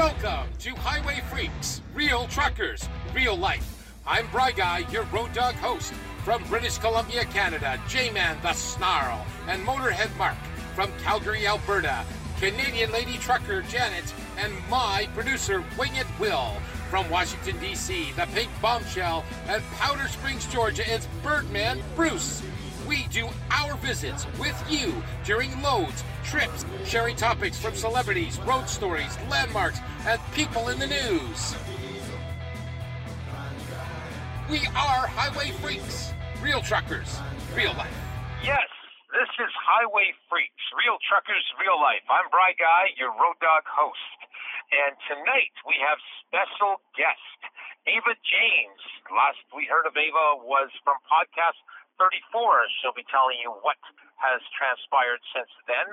Welcome to Highway Freaks, real truckers, real life. I'm Bry Guy, your road dog host from British Columbia, Canada, J-Man the Snarl, and Motorhead Mark from Calgary, Alberta, Canadian lady trucker Janet, and my producer Wing It Will from Washington, D.C., the Pink Bombshell, and Powder Springs, Georgia, it's Birdman Bruce. We do our visits with you during loads, trips, sharing topics from celebrities, road stories, landmarks, and people in the news. We are Highway Freaks, real truckers, real life. Yes, this is Highway Freaks, real truckers, real life. I'm Bry Guy, your road dog host. And tonight we have special guest, Ava James. Last we heard of Ava was from podcast 34. She'll be telling you what has transpired since then.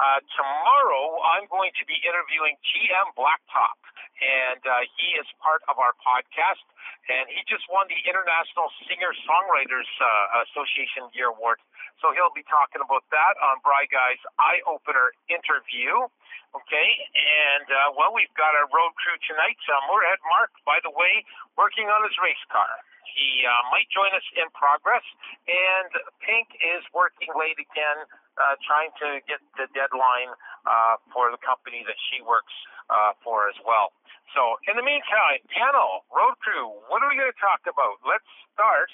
Uh, tomorrow, I'm going to be interviewing GM Blacktop, and uh, he is part of our podcast. And he just won the International Singer Songwriters uh, Association Year Award. So he'll be talking about that on Bry Guy's Eye Opener interview. Okay, and uh, well, we've got our road crew tonight. Uh, Motorhead Mark, by the way, working on his race car. He uh, might join us in progress, and Pink is working late again, uh, trying to get the deadline uh, for the company that she works uh, for as well. So, in the meantime, panel, road crew, what are we going to talk about? Let's start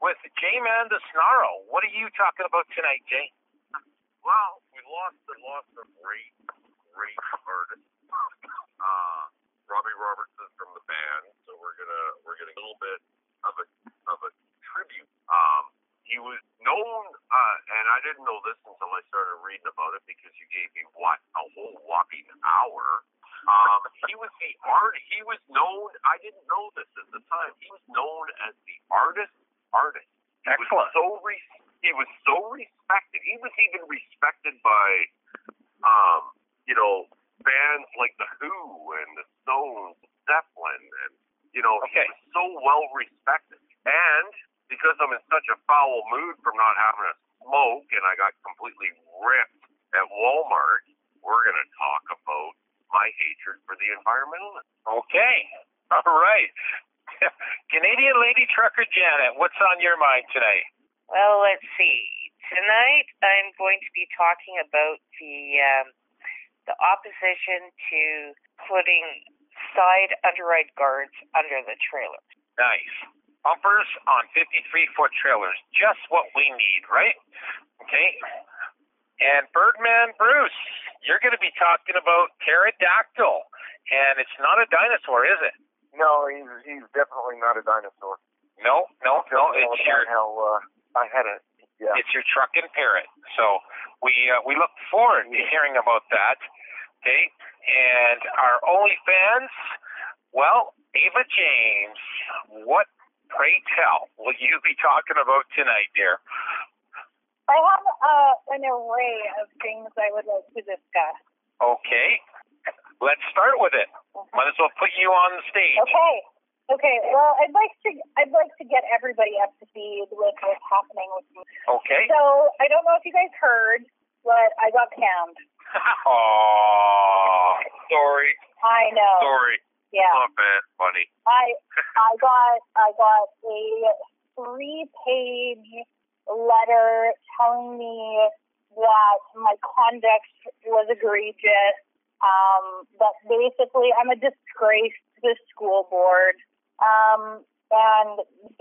with J Man Snarl. What are you talking about tonight, Jay? Well, we lost we lost great, great artist. Uh, Robbie Robertson from the band. So we're gonna we're getting a little bit of a of a tribute. Um, he was known, uh, and I didn't know this until I started reading about it because you gave me what a whole whopping hour. Um, he was the art. He was known. I didn't know this at the time. He was known as the artist artist. He Excellent. Was so re- he was so respected. He was even respected by, um, you know, bands like the Who and the Stones, Zeppelin, and you know, Okay. he was so well respected. And because I'm in such a foul mood from not having a smoke, and I got completely ripped at Walmart, we're gonna talk about my hatred for the environmentalists. Okay, all right. Canadian lady trucker Janet, what's on your mind today? Well, let's see. Tonight I'm going to be talking about the um, the opposition to putting side underride guards under the trailer. Nice. Bumpers on 53 foot trailers. Just what we need, right? Okay. And Birdman Bruce, you're going to be talking about pterodactyl. And it's not a dinosaur, is it? No, he's he's definitely not a dinosaur. No, no, no. It's your how uh, I had a yeah. it's your truck and parrot. So we uh, we look forward to hearing about that. Okay, and our OnlyFans, well, Ava James, what pray tell will you be talking about tonight, dear? I have uh, an array of things I would like to discuss. Okay, let's start with it. Might as well put you on the stage. Okay. Okay. Well, I'd like to I'd like to get everybody up to speed with what's happening with me. Okay. So I don't know if you guys heard, but I got canned. Aww. Sorry, I know. sorry, Yeah. not bad, buddy. I I got I got a three page letter telling me that my conduct was egregious. Um, that basically I'm a disgrace to the school board. Um, and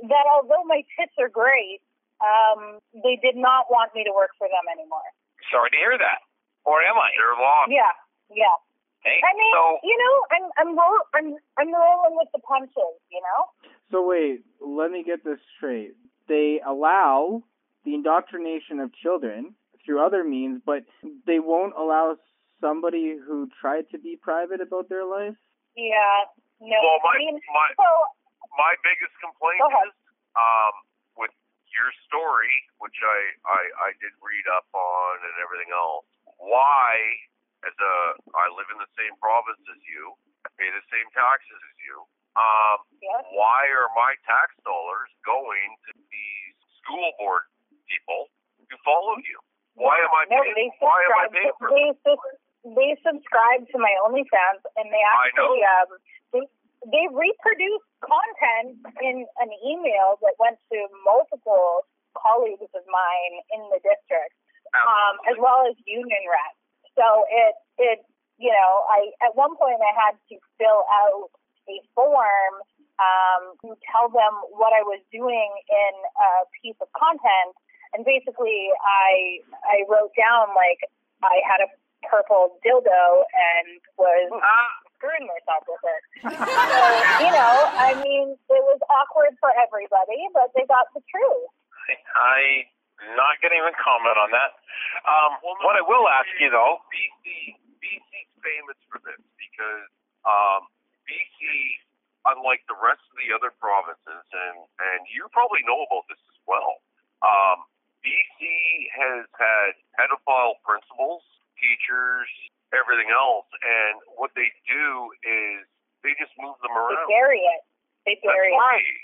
that although my tits are great, um, they did not want me to work for them anymore. Sorry to hear that. Or am I? They're lost. Yeah, yeah. Hey, I mean, so you know, I'm I'm roll, I'm I'm rolling with the punches. You know. So wait, let me get this straight. They allow the indoctrination of children through other means, but they won't allow somebody who tried to be private about their life. Yeah. No. Well, my I mean, my so my biggest complaint is um, with your story, which I, I I did read up on and everything else. Why, as a I live in the same province as you, I pay the same taxes as you. Um, Yes. why are my tax dollars going to these school board people who follow you? Why am I no, paying? they Why am I paying for? They they subscribe to my OnlyFans and they actually um they reproduced content in an email that went to multiple colleagues of mine in the district, um, as well as union reps. So it it you know I at one point I had to fill out a form um, to tell them what I was doing in a piece of content, and basically I I wrote down like I had a purple dildo and was screwing myself with it. So, you know, I mean, it was awkward for everybody, but they got the truth. I not going to even comment on that. Um, what I will ask you though, BC BC's famous for this because um, BC, unlike the rest of the other provinces, and and you probably know about this as well. Um, BC has had pedophile principals, teachers, everything else, and what they do is they just move them around. They bury it. They bury That's it. right.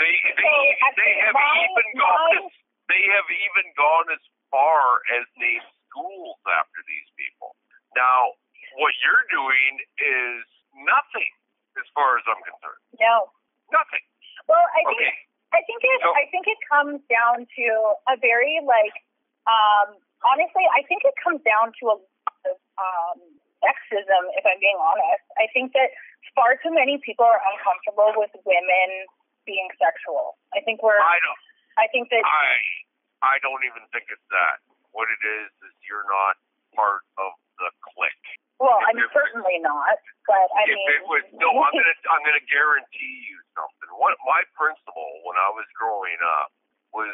They they So, they have my- even gone my- as they have even gone as far as name schools after these people. Now, what you're doing is nothing, as far as I'm concerned. No. Nothing. Well, I think Okay. I think it So- I think it comes down to a very like um honestly I think it comes down to a um sexism if I'm being honest. I think that far too many people are uncomfortable with women being sexual. I think we're I don't. I think that I I don't even think it's that. What it is is you're not part of the clique. well, if I'm it was- certainly not, but I if mean it was no, I'm gonna I'm gonna guarantee you something. What my principal when I was growing up was,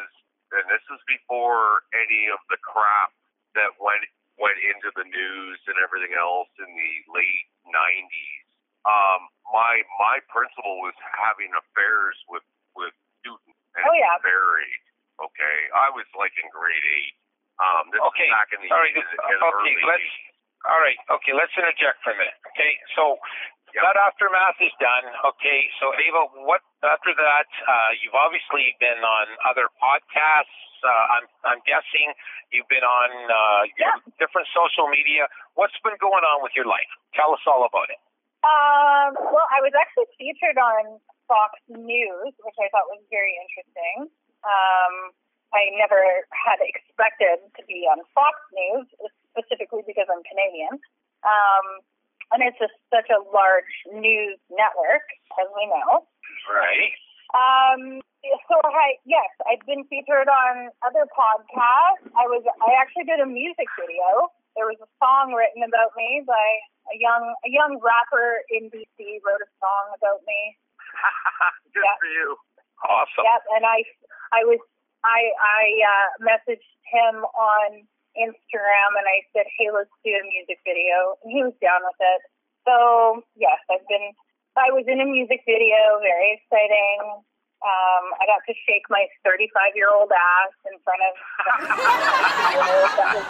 and this is before any of the crap that went went into the news and everything else in the late '90s. Um, my my principal was having affairs with with students and Oh, yeah. married. Okay, I was like in grade eight. Um, this Okay, is back in the, sorry, in, this- the- in the okay, early let's, all right, okay, let's interject for a minute, okay? So Yeah. that aftermath is done, okay? So Ava, what after that? Uh, you've obviously been on other podcasts. Uh, I'm I'm guessing you've been on uh, your different social media. What's been going on with your life? Tell us all about it. Um, well, I was actually featured on Fox News, which I thought was very interesting. Um, I never had expected to be on Fox News, specifically because I'm Canadian. Um, and it's just such a large news network, as we know. Right. Um, so I, yes, I've been featured on other podcasts. I was, I actually did a music video. There was a song written about me by a young, a young rapper in BC wrote a song about me. Good Yeah. for you. Awesome. Yep, and I, I was, I, I uh, messaged him on Instagram and I said, hey, let's do a music video, and he was down with it. So yes, I've been, I was in a music video, very exciting. Um, I got to shake my 35 year old ass in front of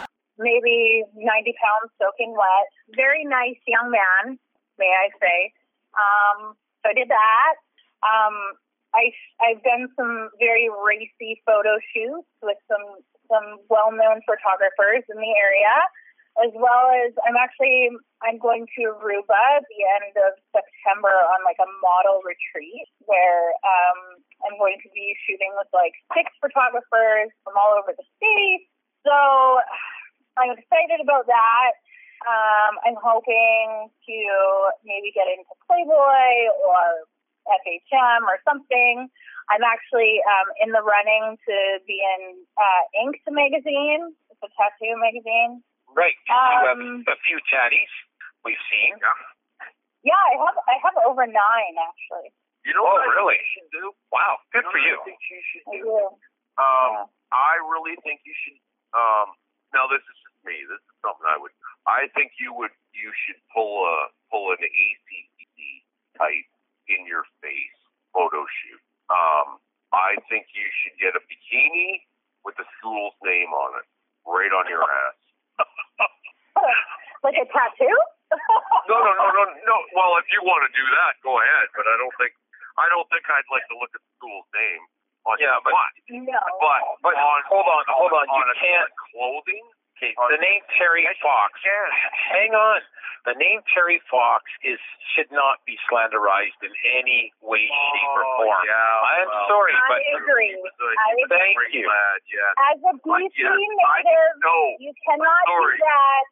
maybe 90 pounds soaking wet. Very nice young man, may I say. Um, so I did that. Um, I, I've done some very racy photo shoots with some some well-known photographers in the area, as well as I'm actually I'm going to Aruba at the end of September on like a model retreat where um, I'm going to be shooting with like six photographers from all over the state. So I'm excited about that. Um, I'm hoping to maybe get into Playboy or FHM or something. I'm actually um, in the running to be in uh, Inked magazine. It's a tattoo magazine. Right. you Um, have a few tatties we've seen. Yeah, I have I have over nine actually. You know Oh, what really? you should do? Wow. Good know for you. I think you should I do. do. Um, Yeah. I really think you should. Um, now this is just me. This is something I would. I think you would. You should pull a pull an ACC type in your face photo shoot. Um, I think you should get a bikini with the school's name on it, right on your ass. like a tattoo? No, no, no, no, no. Well, if you want to do that, go ahead. But I don't think. I don't think I'd like to look at the school's name on Yeah, but- butt. no. But But on, hold on, hold on. You on can't- clothing, Okay, the name Terry Fox. Hang on. The name Terry Fox is should not be slanderized in any way, shape, or Oh, form. yeah, I'm well, sorry, I but agree. He was a, I he was a Thank great you. lad, yeah. As a But BC yes, I native, know. you cannot Sorry. do that.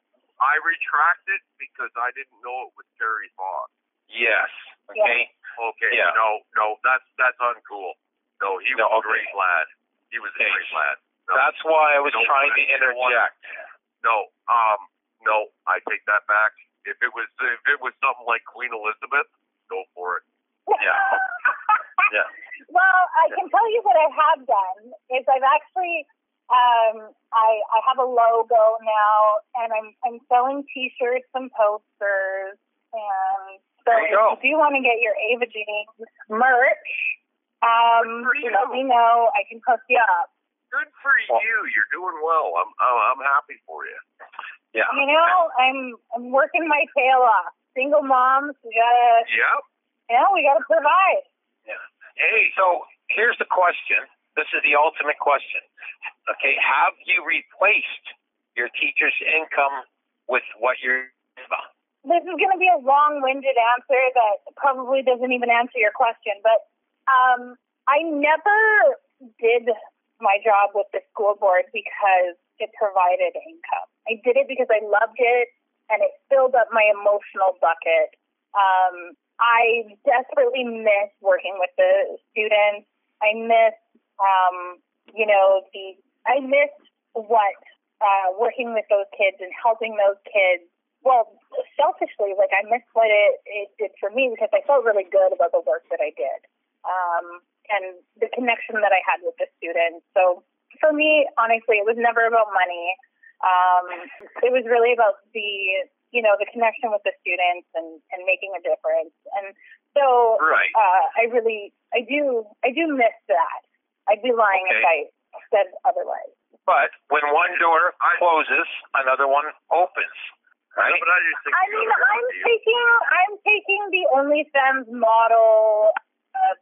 I retract it because I didn't know it was Terry Fox. yes. Okay. Okay, Yeah. no, no, that's that's uncool. No, he was No, a great lad. He was a great lad. No, That's why I was No, trying to I didn't interject. no, um, no, I take that back. If it was if it was something like Queen Elizabeth, go for it. Yeah. Yeah. Well, I can tell you what I have done is I've actually um I I have a logo now and I'm I'm selling t-shirts and posters and so There go. if you want to get your Ava James merch, um you. let me know. I can hook you up. Good for you. You're doing well. I'm I'm, I'm happy for you. Yeah. You know, I'm I'm working my tail off. Single moms, we gotta Yep. you know, we gotta provide. Yeah. Hey, so here's the question. This is the ultimate question. Okay, have you replaced your teacher's income with what you're about? this is going to be a long-winded answer that probably doesn't even answer your question, but um, I never did my job with the school board because it provided income. I did it because I loved it and it filled up my emotional bucket. Um, I desperately miss working with the students. I miss, um, you know, the I miss what uh, working with those kids and helping those kids well, selfishly, like I missed what it, it did for me because I felt really good about the work that I did um, and the connection that I had with the students. So for me, honestly, it was never about money. Um, it was really about the, you know, the connection with the students and, and making a difference. And so right. uh, I really, I do, I do miss that. I'd be lying if I said otherwise. But when one door closes, another one opens. Right? But I, I mean, I'm taking I'm taking the OnlyFans model uh,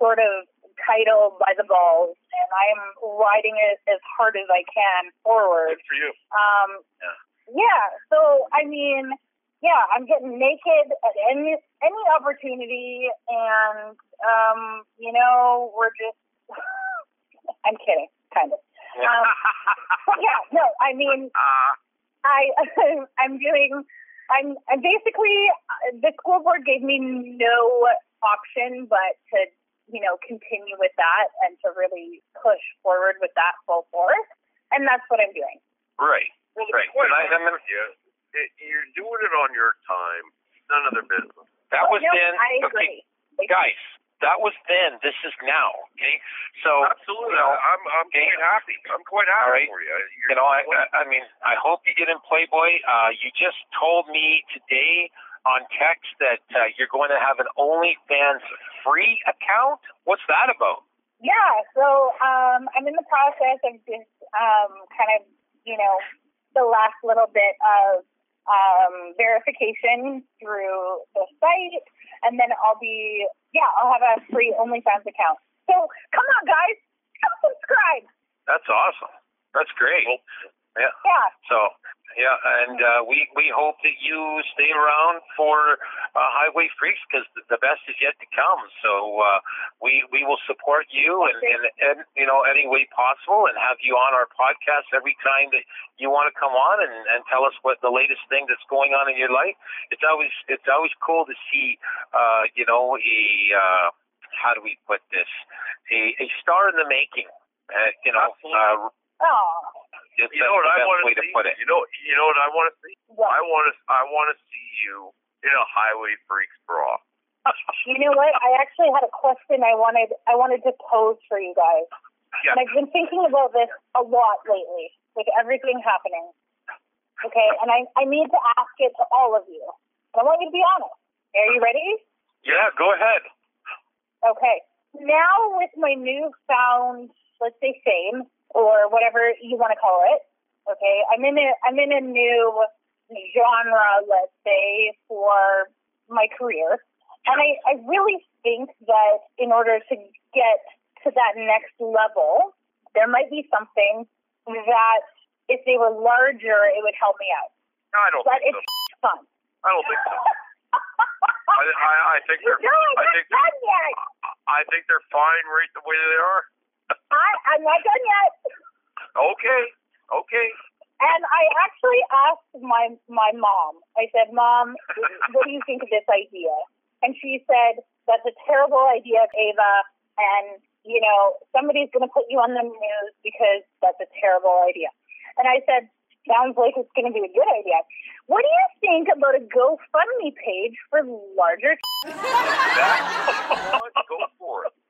sort of title by the balls, and I'm riding it as hard as I can forward. Good for you. Um, yeah. So I mean, yeah, I'm getting naked at any any opportunity, and um, you know, we're just. I'm kidding, kind of. Um, yeah, no, I mean, Uh, I I'm doing I'm I'm basically uh, the school board gave me no option but to you know continue with that and to really push forward with that full force and that's what I'm doing. right. well, Right. quite And I- I'm honest with you, it, you're doing it on your time. None of their business. That was no, then. I okay, guys, that was then. This is now. Okay. So Absolutely. you know, I'm I'm okay. quite happy. I'm quite happy All right. for you. You're you know, I, I I mean, I hope you get in Playboy. Uh, you just told me today on text that uh, you're going to have an OnlyFans free account. What's that about? Yeah, so um, I'm in the process of just um, kind of, you know, the last little bit of um, verification through the site, and then I'll be, yeah, I'll have a free OnlyFans account. So come on, guys, come subscribe. That's awesome. That's great. Yeah. Yeah, So, yeah, and uh, we we hope that you stay around for uh, Highway Freaks because the best is yet to come. So uh, we we will support you in, in, in you know any way possible and have you on our podcast every time that you want to come on and, and tell us what the latest thing that's going on in your life. It's always it's always cool to see uh, you know a uh, how do we put this a, a star in the making. Uh, you know, uh, oh, it's You know what the I best want way to to see? put it. You know, you know what I want to see? what? I want to, I want to see you in a Highway Freaks bra. You know what? I actually had a question I wanted I wanted to pose for you guys. Yeah. And I've been thinking about this a lot lately, with everything happening. Okay, and I, I need to ask it to all of you. I want you to be honest. Are you ready? Yeah, go ahead. Okay. Now with my newfound, let's say fame, or whatever you want to call it, okay, I'm in a I'm in a new genre, let's say, for my career. And I, I really think that in order to get to that next level, there might be something that if they were larger, it would help me out. No, I don't But think it's so. fun. I don't think so. I, I, I think they're. I think they're, yet. I think they're fine right the way they are. I, I'm not done yet. Okay. Okay. And I actually asked my my mom. I said, "Mom, what do you think of this idea?" And she said, "That's a terrible idea, Ava. And you know, somebody's going to put you on the news because that's a terrible idea." And I said, "Sounds like it's going to be a good idea. What do you think about a GoFundMe page for larger?" Go for it.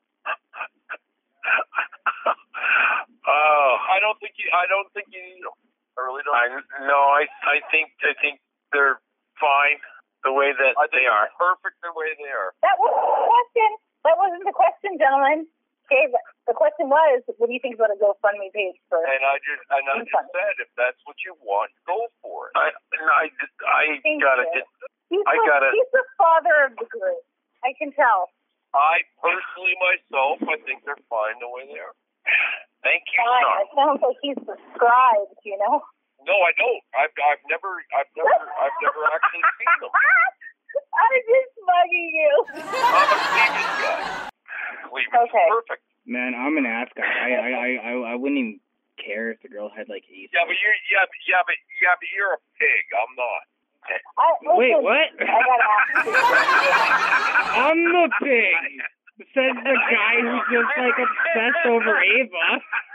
Oh, I don't think you. I don't think you. I really don't. I no, I I think I think they're fine the way that I think they are. perfect the way they are. That wasn't the question. That wasn't the question, gentlemen. Okay, the, the question was, what do you think about a GoFundMe page for? And I just and I Okay. just said, if that's what you want, go for it. I no, I I Thank gotta you. get He's, I the, gotta- he's the father of the group. I can tell. I personally myself, I think they're fine the way they are. thank you, Fine. Star. It sounds like he's prescribed, you know? No, I don't. I've I've never I've never I've never actually seen them. I'm just bugging you. I'm a Cleveland guy. Cleveland's Okay. perfect. Man, I'm an ass guy. I I I I, I wouldn't even care if the girl had like ace. Yeah, but you're yeah, yeah, but yeah, but you're a pig. I'm not. I, Wait, what? I gotta ask you. I'm the pig. Says the guy who's just like obsessed over Ava.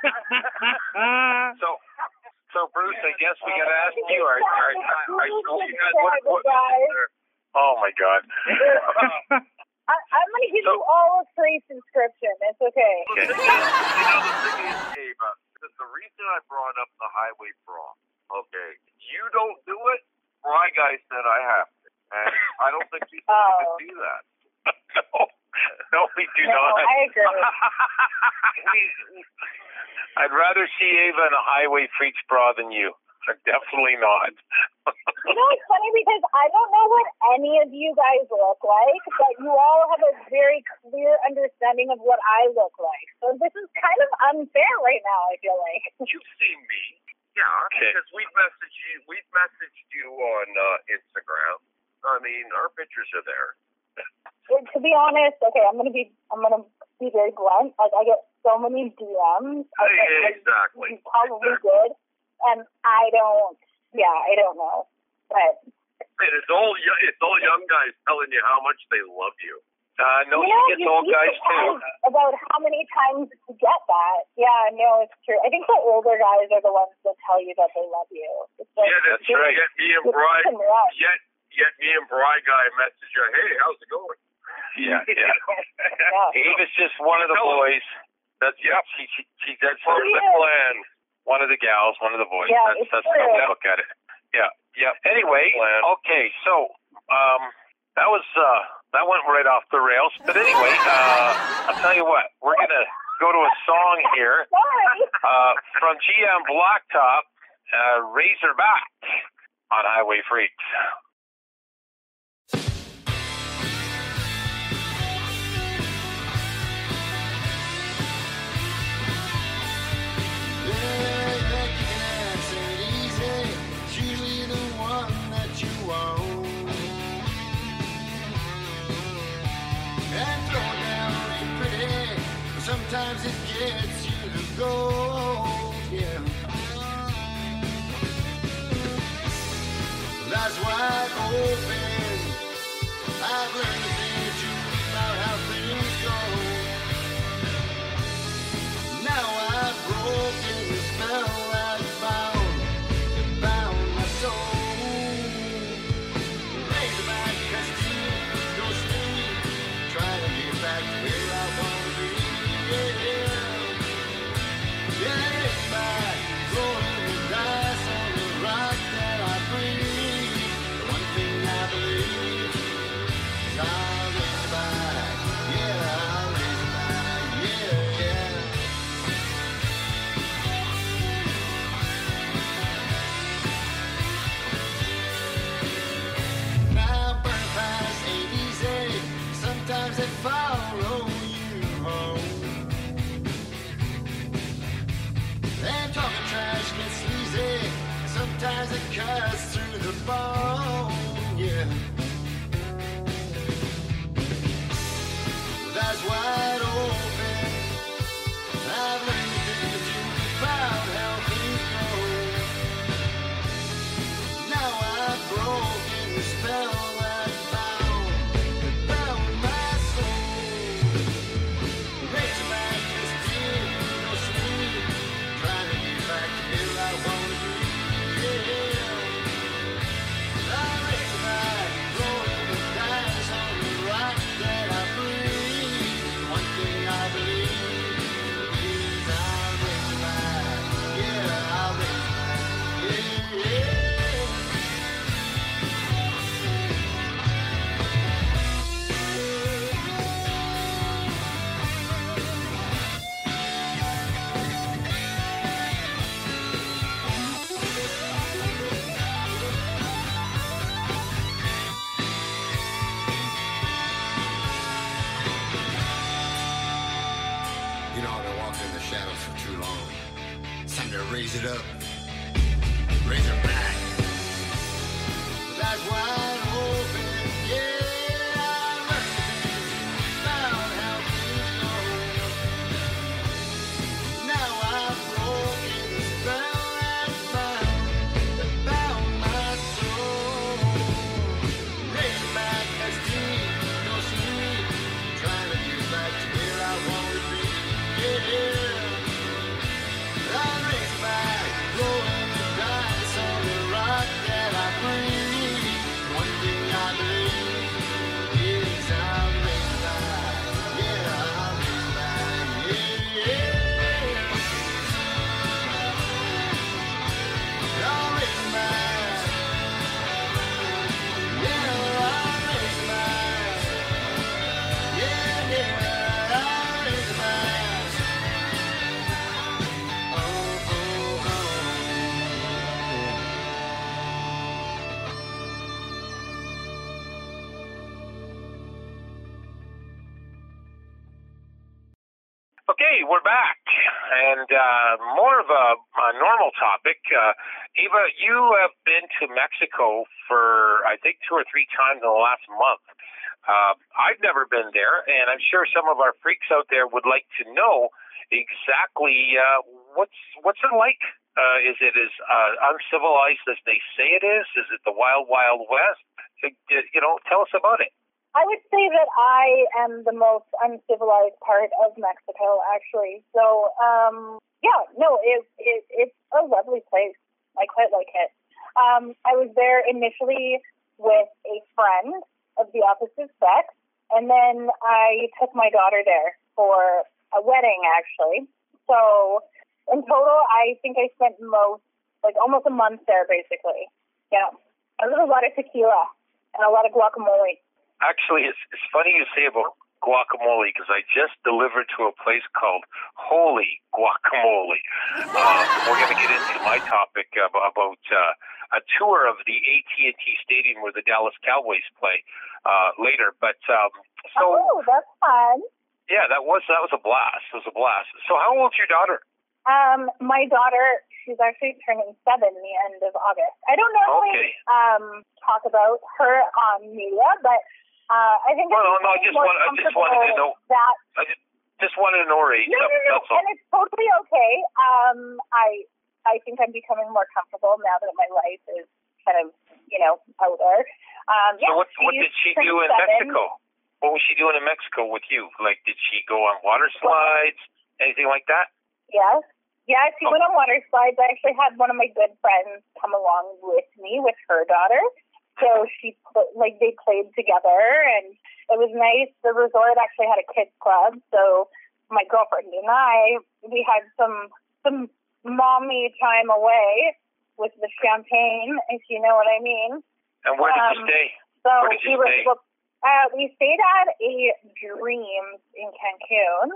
So so Bruce, I guess we gotta ask you. Are are, are you What, what, Oh my God. I, I'm gonna give So- you all a free subscription. It's okay. The thing is, you know, the Ava, the, the reason I brought up the highway brawl, okay, you don't do it, Bry Guy said I have to. And I don't think you Oh. can do that. no, no, we do No, not. I agree. I'd rather see Ava in a highway freaks bra than you. Definitely not. You know, it's funny because I don't know what any of you guys look like, but you all have a very clear understanding of what I look like. So this is kind of unfair right now, I feel like. You've seen me. Yeah, Okay. because we've messaged you, we've messaged you on uh, Instagram. I mean, our pictures are there. And to be honest, okay, I'm gonna be I'm gonna be very blunt. Like I get so many DMs. I think, like, Exactly. You probably Exactly. did, and I don't. Yeah, I don't know, but And it's all it's all young guys telling you how much they love you. Uh, no, you she know, gets you'd old be guys too. About how many times you get that? Yeah, no, it's true. I think the older guys are the ones that tell you that they love you. Like, yeah, that's that's right. Yet me and it's Bry, fucking rough. yet yet me and Bry guy message you, hey, how's it going? Yeah, yeah. Yeah. Ava's just one of the boys. That's yeah. She, she, she, that's Part of the Yeah. plan. one of the gals, one of the boys. Yeah, that's it's that's how we look at it. Yeah. Yep. Anyway, okay, so um, that was uh, that went right off the rails. But anyway, uh, I'll tell you what, we're gonna go to a song here uh, from GM Blacktop, uh, Razorback on Highway Freaks. Uh, Eva, you have been to Mexico for I think two or three times in the last month. Uh, I've never been there, and I'm sure some of our freaks out there would like to know exactly uh, what's what's it like. Uh, is it as uh, uncivilized as they say it is? Is it the wild, wild west? Uh, You know, tell us about it. I would say that I am the most uncivilized part of Mexico, actually. So, um, yeah, no, it, it, it's a lovely place. I quite like it. Um, I was there initially with a friend of the opposite sex, and then I took my daughter there for a wedding, actually. So, in total, I think I spent most, like almost a month there, basically. Yeah. I was a lot of tequila and a lot of guacamole. Actually, it's, it's funny you say about guacamole because I just delivered to a place called Holy Guacamole. Um, we're going to get into my topic about, about uh, a tour of the AT&T Stadium where the Dallas Cowboys play uh, later. But um, so oh, that's fun. yeah, that was that was a blast. It was a blast. So how old's your daughter? Um, my daughter, she's actually turning seven the end of August. I don't normally Okay. um talk about her on media, but uh, I think I'm no, I just want- I just wanted to know. that. I just, just wanted to know her age. No, no, no, and it's totally okay. Um, I I think I'm becoming more comfortable now that my life is kind of you know out there. Um, yeah, so what what did she do in. Mexico? What was she doing in Mexico with you? Like, did she go on water slides, anything like that? Yes. Yeah, she Oh. went on water slides. I actually had one of my good friends come along with me with her daughter. So she like they played together and it was nice. The resort actually had a kids club, so my girlfriend and I we had some some mommy time away with the champagne, if you know what I mean. And where did you Um, stay? So you we were stay? uh, we stayed at a Dreams in Cancun,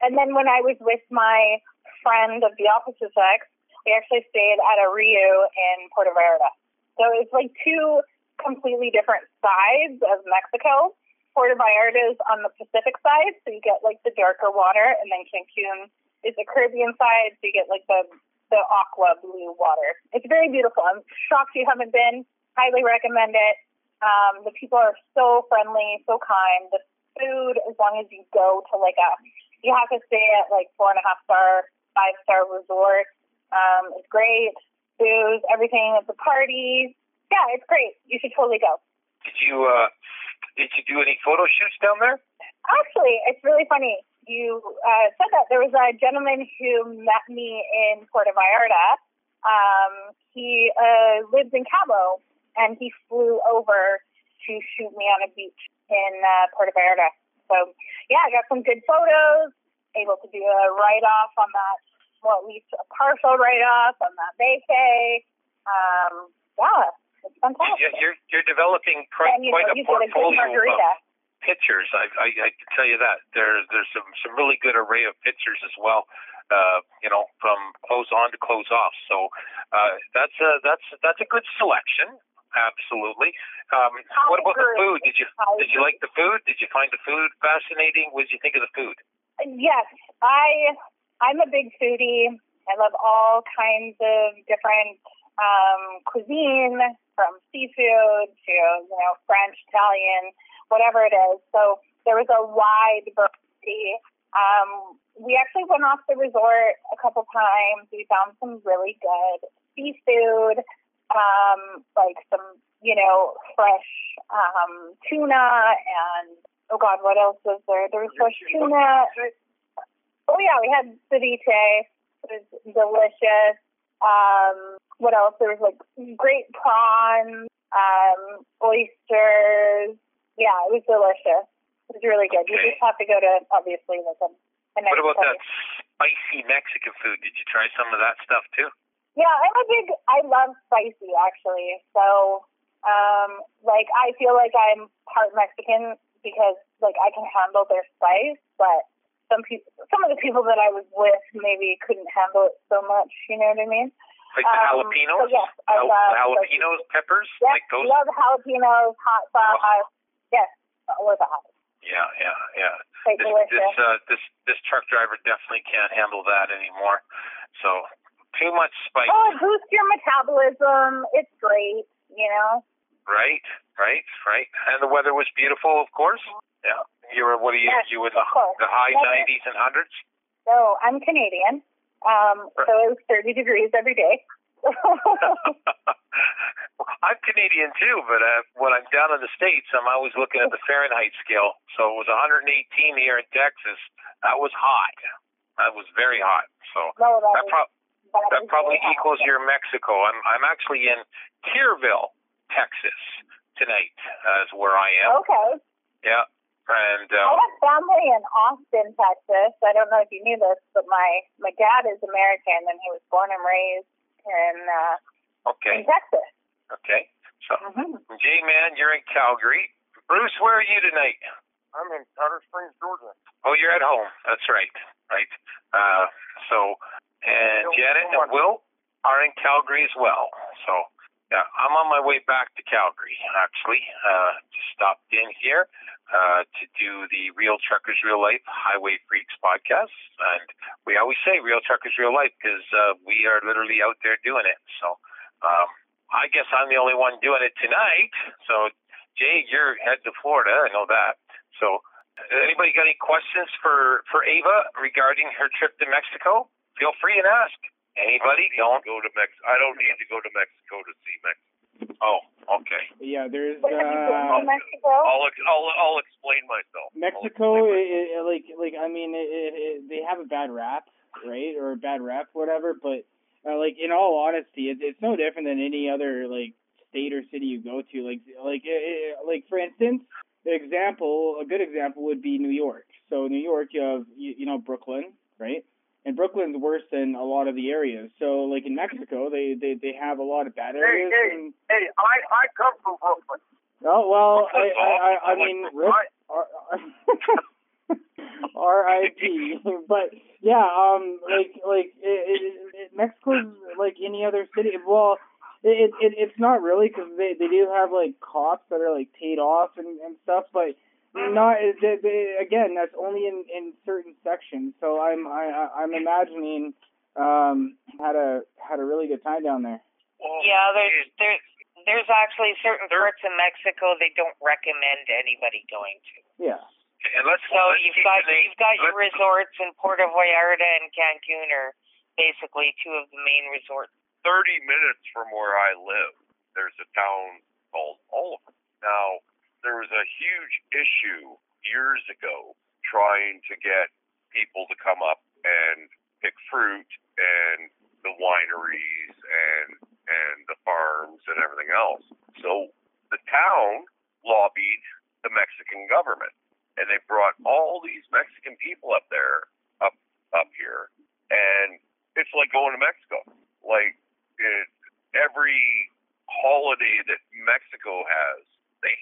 and then when I was with my friend of the opposite sex, we actually stayed at a Rio in Puerto Vallarta. So it's like two completely different sides of Mexico. Puerto Vallarta is on the Pacific side, so you get like the darker water, and then Cancun is the Caribbean side, so you get like the the aqua blue water. It's very beautiful. I'm shocked you haven't been. Highly recommend it. Um, the people are so friendly, so kind. The food, as long as you go to like a, you have to stay at like four and a half star, five star resort. Um, it's great. Booze, everything at the party. Yeah, it's great. You should totally go. Did you uh, did you do any photo shoots down there? Actually, it's really funny. You uh, said that there was a gentleman who met me in Puerto Vallarta. Um, he uh, lives in Cabo, and he flew over to shoot me on a beach in uh, Puerto Vallarta. So, yeah, I got some good photos. Able to do a write off on that, well, at least a partial write off on that vacay. Um, yeah, it's fantastic. You're you're, developing quite, and you quite know, a get a portfolio of pictures. I, I I can tell you that there's there's some some really good array of pictures as well. Uh, you know, from close on to close off. So uh, that's a that's that's a good selection. Absolutely. Um, what about the food? Did you did you like the food? Did you find the food fascinating? What did you think of the food? Yes, I I'm a big foodie. I love all kinds of different um, cuisine, from seafood to you know French, Italian, whatever it is. So there was a wide variety. Um, we actually went off the resort a couple times. We found some really good seafood, um, like some you know fresh um, tuna and oh god, what else was there? There was fresh tuna. Oh yeah, we had ceviche. It was delicious. Um, what else? There was like great prawns, um, oysters. Yeah, it was delicious. It was really good. You just have to go to obviously like a, a nice What about that place. spicy Mexican food? Did you try some of that stuff too? Yeah, I'm a big. I love spicy actually. So, um, like I feel like I'm part Mexican because like I can handle their spice, but some people, some of the people that I was with maybe couldn't handle it so much. You know what I mean? Like the Um, jalapenos? so yes, I Jal- love jalapenos peppers? Yes, like those? love jalapenos, hot sauce. Yes, all of that. Yeah, yeah, yeah. This delicious. this uh this this truck driver definitely can't handle that anymore. So too much spice, Oh, it boosts your metabolism. It's great. You know. right? Right, right. And the weather was beautiful, of course. Yeah. You were what are you Yes, you were the, the high nineties and hundreds? So I'm Canadian. Um, so it was 30 degrees every day. I'm Canadian too, but uh, when I'm down in the states, I'm always looking at the Fahrenheit scale. So it was 118 here in Texas. That was hot. That was very hot. So no, that, that, pro- that, that probably really hot. equals your Mexico. I'm I'm actually in Tierville, Texas tonight. Uh, is where I am. Okay. Yeah, and I uh, have family in Austin, Texas. I don't know if you knew this, but my my dad is American and he was born and raised in uh, okay, in Texas. okay. So Mm-hmm. J man, you're in Calgary. Bruce, where are you tonight? I'm in Powder Springs, Georgia. Oh, you're at home. That's right. Right. Uh, so, and Janet and Will are in Calgary as well. So, yeah, I'm on my way back to Calgary, actually. Uh, just stopped in here uh, to do the Real Truckers Real Life Highway Freaks podcast. And we always say Real Truckers Real Life because uh, we are literally out there doing it. So, um, I guess I'm the only one doing it tonight. So, Jay, you're head to Florida. I know that. So, Anybody got any questions for for Ava regarding her trip to Mexico? Feel free and ask. Anybody? Don't. go to Mex. I don't need to go to Mexico to see Mexico. Oh, okay. Yeah, there's What have you been uh, to Mexico? I'll I'll I'll explain myself. Mexico, explain it, it, like like I mean, it, it, it, they have a bad rap, right, or a bad rap, whatever. But uh, like in all honesty, it's it's no different than any other like state or city you go to. Like like it, it, like for instance, the example, a good example would be New York. So New York, you have you, you know Brooklyn, right? And Brooklyn's worse than a lot of the areas. So like in Mexico, they they they have a lot of bad areas. hey. and, Hey, I I come from Brooklyn. oh well, I I, I, I mean, rip, I- R.I.P. but yeah, um, like like it, it, it, Mexico's like any other city. Well, it, it it's not really because they they do have like cops that are like paid off and and stuff, but not they, they, again that's only in in certain sections. So I'm I I- I'm imagining um had a had a really good time down there. Yeah, there's there's there's actually certain parts of Mexico they don't recommend anybody going to. Yeah. And let's So let's you've got the name- you've got your resorts in Puerto Vallarta and Cancun are basically two of the main resorts. 30 minutes from where I live, there's a town called Oliver. Now, there was a huge issue years ago trying to get people to come up and pick fruit and the wineries and and the farms and everything else. So the town lobbied the Mexican government and they brought all these Mexican people up there up up here and it's like going to Mexico. Like it, every holiday that Mexico has, they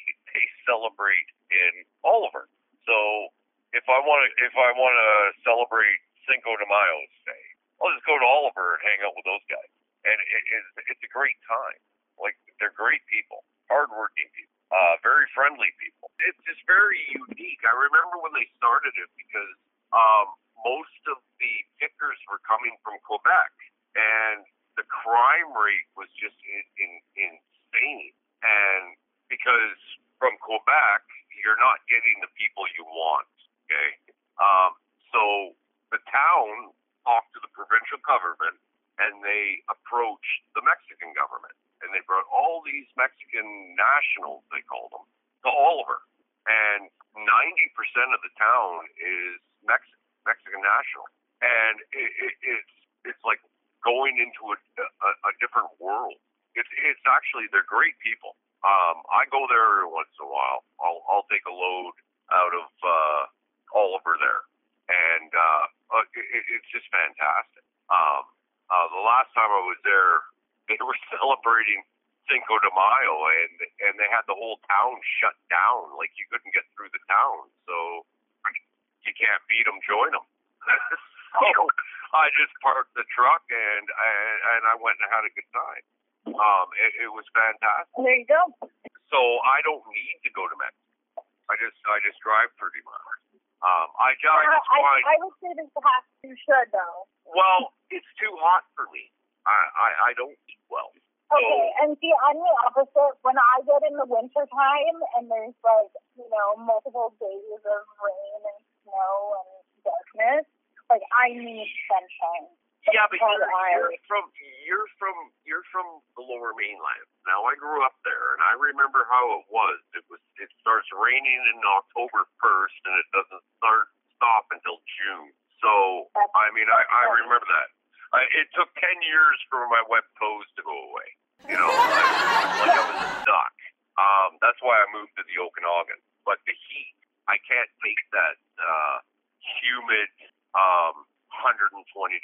celebrate in Oliver. So if I want to if I want to celebrate Cinco de Mayo, say, I'll just go to Oliver and hang out with those guys, and it is it's a great time. Like they're great people, hardworking people, uh, very friendly people. It's just very unique. I remember when they started it because um, most of the pick truckers were coming from Quebec, and the crime rate was just in, in, insane. And because from Quebec, you're not getting the people you want. Okay, um, so the town talked to the provincial government, and they approached the Mexican government, and they brought all these Mexican nationals, they called them, to Oliver, and 90% of the town is Mex- Mexican national, and it, it, it's it's like going into a, a, a different world. It's it's actually they're great people. Um, I go there every once in a while. I'll I'll take a load out of uh, Oliver there, and uh, uh, it, it's just fantastic. Um, uh, the last time I was there, they were celebrating Cinco de Mayo, and and they had the whole town shut down. Like you couldn't get through the town, so you can't beat them, join them. so I just parked the truck and and, and I went and had a good time. Um, it, it was fantastic. There you go. So I don't need to go to Mexico. I just I just drive 30 miles. Um, I, I just I, I would say this has you should though. well, it's too hot for me. I I, I don't eat well. Okay, and see, I'm the opposite. When I get in the winter time and there's like, you know, multiple days of rain and snow and darkness, like I need sunshine. Yeah, but you're, you're from you're from you're from the Lower Mainland. Now I grew up there, and I remember how it was. It was it starts raining in October first, and it doesn't start stop until June. So I mean, I I remember that. I, it took ten years for my wet toes to go away. You know, I, like I was stuck. Um, that's why I moved to the Okanagan. But the heat, I can't take that uh, humid um, 120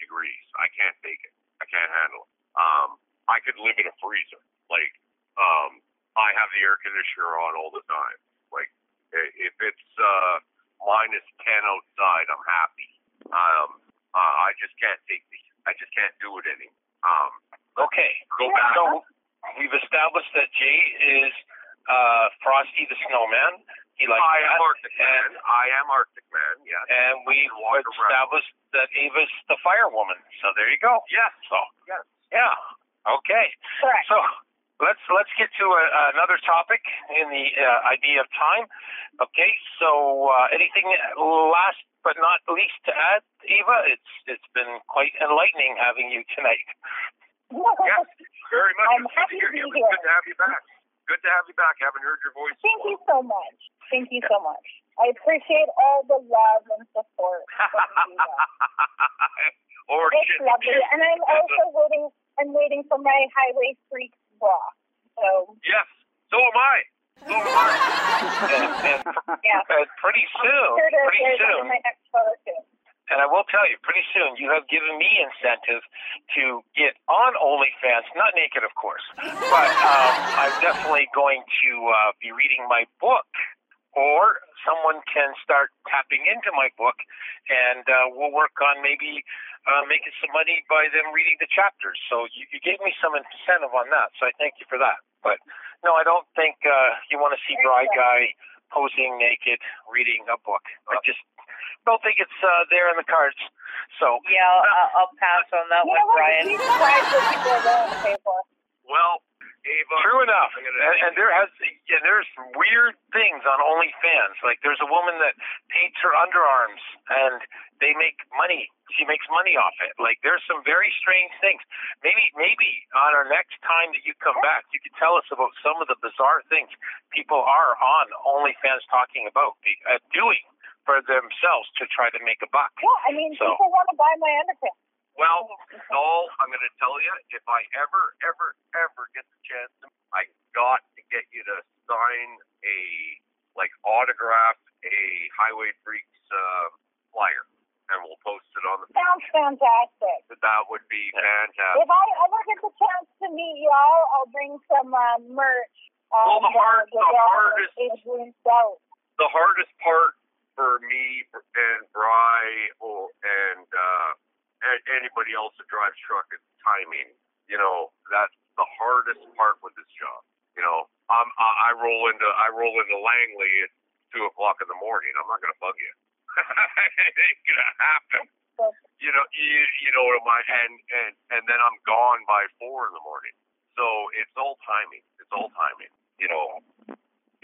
degrees. I can't take it. I can't handle it. Um, I could live in a freezer. Like, um, I have the air conditioner on all the time. Like, if it's uh, minus 10 outside, I'm happy. Um, uh, I just can't take the. I just can't do it anymore. Um, Okay. go back. So we've established that Jay is uh, Frosty the Snowman. He likes I am that. Arctic Man. I am Arctic Man. Yes. And we Walk around. established that Ava's the firewoman. So there you go. Yes. So Yes. yeah. Okay. Correct. So let's let's get to a, another topic in the uh, idea of time. Okay. So uh, anything last but not least to add, Eva? It's it's been quite enlightening having you tonight. Yes. Very much. I'm happy to be here. Good to have you back. Good to have you back. I Haven't heard your voice. Thank you so much. Thank you so much. I appreciate all the love and support or It's shit. lovely. And I'm also waiting I'm waiting for my HiWay Freeks block. So Yes. So am I. So am I. And, and, yeah. and pretty soon, Sure to pretty soon, my next photo shoot. And I will tell you, pretty soon you have given me incentive to get on OnlyFans, not naked, of course, but um, I'm definitely going to uh, be reading my book, or someone can start tapping into my book, and uh, we'll work on maybe uh, making some money by them reading the chapters. So you, you gave me some incentive on that, so I thank you for that. But no, I don't think uh, you want to see Bry Guy posing naked reading a book. I just don't think it's uh, there in the cards. So Yeah, I'll, I'll pass on that one. Brian. Be surprised what people are willing to pay for. Well, Ava. True enough, and, and there has and there's weird things on OnlyFans. Like there's a woman that paints her underarms, and they make money. She makes money off it. Like there's some very strange things. Maybe maybe on our next time that you come back, you could tell us about some of the bizarre things people are on OnlyFans talking about uh, doing for themselves to try to make a buck. Yeah, I mean, So- people want to buy my underpants. Well, all I'm going to tell you, if I ever, ever, ever get the chance, I got to get you to sign a like autograph a HiWay Freeks uh, flyer, and we'll post it on the. Sounds fantastic. That would be fantastic. If I ever get the chance to meet y'all, I'll bring some uh, merch. Uh, Well, the hard- the hardest- the hardest part for me and Bry or and uh, anybody else that drives truck is timing. You know, that's the hardest part with this job. You know, I'm, I, I roll into I roll into Langley at two o'clock in the morning. I'm not to bug you. it ain't to happen. you know, you, you know what my and and and then I'm gone by four in the morning. So it's all timing. It's all timing. You know,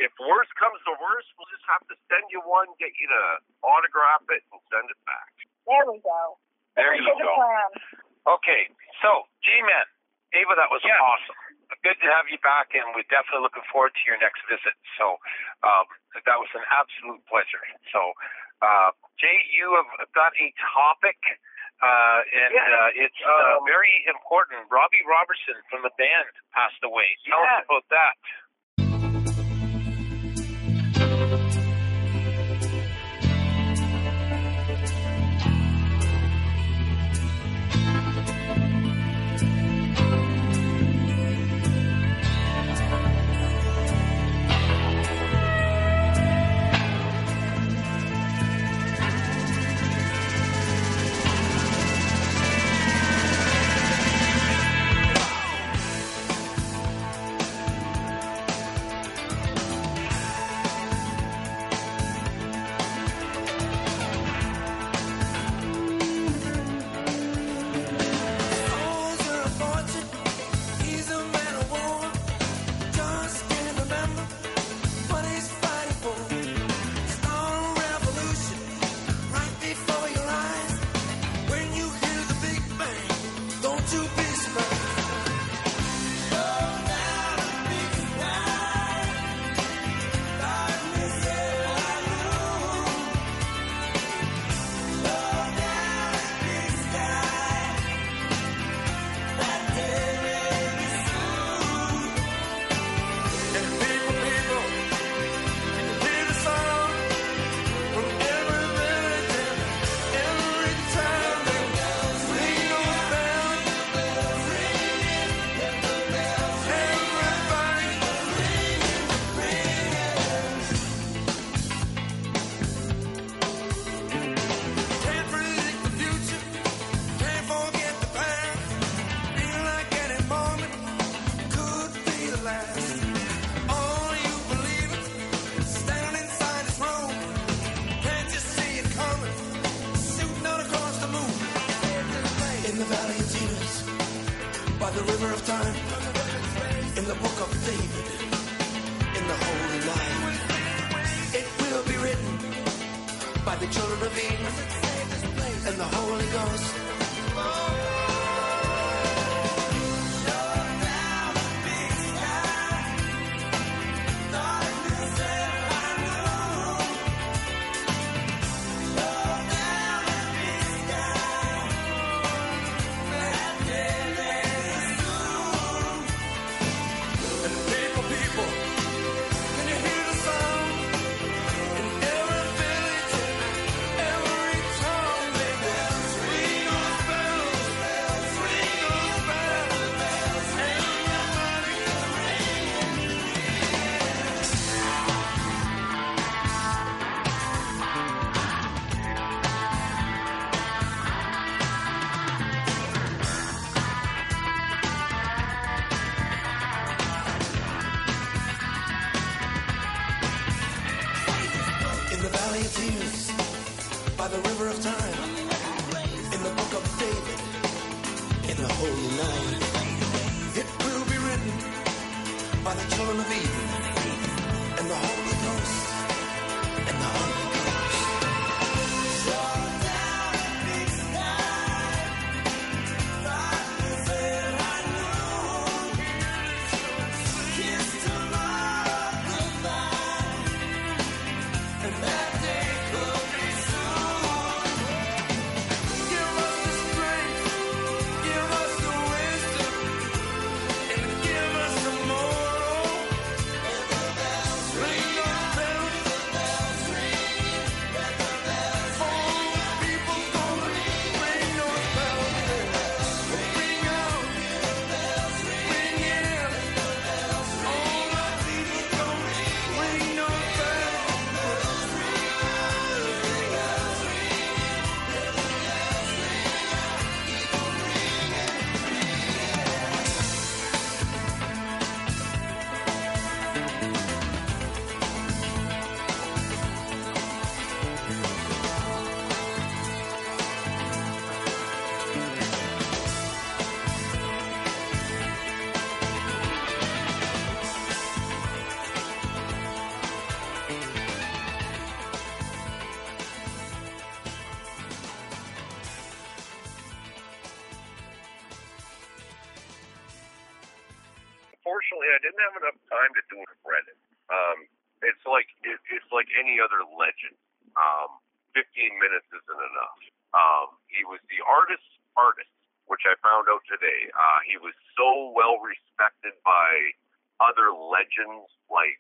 if worst comes to worst, we'll just have to send you one, get you to autograph it, and send it back. There we go. There you go. plan. Okay, so Jay-Man, Ava, that was Yeah. awesome. Good to have you back, and we're definitely looking forward to your next visit. So um, that was an absolute pleasure. So, uh, Jay, you have got a topic, uh, and Yeah. uh, it's uh, Um, very important. Robbie Robertson from the band passed away. Tell Yeah. us about that. didn't have enough time to do it Brendan. Um, it's like it, it's like any other legend. Um, 15 minutes isn't enough. Um, he was the artist's artist, which I found out today. Uh, he was so well respected by other legends like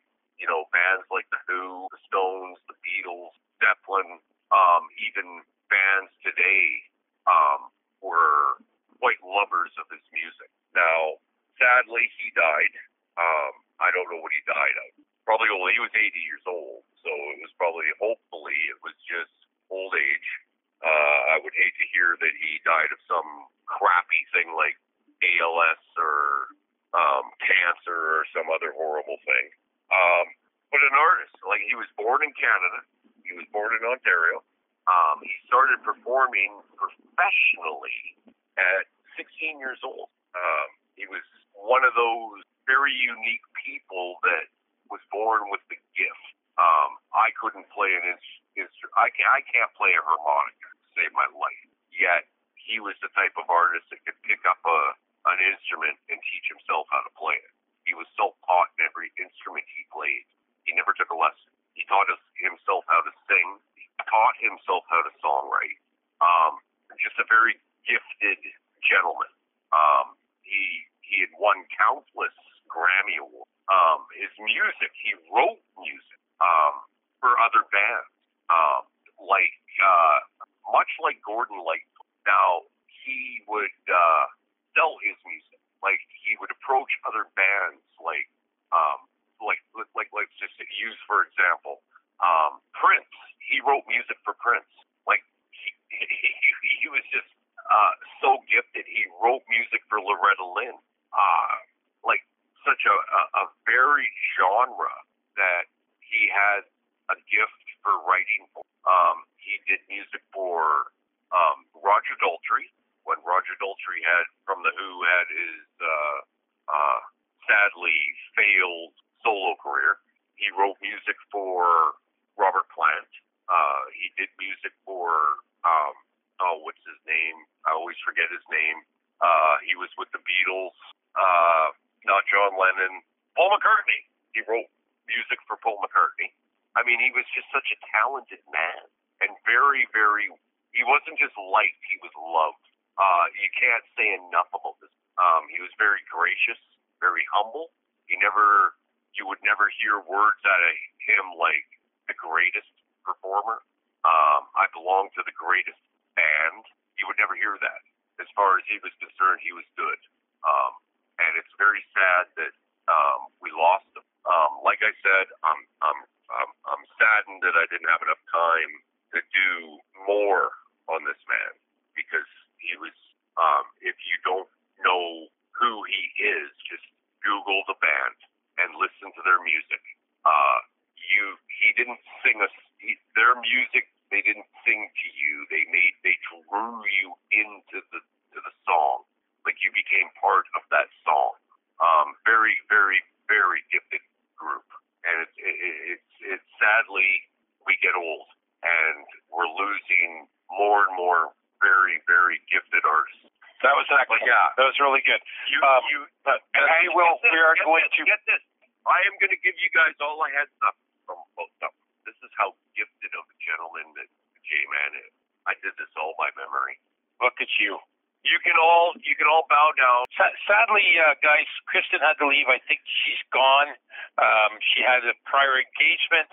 had a prior engagement,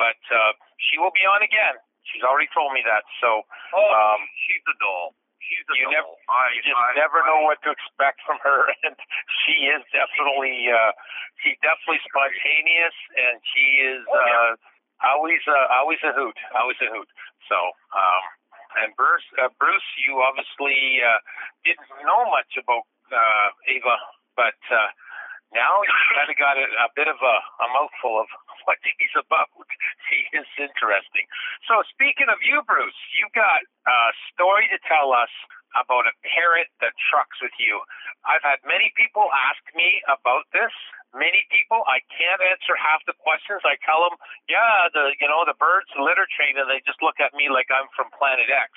but uh, she will be on again. She's already told me that. So, oh, um, she's a doll. She's a you doll. Never, I, you just I, never I, know what to expect from her, and she is definitely uh, she's definitely spontaneous, and she is oh, yeah. uh, always uh, always a hoot, always a hoot. So. Um, and Bruce, uh, Bruce, you obviously uh, didn't know much about uh, Ava, but uh, now he's kind of got a, a bit of a, a mouthful of what he's about. He is interesting. So speaking of you, Bruce, you've got a story to tell us about a parrot that trucks with you. I've had many people ask me about this. Many people, I can't answer half the questions. I tell them, yeah, the you know the birds litter train, and they just look at me like I'm from Planet X.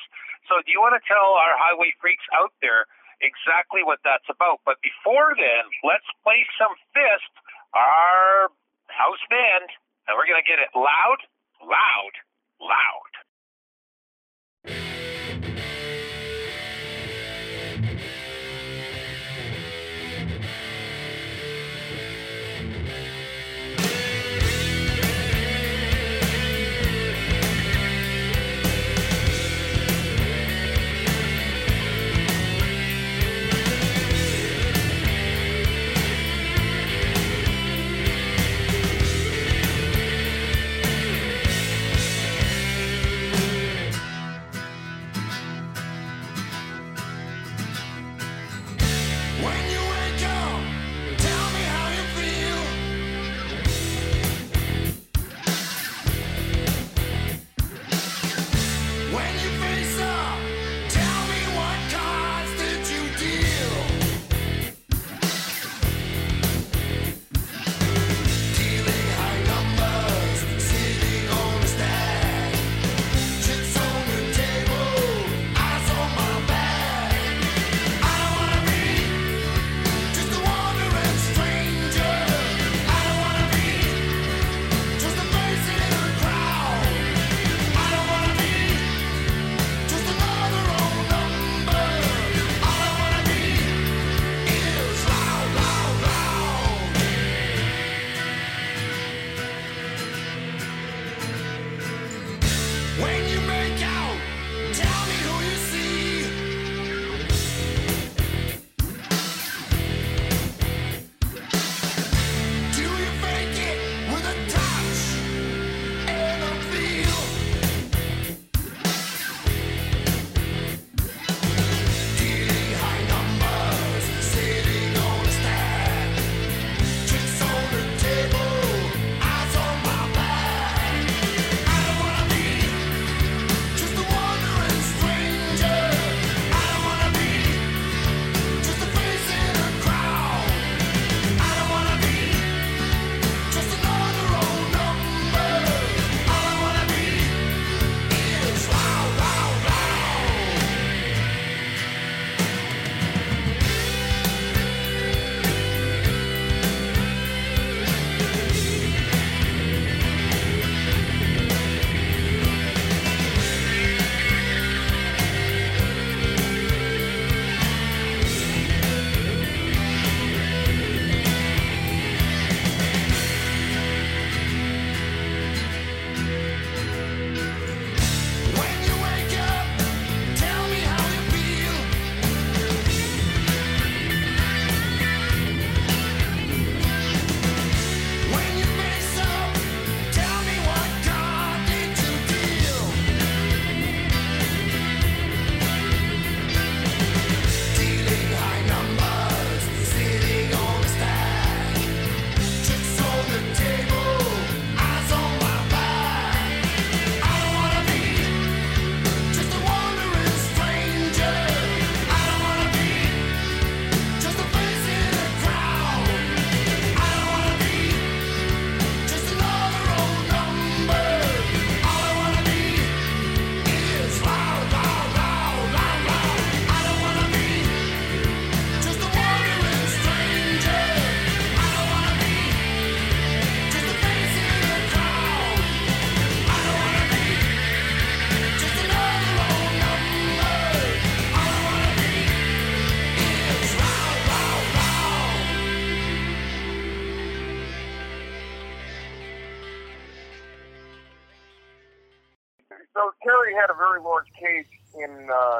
So, do you want to tell our highway freaks out there exactly what that's about. But before then, let's play some Fist, our house band, and we're going to get it loud, loud, loud.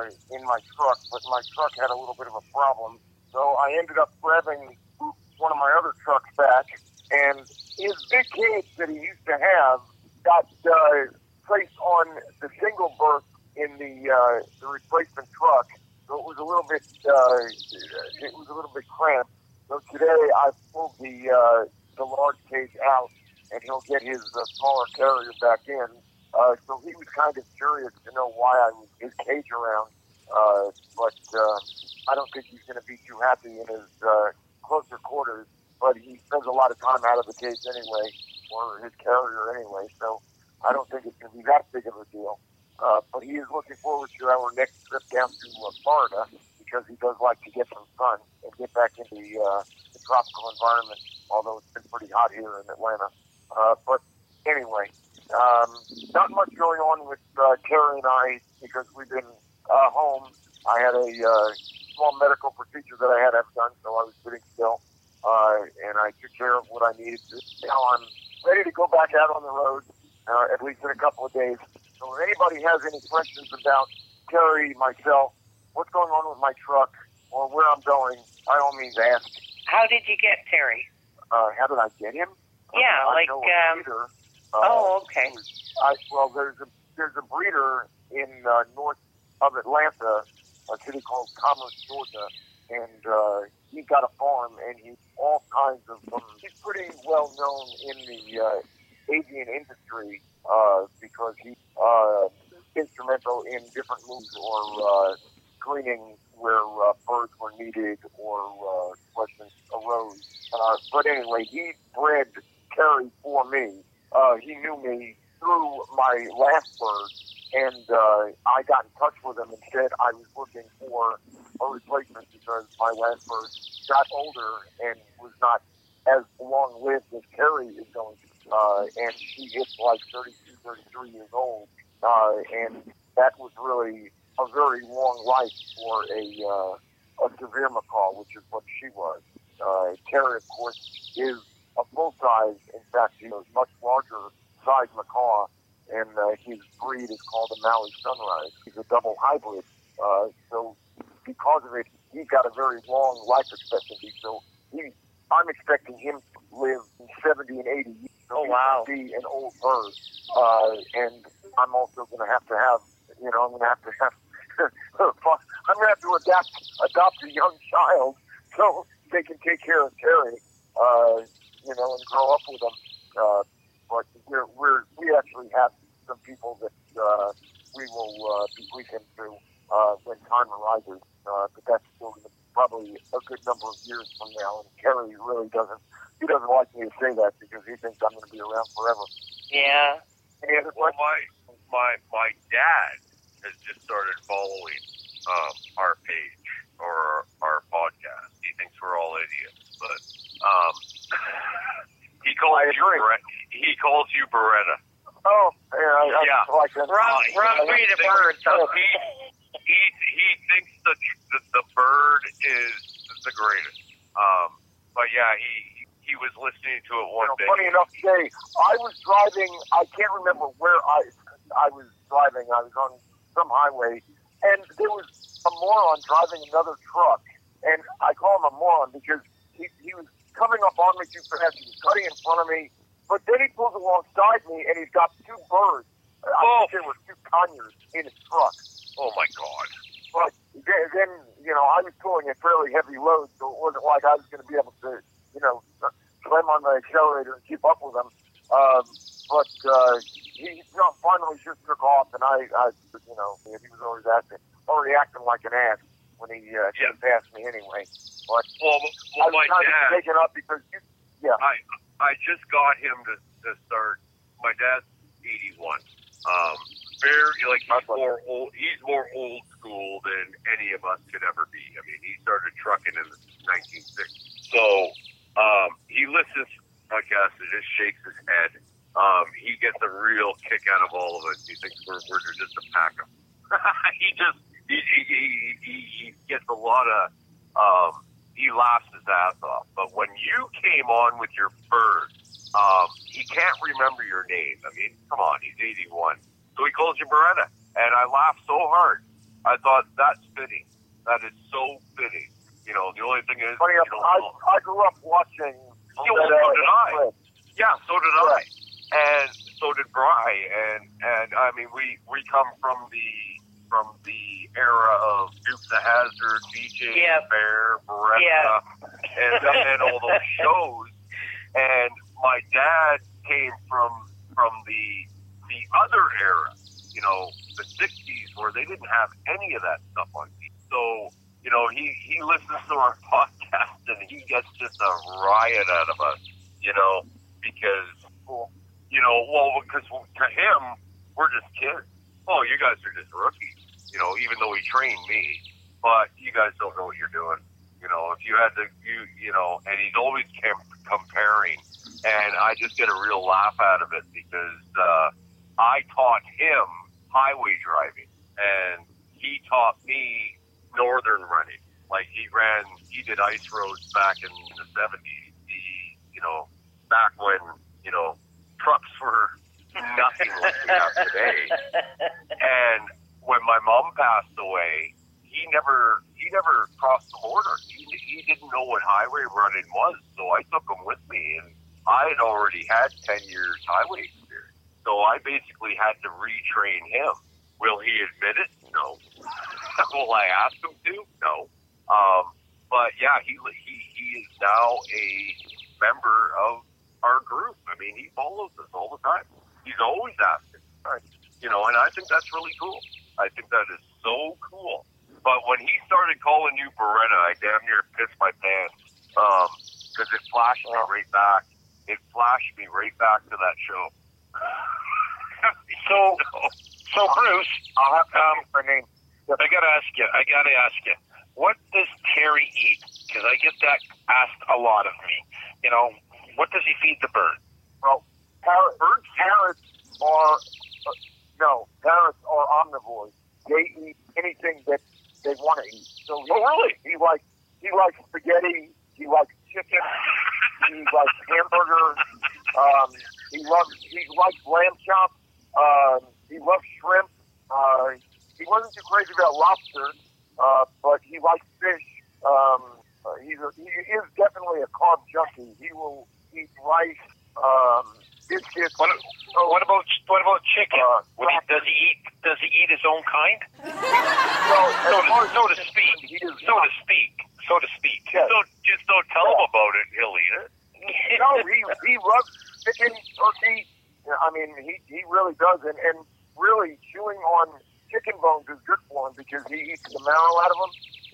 Uh, in my truck, but my truck had a little bit of a problem. So I ended up grabbing one of my other trucks back, and his big cage that he used to have got uh, placed on the single berth in the uh, the replacement truck. So it was a little bit uh, it was a little bit cramped. So today I pulled the uh, the large cage out, and he'll get his uh, smaller carrier back in. Uh, so he was kind of curious to know why I moved his cage around, uh, but uh, I don't think he's going to be too happy in his uh, closer quarters. But he spends a lot of time out of the cage anyway, or his carrier anyway. So I don't think it's going to be that big of a deal. Uh, but he is looking forward to our next trip down to uh, Florida because he does like to get some sun and get back into the, uh, the tropical environment. although it's been pretty hot here in Atlanta. Uh, but anyway, um, not much going on with uh, Carrie and I because we've been uh, home. I had a uh, small medical procedure that I had to have done, so I was sitting still, uh, and I took care of what I needed to. Now I'm ready to go back out on the road, uh, at least in a couple of days. So if anybody has any questions about Terry, myself, what's going on with my truck, or where I'm going, by all means ask. How did you get Terry? Uh, how did I get him? Yeah, I like, um, oh, okay. I, well, there's a there's a breeder in uh, north of Atlanta, a city called Commerce, Georgia, and uh, he got a farm and he's all kinds of. Um, he's pretty well known in the uh, avian industry uh, because he's uh, instrumental in different moves or uh, screening where uh, birds were needed or uh, questions arose. Uh, but anyway, he bred Terry for me. Uh, he knew me through my last bird, and uh, I got in touch with him and said I was looking for a replacement because my last bird got older and was not as long lived as Terry is going to. Uh, and she hits like 32, 33 years old. Uh, and that was really a very long life for a, uh, a severe macaw, which is what she was. Uh, Terry, of course, is a full size. In fact, he was much larger size macaw, and uh, his breed is called a Maui Sunrise. He's a double hybrid. Uh, so because of it, he's got a very long life expectancy. So he, I'm expecting him to live 70 and 80 years. So Oh, wow. Be an old bird, uh, and I'm also going to have to have, you know, I'm going to have to have, I'm going to have to adapt, adopt a young child so they can take care of Terry, uh, you know, and grow up with him. Uh, but we're, we're, we actually have some people that uh, we will uh, bequeath him to uh, when time arises. Uh, but that's still gonna probably a good number of years from now. And Terry really doesn't, he doesn't like me to say that because he thinks I'm going to be around forever. Yeah. Any other questions? questions? Uh, my my my dad has just started following um, our page or our podcast. He thinks we're all idiots, but um, he calls I you. Baretta. He calls you Baretta. Oh, yeah, I, I Yeah. like that. Wrong, he- wrong he breed thinks- bird, though. He he he thinks the the, the bird is the greatest. Um, but yeah, he he was listening to it one You know, day. funny enough, today I was driving. I can't remember where I I was driving. I was on some highway, and there was a moron driving another truck. And I call him a moron because he, he was coming up on me too fast. He was cutting in front of me, but then he pulls alongside me, and he's got two birds. I Oh. think there were two conures in his truck. Oh my god! But then, then, you know, I was pulling a fairly heavy load, so it wasn't like I was going to be able to, you know, slam on the accelerator and keep up with him. Um, but uh, he you know, finally just took off, and I, I, you know, he was always acting, already acting like an ass when he uh, Yeah. yeah. passed me anyway. But Well, I well, was my kind dad. of taken up because, you, yeah, I I just got him to, to start. My dad's eighty one. Um, very like he's more old. He's more old school than any of us could ever be. I mean, he started trucking in the nineteen sixties. So um, he listens to podcasts and just shakes his head. Um, he gets a real kick out of all of us. He thinks we're we're just a pack of. he just he, he, he, he, gets a lot of um, he laughs his ass off. But when you came on with your bird, um, he can't remember your name. I mean, come on, he's 81. So he calls you Baretta. And I laughed so hard. I thought, that's fitting. That is so fitting. You know, the only thing is, funny you know, I, I grew up watching. So did I. Yeah, so did I, and so did Bry, and and I mean we we come from the from the era of Dukes of Hazzard, DJ Yeah. Bear, Baretta, Yeah. and and all those shows. And my dad came from from the the other era, you know, the '60s, where they didn't have any of that stuff on TV. So you know, he he listens to our podcast and he gets just a riot out of us, you know, because you know, well, because to him we're just kids. Oh, you guys are just rookies, you know. Even though he trained me, but you guys don't know what you're doing. You know, if you had to, you you know, and he's always kept comparing, and I just get a real laugh out of it because uh, I taught him highway driving, and he taught me northern running. Like he ran, he did ice roads back in the seventies. He, you know, back when you know trucks were nothing like we have today. And when my mom passed away, he never he never crossed the border. He, he didn't know what highway running was, so I took him with me, and I had already had ten years highway experience. So I basically had to retrain him. Will he admit it? No. Will I ask him to? No. Um, but yeah, he he he is now a member of our group. I mean, he follows us all the time. He's always asking, right? you know, and I think that's really cool. I think that is so cool. But when he started calling you Baretta, I damn near pissed my pants because it flashed me right back. It flashed me right back to that show. So, so Bruce, I'll have to um, my name. I gotta ask you. I gotta ask you. What does Terry eat? Because I get that asked a lot of me. You know, what does he feed the bird? Well, parrot, birds, parrots are no parrots are omnivores. They eat anything that they want to eat. So he, Oh, really? he likes he likes spaghetti. He likes chicken. he likes hamburger. Um, he loves he likes lamb chops. Um, he loves shrimp. Uh, he wasn't too crazy about lobster, uh, but he likes fish. Um, uh, he's a, he is definitely a carb junkie. He will eat rice, um, biscuits. What, what about what about chicken? Uh, What he, does he eat? Does he eat his own kind? So, So to, so to speak. is So to speak. So to speak. Yes. So just don't tell him about it. He'll eat it. no, he he loves chicken, turkey. I mean, he he really does, and and really chewing on chicken bones is good for him because he eats the marrow out of them.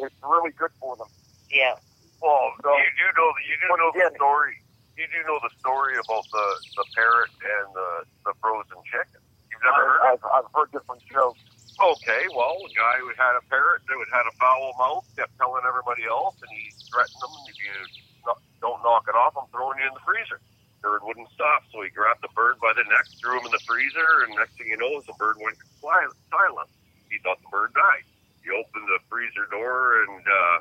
It's really good for them. Yeah. Well, So- you do know you do Once know the story. Did you do know the story about the the parrot and the the frozen chicken. You've never heard? I, I've I've heard different jokes. Okay, well, a guy who had a parrot that would had a foul mouth kept telling everybody else, and he threatened them. If you don't knock it off, I'm throwing you in the freezer. Bird wouldn't stop, so he grabbed the bird by the neck, threw him in the freezer, and next thing you know, the bird went silent. He thought the bird died. He opened the freezer door, and uh,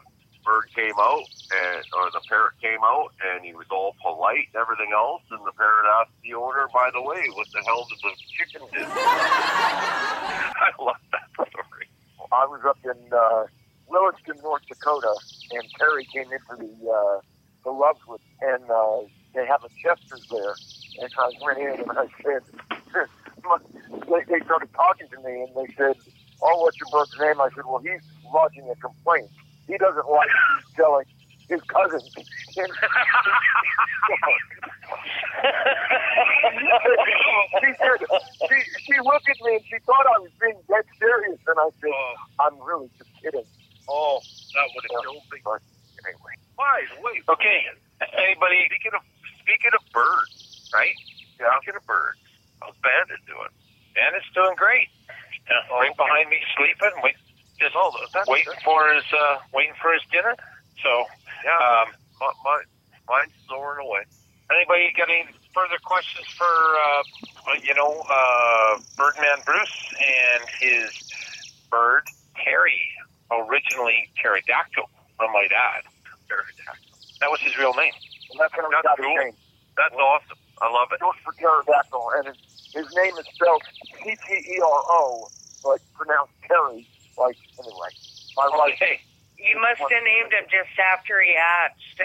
bird came out, and or the parrot came out, and he was all polite and everything else. And the parrot asked the owner, "By the way, what the hell did the chicken do?" I love that story. I was up in uh, Williston, North Dakota, and Terry came into the uh, the Lovewood, and uh, they have a Chester's there. And I went in and I said, they, they started talking to me, and they said, "Oh, what's your bird's name?" I said, "Well, he's lodging a complaint. He doesn't like telling his cousin. She said, she, she looked at me and she thought I was being dead serious, and I said, "I'm really just kidding." Oh, that would have killed me. But anyway, By the way, Okay. Anybody? speaking of speaking of birds, right? Yeah. Speaking of birds, how's Bandit doing? Dan is doing great. Uh, right behind me, sleeping. Wait, just Oh, that's waiting good. for his uh, waiting for his dinner. So, Yeah, um, my, my, mine's soaring away. anybody got any further questions for uh, uh, you know uh, Birdman Bruce and his bird Terry? Originally pterodactyl, I might add. Pterodactyl. That was his real name. and that's how he cool. name. That's awesome. I love it. Goes for pterodactyl, and his, his name is spelled C T E R O, but pronounced Terry. Like anyway, my wife. Okay. You must have named him just after he hatched.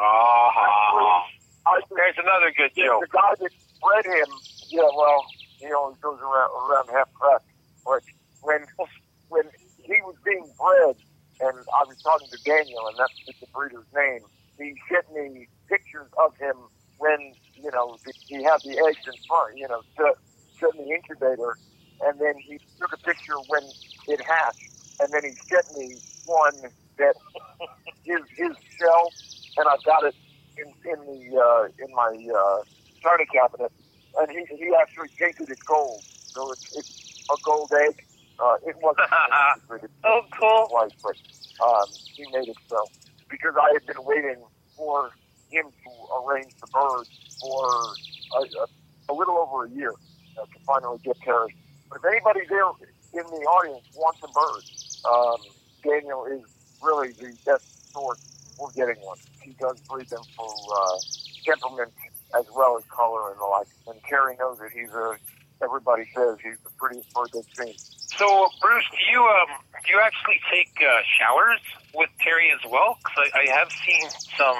Ah, I, there's another good joke. the guy that bred him, yeah, well, he always goes around around half cracked. But when when he was being bred, and I was talking to Daniel, and that's the breeder's name, he sent me pictures of him when you know he had the eggs in front, you know, set, set in the incubator, and then he took a picture when it hatched, and then he sent me one that his his shell, and I got it in in the uh, in my uh, china cabinet, and he he actually painted it gold, so it's, it's a gold egg. Uh, it wasn't oh, cool. twice, but um, he made it so. because I had been waiting for him to arrange the birds for a, a, a little over a year uh, to finally get Terry. If anybody there in the audience wants a bird, um, Daniel is really the best source for getting one. He does breed them for uh, temperament as well as color and the like. And Terry knows it. He's a everybody says he's the prettiest bird they've seen. So, Bruce, do you um do you actually take uh, showers with Terry as well? Because I, I have seen some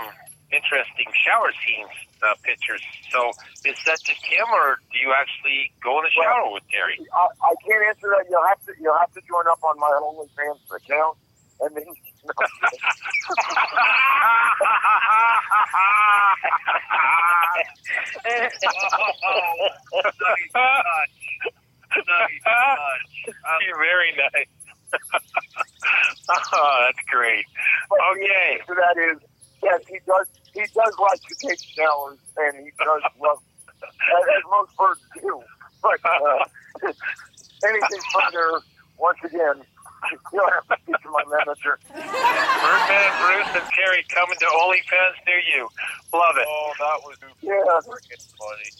interesting shower scenes uh, pictures. So, is that just him, or do you actually go in the shower with Terry? I, I can't answer that. You'll have to you'll have to join up on my OnlyFans account, and then You're very nice. oh, that's great. Okay. So that is yes, he does. He does like to take showers, and he does love, as, as most birds do. But uh, anything further, once again, you'll have to speak to my manager. Birdman, Bruce, and Terry coming to OnlyFans near you. Love it. Oh, that was Yeah. freaking funny.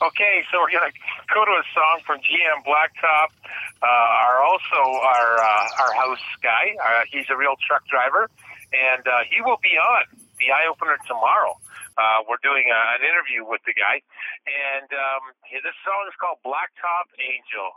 Okay, so we're gonna go to a song from GM Blacktop. Uh, our also our uh, our house guy. Uh, he's a real truck driver, and uh, he will be on the eye opener tomorrow. Uh, we're doing uh, an interview with the guy, and um, this song is called Blacktop Angel.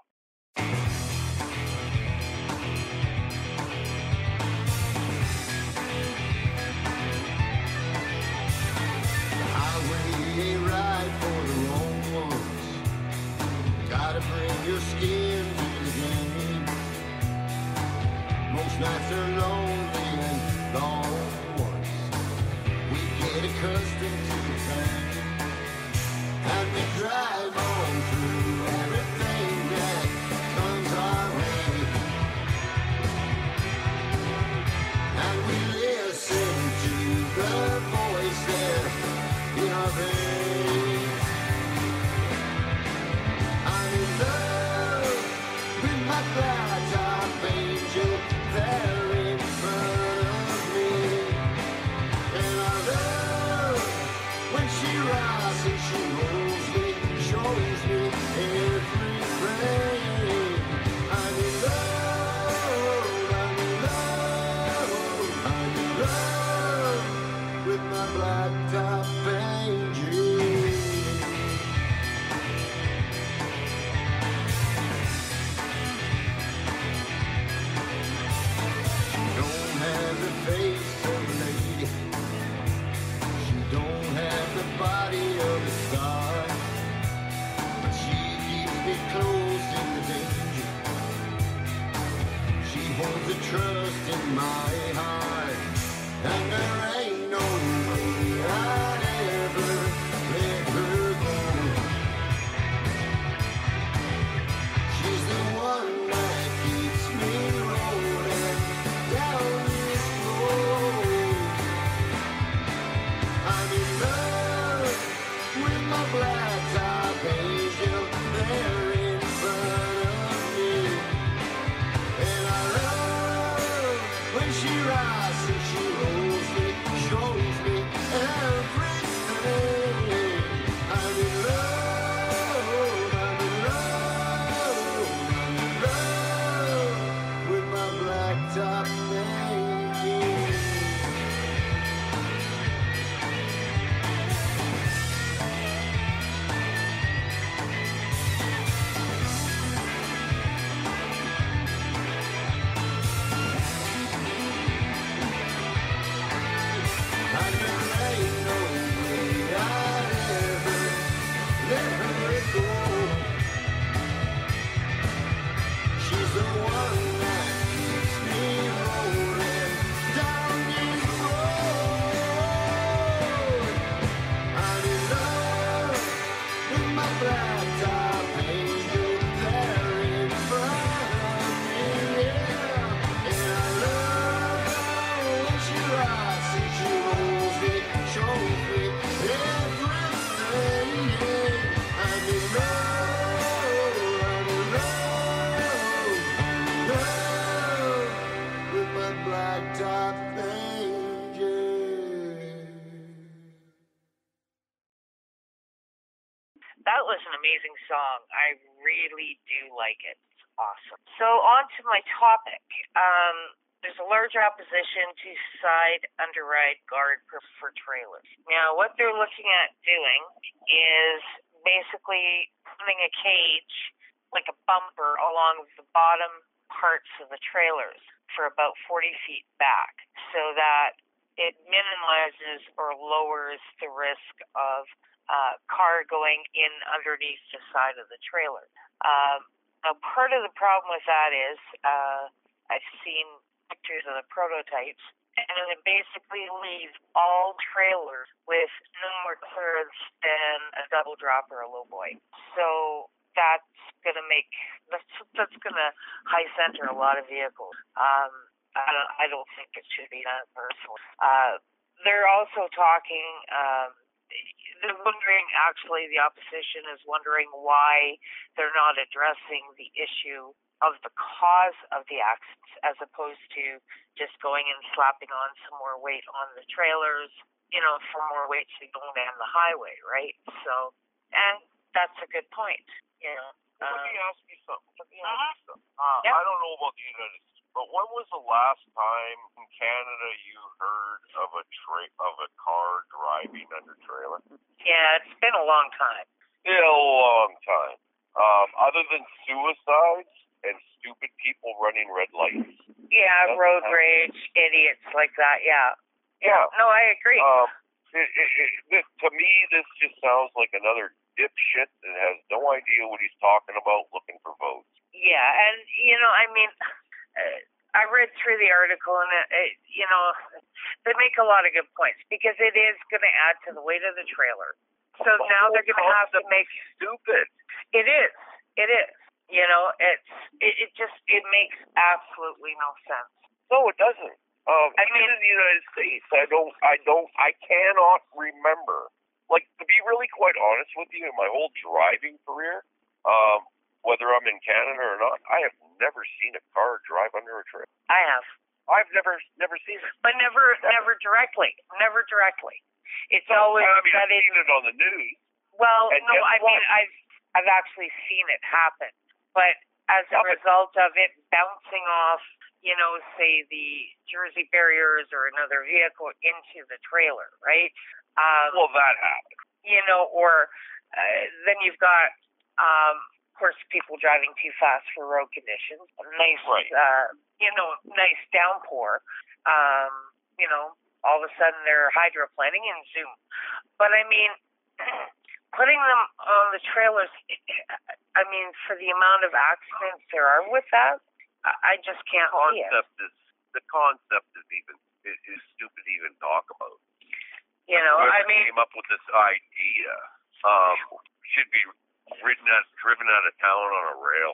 For. Now, what they're looking at doing is basically putting a cage, like a bumper, along the bottom parts of the trailers for about 40 feet back so that it minimizes or lowers the risk of uh, car going in underneath the side of the trailer. Um, now, part of the problem with that is uh, I've seen pictures of the prototypes, and it basically leaves all trailers with no more clearance than a double drop or a low boy. So that's going to make that's that's going to high center a lot of vehicles. Um, I don't I don't think it should be done personally. Uh, they're also talking. Um, they're wondering. Actually, the opposition is wondering why they're not addressing the issue of the cause of the accidents as opposed to just going and slapping on some more weight on the trailers, you know, for more weight to go down the highway, right? So, and that's a good point, you know. Let me ask you something. Let me ask you something. Uh, Yep. I don't know about the United States, but when was the last time in Canada you heard of a tra- of a car driving under trailer? yeah, it's been a long time. In a long time. Um, other than suicides and stupid people running red lights. Yeah, Doesn't road happen. rage, idiots like that. Yeah. Yeah. No, I agree. Um, it, it, it, this, to me, this just sounds like another dipshit that has no idea what he's talking about, looking for votes. Yeah, and you know, I mean, uh, I read through the article, and it, it, you know, they make a lot of good points because it is going to add to the weight of the trailer. So The now they're going to have to make. stupid. It is. It is. You know, it's. It, it just. It makes absolutely no sense. No, it doesn't. Um, I mean- in the United States, I don't, I don't, I cannot remember. Like to be really quite honest with you, in my whole driving career, um, whether I'm in Canada or not, I have never seen a car drive under a trailer. I have, I've never, never seen it. but never, never directly. Never directly. It's always I mean, I've seen it on the news. Well, no, I mean? I've I've actually seen it happen, but as a result of it bouncing off, you know, say the Jersey barriers or another vehicle into the trailer, right? Um, Well, that happened. you know, or uh, then you've got, um, of course, people driving too fast for road conditions. A nice, Right. uh, you know, nice downpour. Um, you know, all of a sudden they're hydroplaning and zoom. But I mean, putting them on the trailers. I mean, for the amount of accidents there are with that, I just can't see it. Concept is the concept is even is, stupid to even talk about. You know, I mean, came up with this idea um, should be ridden out, driven out of town on a rail.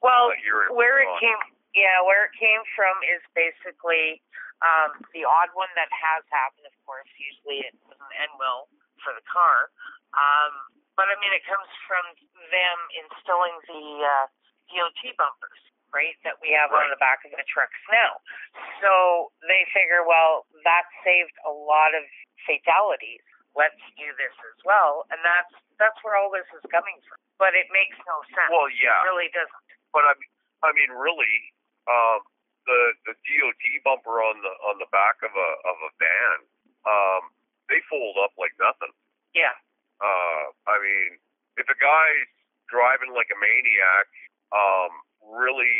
well, where it came yeah where it came from is basically um the odd one that has happened of course usually it doesn't end well for the car um but i mean it comes from them instilling the uh dot bumpers right that we have on the back of the trucks now. So they figure well that saved a lot of fatalities. Let's do this as well. And that's that's where all this is coming from. But it makes no sense. Well, yeah, it really doesn't. But I mean, I mean, really, um, the the DOT bumper on the on the back of a of a van, um, they fold up like nothing. yeah Uh, I mean, if a guy's driving like a maniac, um, really,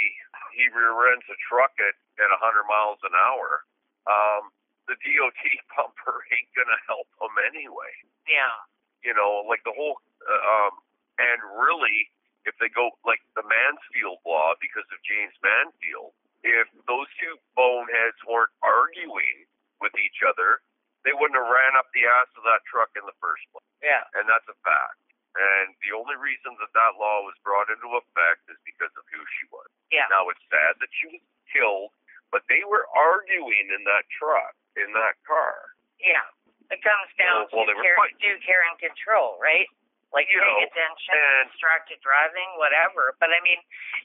he rear ends a truck at at 100 miles an hour. Um, the DOT bumper ain't gonna help him anyway. yeah You know, like the whole, uh, um, and really, if they go like the Mansfield law because of Jayne Mansfield, if those two boneheads weren't arguing with each other, they wouldn't have ran up the ass of that truck in the first place yeah and that's a fact. And the only reason that that law was brought into effect is because of who she was. Yeah. Now it's sad that she was killed, but they were arguing in that truck, in that car. Yeah. It comes down Well, well, to they care, fighting. due care and control, right? Like You paying know, attention, and- distracted driving, whatever. But I mean,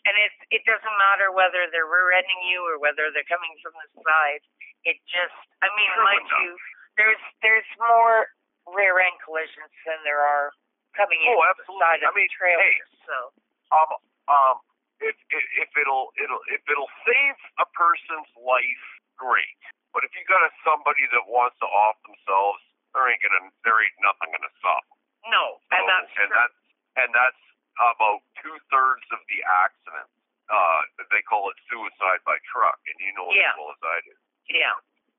and it's it doesn't matter whether they're rear-ending you or whether they're coming from the side. It just, I mean, mind enough. you, there's there's more rear-end collisions than there are coming in Oh, the absolutely. side of I mean, the trailers. So um, um, if, if if it'll it'll if it'll save a person's life, great. But if you got a, somebody that wants to off themselves, there ain't gonna there ain't nothing gonna stop. no, and that's and true. that's and that's about two thirds of the accidents. Uh, they call it suicide by truck, and you know Yeah. as well as I do. yeah.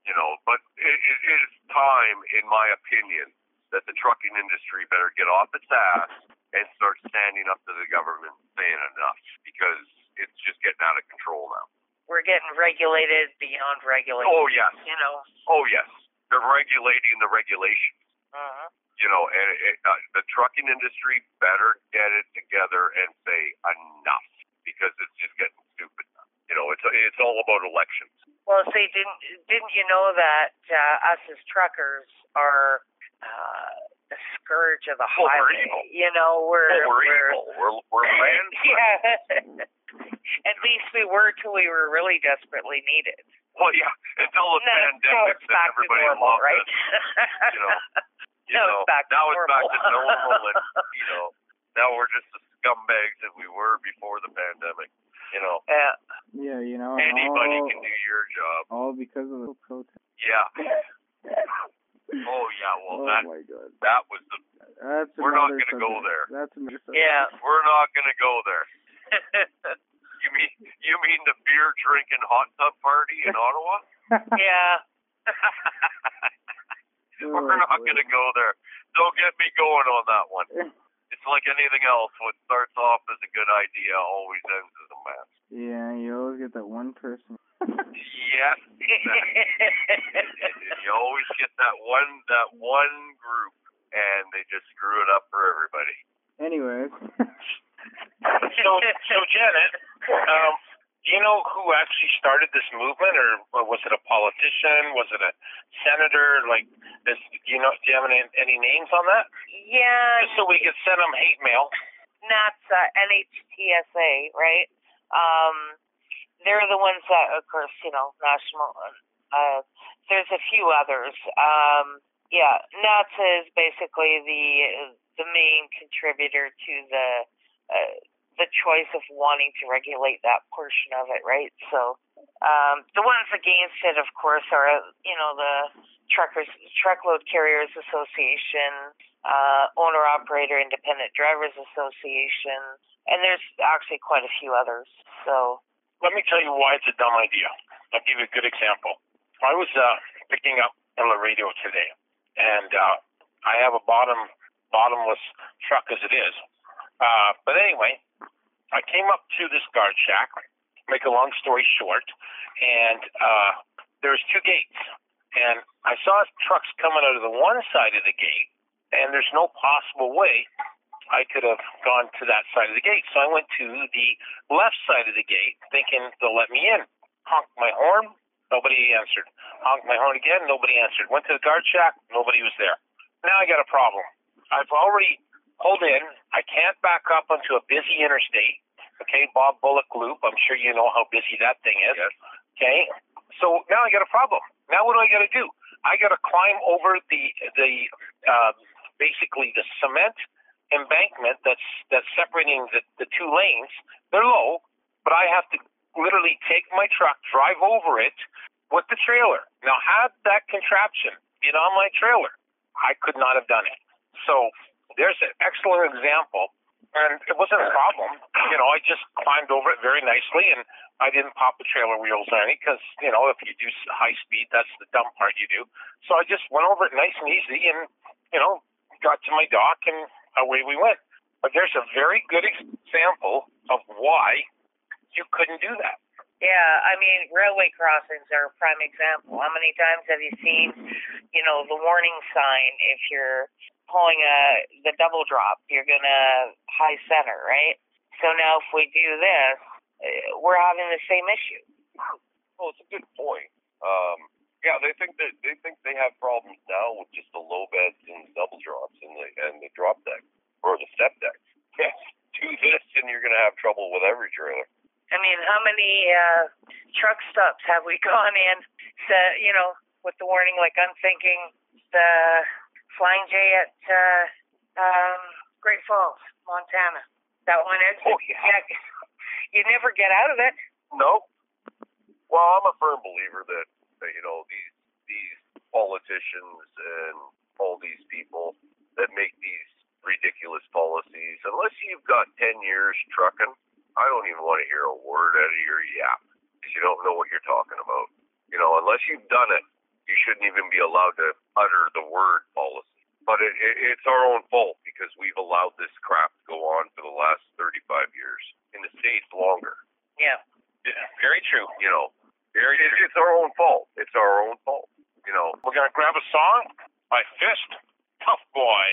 You know, but it, it is time, in my opinion, that the trucking industry better get off its ass and start standing up to the government saying enough because it's just getting out of control now. We're getting regulated beyond regulated. Oh yes, You know. oh yes, they're regulating the regulations. Uh-huh. You know, and it, uh, the trucking industry better get it together and say enough because it's just getting stupid. You know, it's it's all about elections. Well, see, didn't didn't you know that uh, us as truckers are uh, the scourge of the we're highway? evil. You know, we're Oh, we're we're evil. We're we're land. yeah. At least we were till we were really desperately needed. Well, yeah, until the Now, now pandemic, it's then back to everybody normal, loved right? it. You know, you Now know, it's back to now it's back normal. to normal, and you know, now we're just the scumbags that we were before the pandemic. You know, yeah. Yeah, you know, anybody all, can do your job. all because of the protest. Yeah. Oh yeah, well oh that my god, that was the. that's We're not gonna go there. That's another subject. Yeah. We're not gonna go there. You mean you mean the beer drinking hot tub party in Ottawa? yeah. We're oh, not gonna go there. Don't get me going on that one. It's like anything else. What starts off as a good idea always ends as a mess. Yeah, you always get that one person. Yes. you always get that one that one group, and they just screw it up for everybody. Anyways, So, so Janet, um, do you know who actually started this movement, or, or was it a politician? Was it a senator? Like, this, do you know? Do you have any, any names on that? yeah. Just so we can send them hate mail. That's uh, NHTSA, right? Um, they're the ones that, of course, you know, national. Uh, there's a few others. Um, yeah, NHTSA is basically the the main contributor to the uh, the choice of wanting to regulate that portion of it, right? So um, the ones against it, of course, are you know the truckers, truckload carriers association, uh, owner operator independent drivers association, and there's actually quite a few others. So Let me tell you why it's a dumb idea. I'll give you a good example. I was uh, picking up the radio today, and uh, I have a bottom bottomless truck as it is. Uh, but anyway, I came up to this guard shack. Make a long story short, and uh, there's two gates, and I saw trucks coming out of the one side of the gate, and there's no possible way I could have gone to that side of the gate. So I went to the left side of the gate, thinking they'll let me in. Honked my horn, nobody answered. Honked my horn again, nobody answered. Went to the guard shack, nobody was there. Now I got a problem. I've already pulled in. I can't back up onto a busy interstate. Okay, Bob Bullock Loop. I'm sure you know how busy that thing is. Yes. Okay, so now I got a problem. Now what do I got to do? I got to climb over the the uh, basically the cement embankment that's that's separating the, the two lanes. They're low, but I have to literally take my truck, drive over it with the trailer. Now, had that contraption been on my trailer, I could not have done it. So there's an excellent example, and it wasn't a problem. You know, I just climbed over it very nicely, and I didn't pop the trailer wheels or anything because you know if you do high speed, that's the dumb part you do. So I just went over it nice and easy, and you know got to my dock, and away we went. But there's a very good example of why you couldn't do that. Yeah, I mean, railway crossings are a prime example. How many times have you seen, you know, the warning sign if you're pulling a the double drop, you're gonna high center, right? So now if we do this, uh, we're having the same issue. Well, it's a good point. Um, yeah, they think that they think they have problems now with just the low beds and double drops and the and the drop deck or the step deck. Yes, do this and you're gonna have trouble with every trailer. I mean, how many uh, truck stops have we gone in? So, you know, with the warning, like I'm thinking the Flying J at uh, um, Great Falls, Montana. That one exit. Oh, yeah. You never get out of it. No. Well, I'm a firm believer that, that you know these these politicians and all these people that make these ridiculous policies, unless you've got ten years trucking, I don't even want to hear a word out of your yap because you don't know what you're talking about. You know, unless you've done it, you shouldn't even be allowed to utter the word policy. But it, it, it's our own fault because we've allowed this crap to go on for the last 35 years. In the States, longer. Yeah. Yeah, very true. You know, very it, it's our own fault. It's our own fault. You know, We're going to grab a song by Fist, Tough Boy.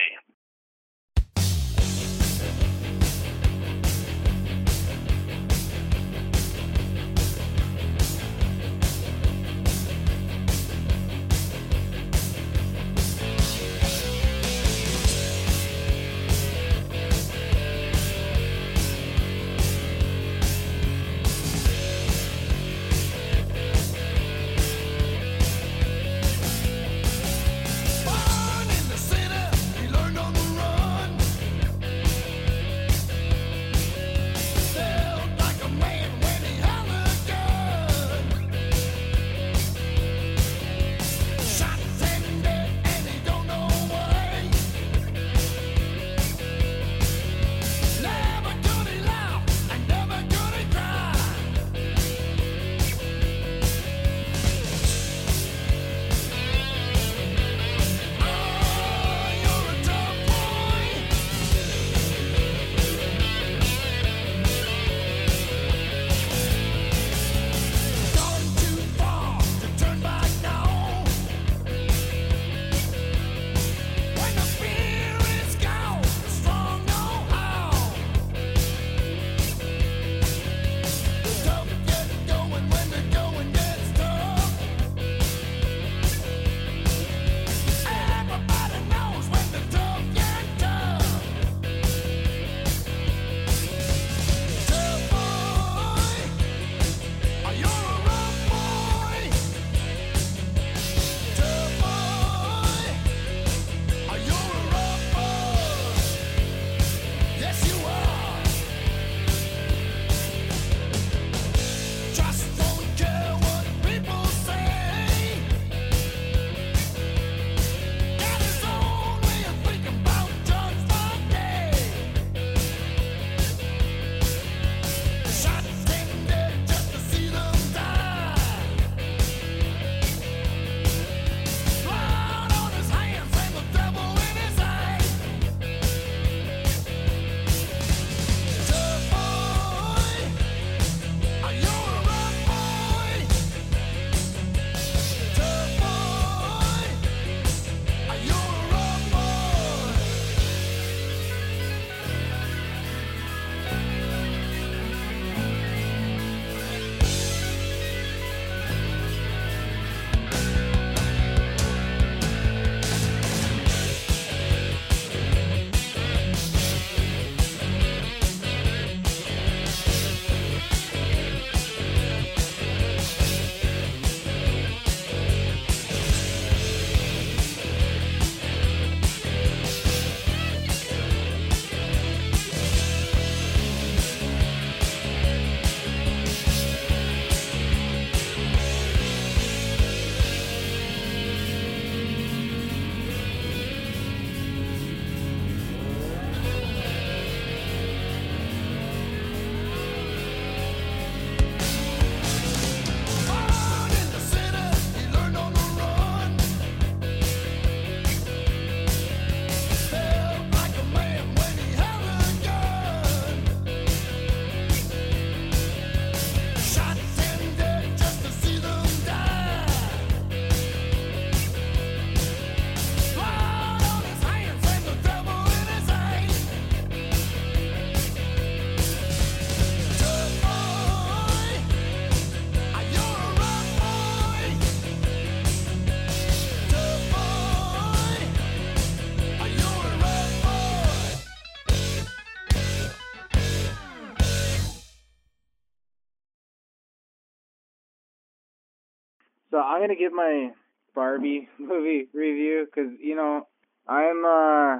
I'm gonna give my Barbie movie review because you know I'm uh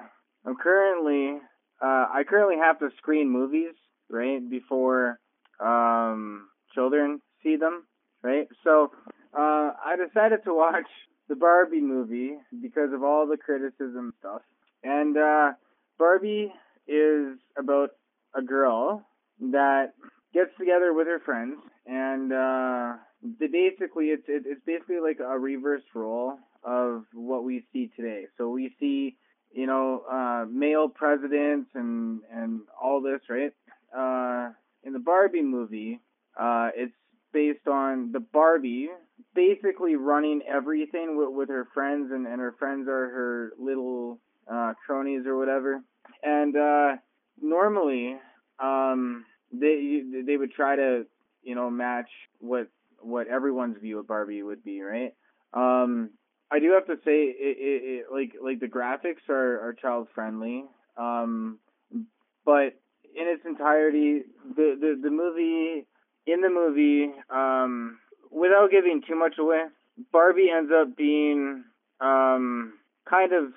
I'm currently uh, I currently have to screen movies right before um, children see them, right? So uh, I decided to watch the Barbie movie because of all the criticism stuff. And uh, Barbie is about a girl that gets together with her friends, and uh, they basically it's it, it's basically like a reverse role of what we see today. So we see you know uh, male presidents and and all this, right? Uh, in the Barbie movie, uh, it's based on the Barbie basically running everything with, with her friends, and, and her friends are her little uh, cronies or whatever. And uh, normally, um, they they would try to you know match what what everyone's view of Barbie would be, right? Um, I do have to say, it, it, it like like the graphics are are child friendly, um, but in its entirety, the the the movie in the movie, um, without giving too much away, Barbie ends up being um, kind of,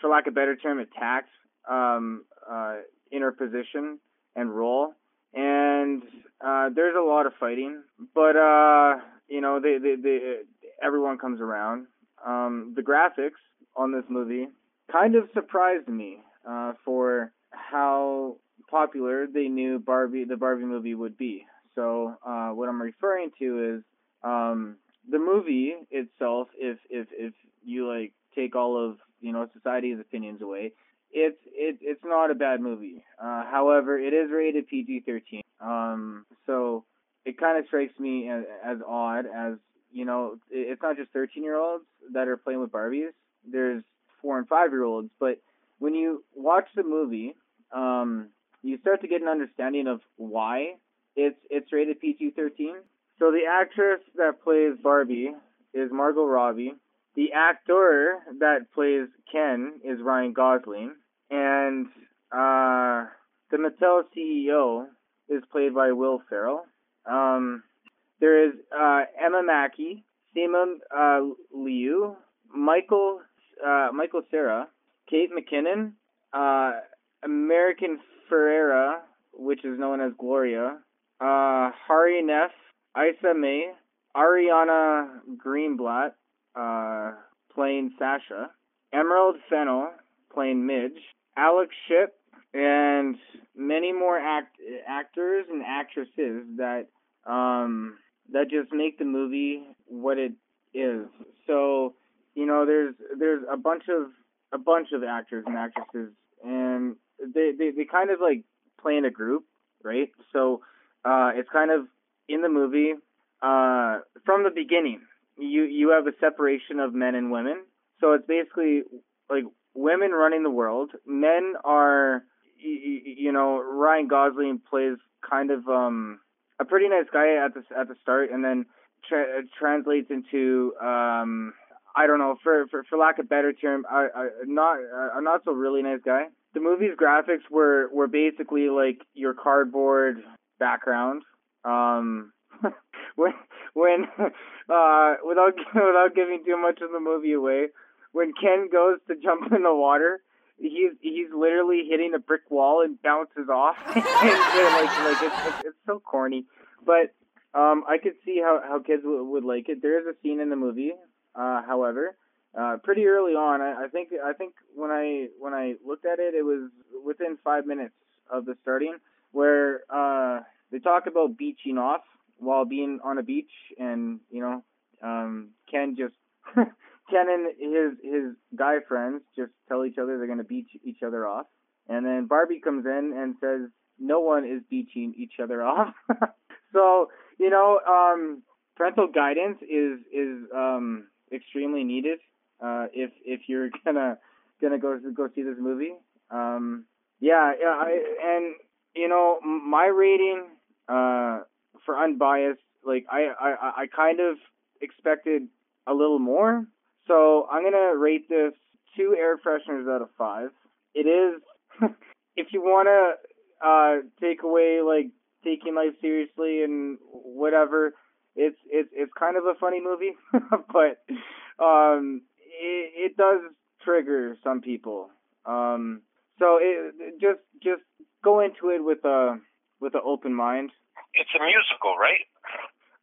for lack of a better term, attacked um, uh, in her position and role. And uh, there's a lot of fighting, but uh, you know, they, they, they, everyone comes around. Um, the graphics on this movie kind of surprised me uh, for how popular they knew Barbie, the Barbie movie would be. So uh, what I'm referring to is um, the movie itself. If if if you like take all of you know society's opinions away, it's it it's not a bad movie. Uh, however, it is rated PG-13. Um, so it kind of strikes me as, as odd as you know it- it's not just 13 year olds that are playing with Barbies. There's four and five year olds, but when you watch the movie, um, you start to get an understanding of why it's it's rated PG-13. So the actress that plays Barbie is Margot Robbie. The actor that plays Ken is Ryan Gosling, and uh, the Mattel CEO is played by Will Ferrell. Um, there is uh, Emma Mackey, Simu uh, Liu, Michael uh, Michael Cera, Kate McKinnon, uh, America Ferrera, which is known as Gloria, uh, Hari Nef, Issa Rae, Ariana Greenblatt, uh, playing Sasha, Emerald Fennell, playing Midge, Alex Shipp, and many more act- actors and actresses that um, that just make the movie what it is. So, you know, there's there's a bunch of a bunch of actors and actresses, and they they, they kind of like play in a group, right? So, uh, it's kind of in the movie uh, from the beginning. You you have a separation of men and women. So it's basically like women running the world. Men are, you know, Ryan Gosling plays kind of um a pretty nice guy at the at the start, and then tra- translates into um I don't know for for for lack of better term, I, I not a not so really nice guy. The movie's graphics were were basically like your cardboard background. Um, when when uh without without giving too much of the movie away, when Ken goes to jump in the water, he's he's literally hitting a brick wall and bounces off. and, like like it's, it's it's so corny, but um I could see how how kids w- would like it. There is a scene in the movie, uh, however, uh, pretty early on. I, I think I think when I when I looked at it, it was within five minutes of the starting where uh they talk about beaching off while being on a beach, and you know, um, Ken just Ken and his his guy friends just tell each other they're gonna beach each other off, and then Barbie comes in and says no one is beaching each other off. so you know, um, parental guidance is is um, extremely needed uh, if if you're gonna gonna go go see this movie. Um, yeah, yeah, I, and you know, my rating uh, for unbiased, like I, I, I kind of expected a little more, so I'm gonna rate this two air fresheners out of five. It is, if you wanna uh, take away like taking life seriously and whatever, it's it's it's kind of a funny movie, but um, it, it does trigger some people. Um, So it, it just just go into it with a with an open mind. It's a musical, right?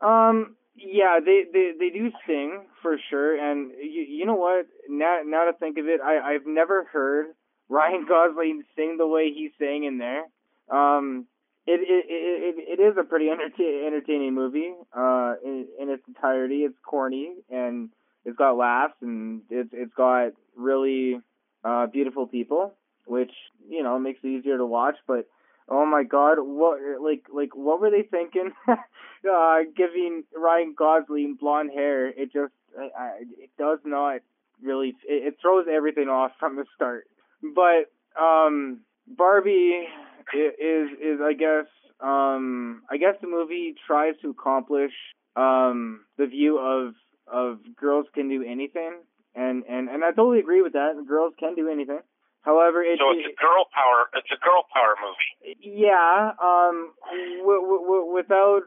Um, yeah, they they they do sing for sure, and you you know what? Now now to think of it, I I've never heard Ryan Gosling sing the way he sang in there. Um, it it it it is a pretty entertain, entertaining movie. Uh, in, in its entirety, it's corny and it's got laughs and it's it's got really uh beautiful people, which you know makes it easier to watch. But oh my god, what like like what were they thinking? uh, giving Ryan Gosling blonde hair, it just I, I, it does not really it, it throws everything off from the start. But um Barbie is is I guess um I guess the movie tries to accomplish um the view of of girls can do anything and and and I totally agree with that. Girls can do anything. However, it, So it's a girl power. It's a girl power movie. yeah, um, w- w- w- without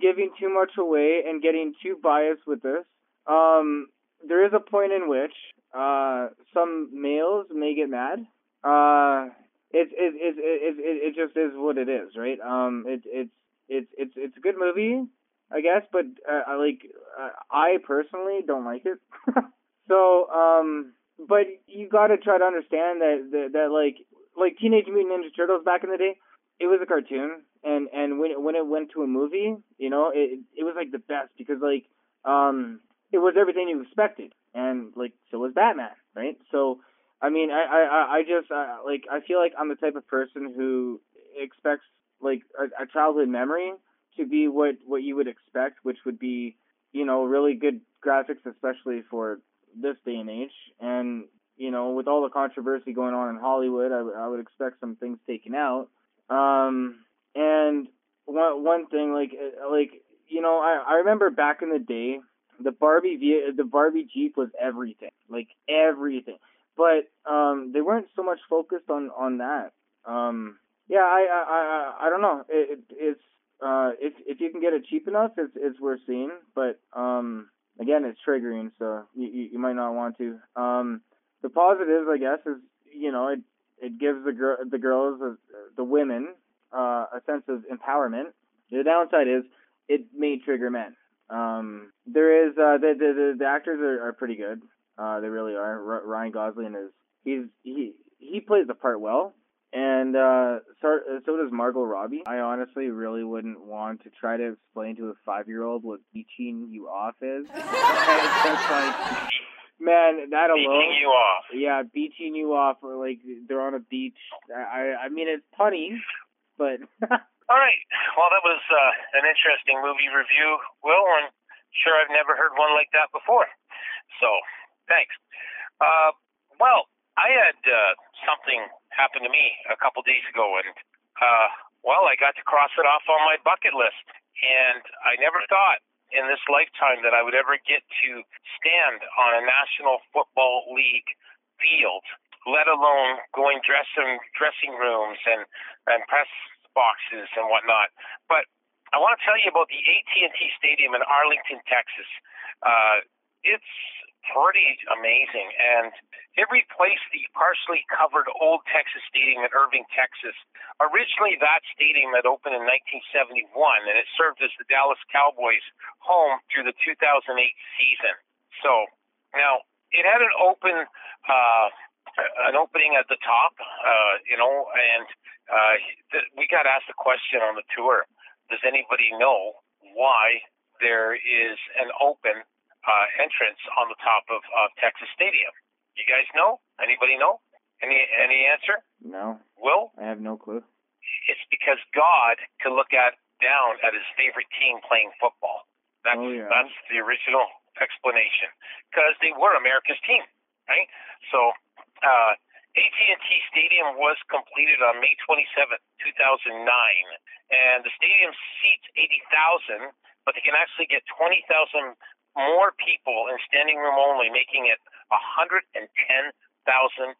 giving too much away and getting too biased with this, um, there is a point in which uh, some males may get mad. Uh, it it, it it it it just is what it is, right? Um, it it's it's it's it's a good movie, I guess, but uh, I like uh, I personally don't like it. so um, but you got to try to understand that, that that like like Teenage Mutant Ninja Turtles back in the day, it was a cartoon, and and when it, when it went to a movie, you know, it it was like the best because like um it was everything you expected, and like so was Batman, right? So I mean, I I I- I just uh, like I feel like I'm the type of person who expects like a, a childhood memory to be what what you would expect, which would be you know really good graphics, especially for this day and age, and you know, with all the controversy going on in Hollywood, I, would- I would expect some things taken out. Um, and one one thing, like uh, like you know, I I remember back in the day, the Barbie the Barbie Jeep was everything, like everything. But um, they weren't so much focused on on that. Um, yeah, I I I, I don't know. It, it it's uh if if you can get it cheap enough, it's it's worth seeing. But um, again, it's triggering, so you you, you might not want to. Um, the positives, I guess, is you know it it gives the girl the girls uh, the women uh, a sense of empowerment. The downside is it may trigger men. Um, there is uh, the, the the the actors are, are pretty good. Uh, they really are. R- Ryan Gosling is he's he he plays the part well, and uh, so so does Margot Robbie. I honestly really wouldn't want to try to explain to a five year old what beaching you off is. just like man, that alone. Beating you off. Yeah, beaching you off, or like they're on a beach. I I I mean it's punny, but All right. Well, that was uh, an interesting movie review, Will, and sure I've never heard one like that before. So, thanks. Uh, well, I had uh, something happen to me a couple days ago, and uh, well, I got to cross it off on my bucket list, and I never thought in this lifetime that I would ever get to stand on a National Football League field, let alone going dressing dressing rooms and and press boxes and whatnot. But I want to tell you about the AT&T Stadium in Arlington, Texas. Uh, it's pretty amazing, and it replaced the partially covered old Texas Stadium in Irving, Texas. Originally, that stadium had opened in 1971, and it served as the Dallas Cowboys' home through the 2008 season. So now it had an open. Uh, an opening at the top, uh, you know, and uh, th- we got asked a question on the tour. Does anybody know why there is an open uh, entrance on the top of, of Texas Stadium? You guys know? Anybody know? Any any answer? no, Will? I have no clue. It's because God could look at down at his favorite team playing football. That's Oh, yeah. that's the original explanation. Because they were America's team, right? So uh, AT&T Stadium was completed on May 27th, 2009, and the stadium seats 80,000, but they can actually get 20,000 more people in standing room only, making it 110,000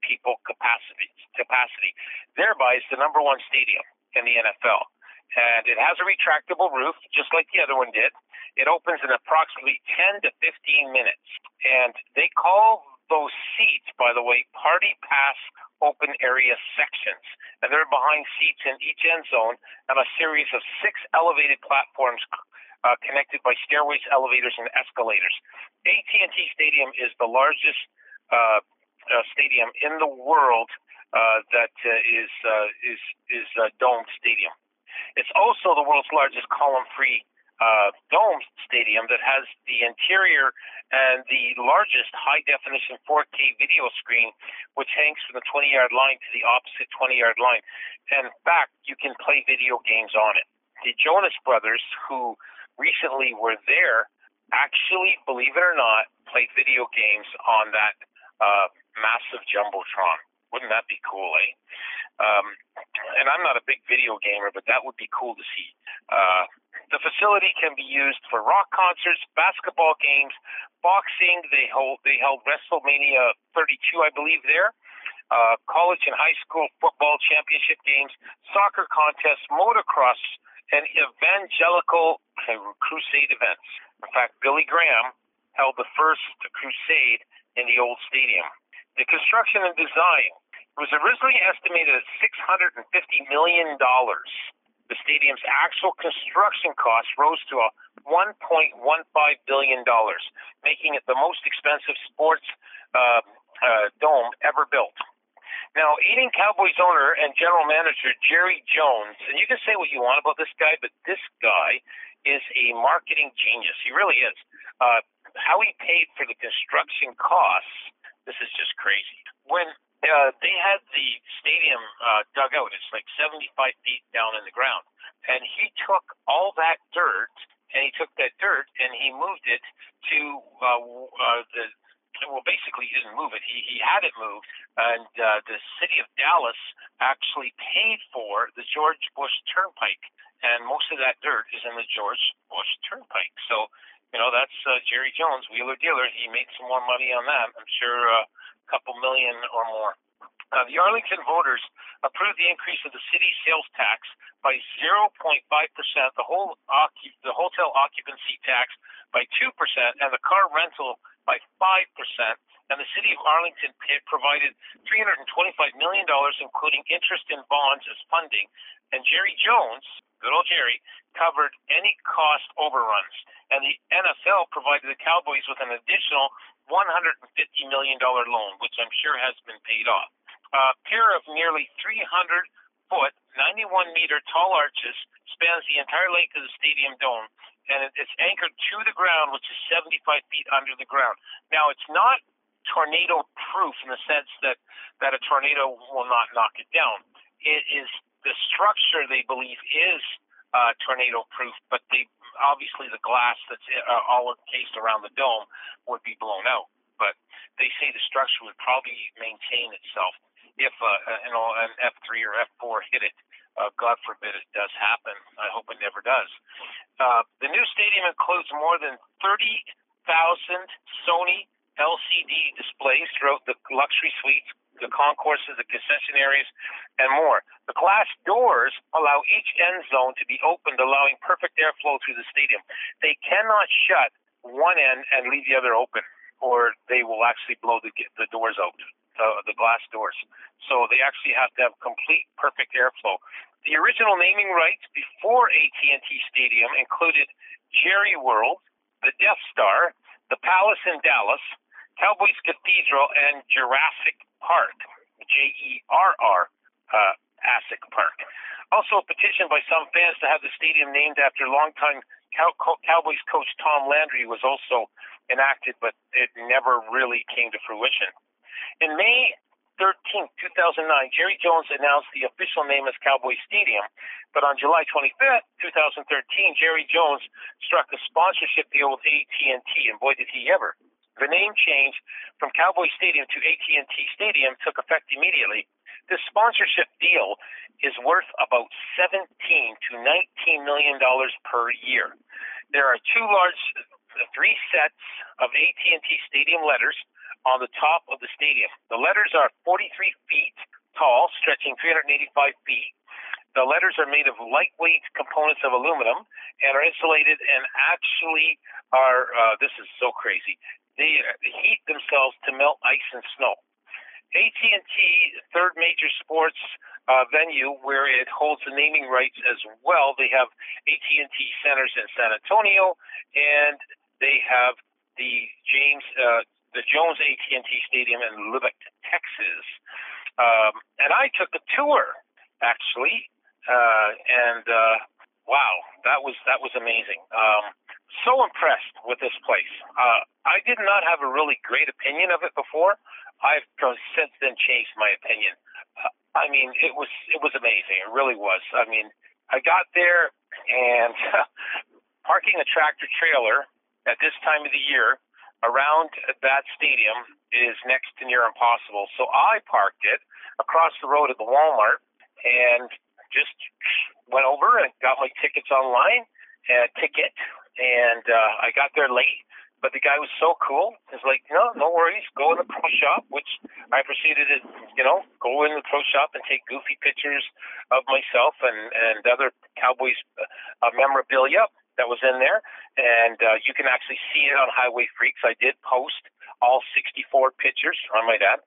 people capacity. Capacity, thereby is the number one stadium in the NFL, and it has a retractable roof, just like the other one did. It opens in approximately 10 to 15 minutes, and they call those seats, by the way, Party Pass open area sections, and they're behind seats in each end zone and a series of six elevated platforms uh, connected by stairways, elevators, and escalators. AT&T Stadium is the largest uh, uh, stadium in the world uh, that uh, is uh, is is a domed stadium. It's also the world's largest column-free uh, dome stadium that has the interior and the largest high-definition 4K video screen, which hangs from the 20-yard line to the opposite 20-yard line. In fact, you can play video games on it. The Jonas Brothers, who recently were there, actually, believe it or not, played video games on that uh, massive jumbotron. Wouldn't that be cool, eh? Um, and I'm not a big video gamer, but that would be cool to see. Uh, the facility can be used for rock concerts, basketball games, boxing. They hold they held WrestleMania 32, I believe, there. Uh, college and high school football championship games, soccer contests, motocross, and evangelical crusade events. In fact, Billy Graham held the first crusade in the old stadium. The construction and design was originally estimated at $650 million. The stadium's actual construction cost rose to a $1.15 billion, making it the most expensive sports uh, uh, dome ever built. Now, eating Cowboys owner and general manager Jerry Jones, and you can say what you want about this guy, but this guy is a marketing genius. He really is. Uh, how he paid for the construction costs, this is just crazy. When uh, they had the stadium uh, dug out, it's like 75 feet down in the ground, and he took all that dirt, and he took that dirt and he moved it to uh, uh, the well, basically he didn't move it. He he had it moved, and uh, the city of Dallas actually paid for the George Bush Turnpike, and most of that dirt is in the George Bush Turnpike. So, you know, that's uh, Jerry Jones, wheeler dealer. He made some more money on that. I'm sure uh, a couple million or more. Uh, the Arlington voters approved the increase of the city sales tax by 0.5 percent, the whole occup- the hotel occupancy tax by two percent, and the car rental by 5%, and the city of Arlington provided $325 million, including interest in bonds as funding. And Jerry Jones, good old Jerry, covered any cost overruns. And the NFL provided the Cowboys with an additional $150 million loan, which I'm sure has been paid off. A pair of nearly 300 foot, 91 meter tall arches spans the entire length of the stadium dome and it's anchored to the ground, which is 75 feet under the ground. Now, it's not tornado proof in the sense that, that a tornado will not knock it down. It is the structure they believe is uh, tornado proof, but they obviously the glass that's uh, all encased around the dome would be blown out. But they say the structure would probably maintain itself if uh, you an F3 or F4 hit it. Uh, God forbid it does happen. I hope it never does. Uh, the new stadium includes more than 30,000 Sony LCD displays throughout the luxury suites, the concourses, the concession areas, and more. The glass doors allow each end zone to be opened, allowing perfect airflow through the stadium. They cannot shut one end and leave the other open, or they will actually blow the, the doors out uh, the glass doors. So they actually have to have complete perfect airflow. The original naming rights before AT&T Stadium included Jerry World, the Death Star, the Palace in Dallas, Cowboys Cathedral, and Jurassic Park, J-E-R-R, uh, Asic Park. Also, a petition by some fans to have the stadium named after longtime Cow- Cowboys coach Tom Landry was also enacted, but it never really came to fruition. In May 13, 2009, Jerry Jones announced the official name as Cowboy Stadium, but on July 25, 2013, Jerry Jones struck a sponsorship deal with AT&T, and boy did he ever. The name change from Cowboy Stadium to AT&T Stadium took effect immediately. This sponsorship deal is worth about 17 to 19 million dollars per year. There are two large, three sets of AT&T Stadium letters on the top of the stadium. The letters are 43 feet tall, stretching 385 feet. The letters are made of lightweight components of aluminum and are insulated and actually are, uh, this is so crazy, they heat themselves to melt ice and snow. AT&T, third major sports uh, venue where it holds the naming rights as well. They have AT&T centers in San Antonio, and they have the James uh, the Jones AT&T Stadium in Lubbock, Texas. Um, and I took a tour actually, uh, and uh, wow, that was that was amazing. Um, so impressed with this place. Uh, I did not have a really great opinion of it before. I've since then changed my opinion. Uh, I mean, it was it was amazing. It really was. I mean, I got there and parking a tractor trailer at this time of the year around that stadium is next to near impossible. So I parked it across the road at the Walmart and just went over and got my tickets online, uh, ticket, and uh, I got there late. But the guy was so cool. He's like, no, no worries. Go in the pro shop, which I proceeded to, you know, go in the pro shop and take goofy pictures of myself and, and other Cowboys uh, memorabilia that was in there. And uh, you can actually see it on HiWay Freeks. I did post all 64 pictures, I might add.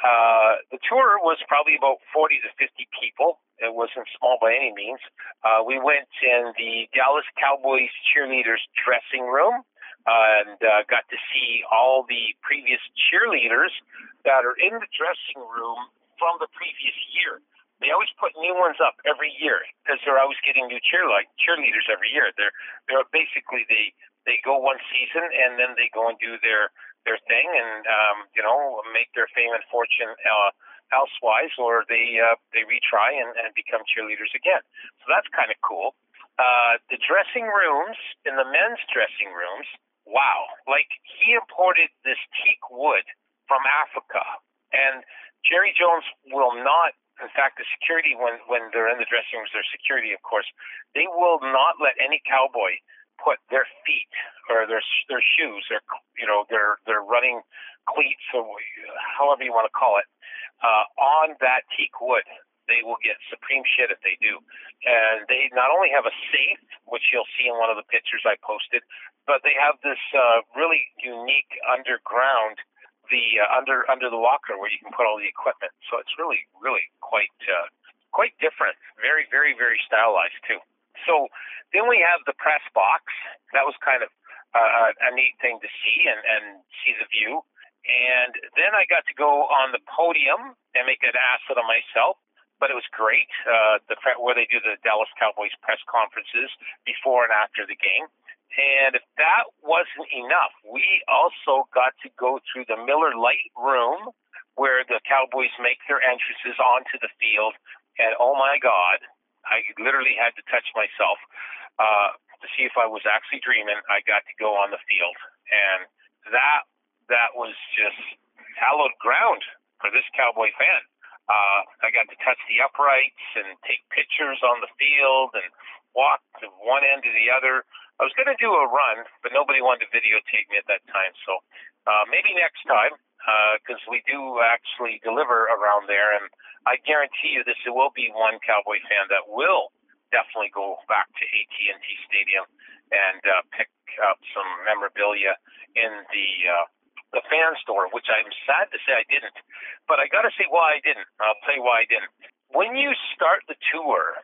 Uh, the tour was probably about 40 to 50 people. It wasn't small by any means. Uh, we went in the Dallas Cowboys cheerleaders dressing room and uh, got to see all the previous cheerleaders that are in the dressing room from the previous year. They always put new ones up every year because they're always getting new cheer like cheerleaders every year. They're they're basically they they go one season and then they go and do their their thing and um, you know make their fame and fortune uh, elsewise, or they uh, they retry and, and become cheerleaders again. So that's kind of cool. Uh, the dressing rooms in the men's dressing rooms, wow! Like he imported this teak wood from Africa, and Jerry Jones will not. In fact, the security when when they're in the dressing rooms, their security, of course, they will not let any cowboy put their feet or their their shoes, their you know their their running cleats or however you want to call it, uh, on that teak wood. They will get supreme shit if they do. And they not only have a safe, which you'll see in one of the pictures I posted, but they have this uh, really unique underground the uh, under under the locker where you can put all the equipment. So it's really really quite uh, quite different. Very very very stylized too. So then we have the press box. That was kind of uh, a neat thing to see and, and see the view. And then I got to go on the podium and make an ass of myself. But it was great. Uh, the where they do the Dallas Cowboys press conferences before and after the game. And if that wasn't enough, we also got to go through the Miller Lite room where the Cowboys make their entrances onto the field. And oh my God, I literally had to touch myself uh, to see if I was actually dreaming. I got to go on the field, and that that was just hallowed ground for this Cowboy fan. Uh, I got to touch the uprights and take pictures on the field and walk from one end to the other. I was going to do a run, but nobody wanted to videotape me at that time. So uh, maybe next time, because uh, we do actually deliver around there, and I guarantee you this will be one Cowboy fan that will definitely go back to AT&T Stadium and uh, pick up some memorabilia in the uh, the fan store, which I'm sad to say I didn't. But I got to say why I didn't. I'll tell you why I didn't. When you start the tour,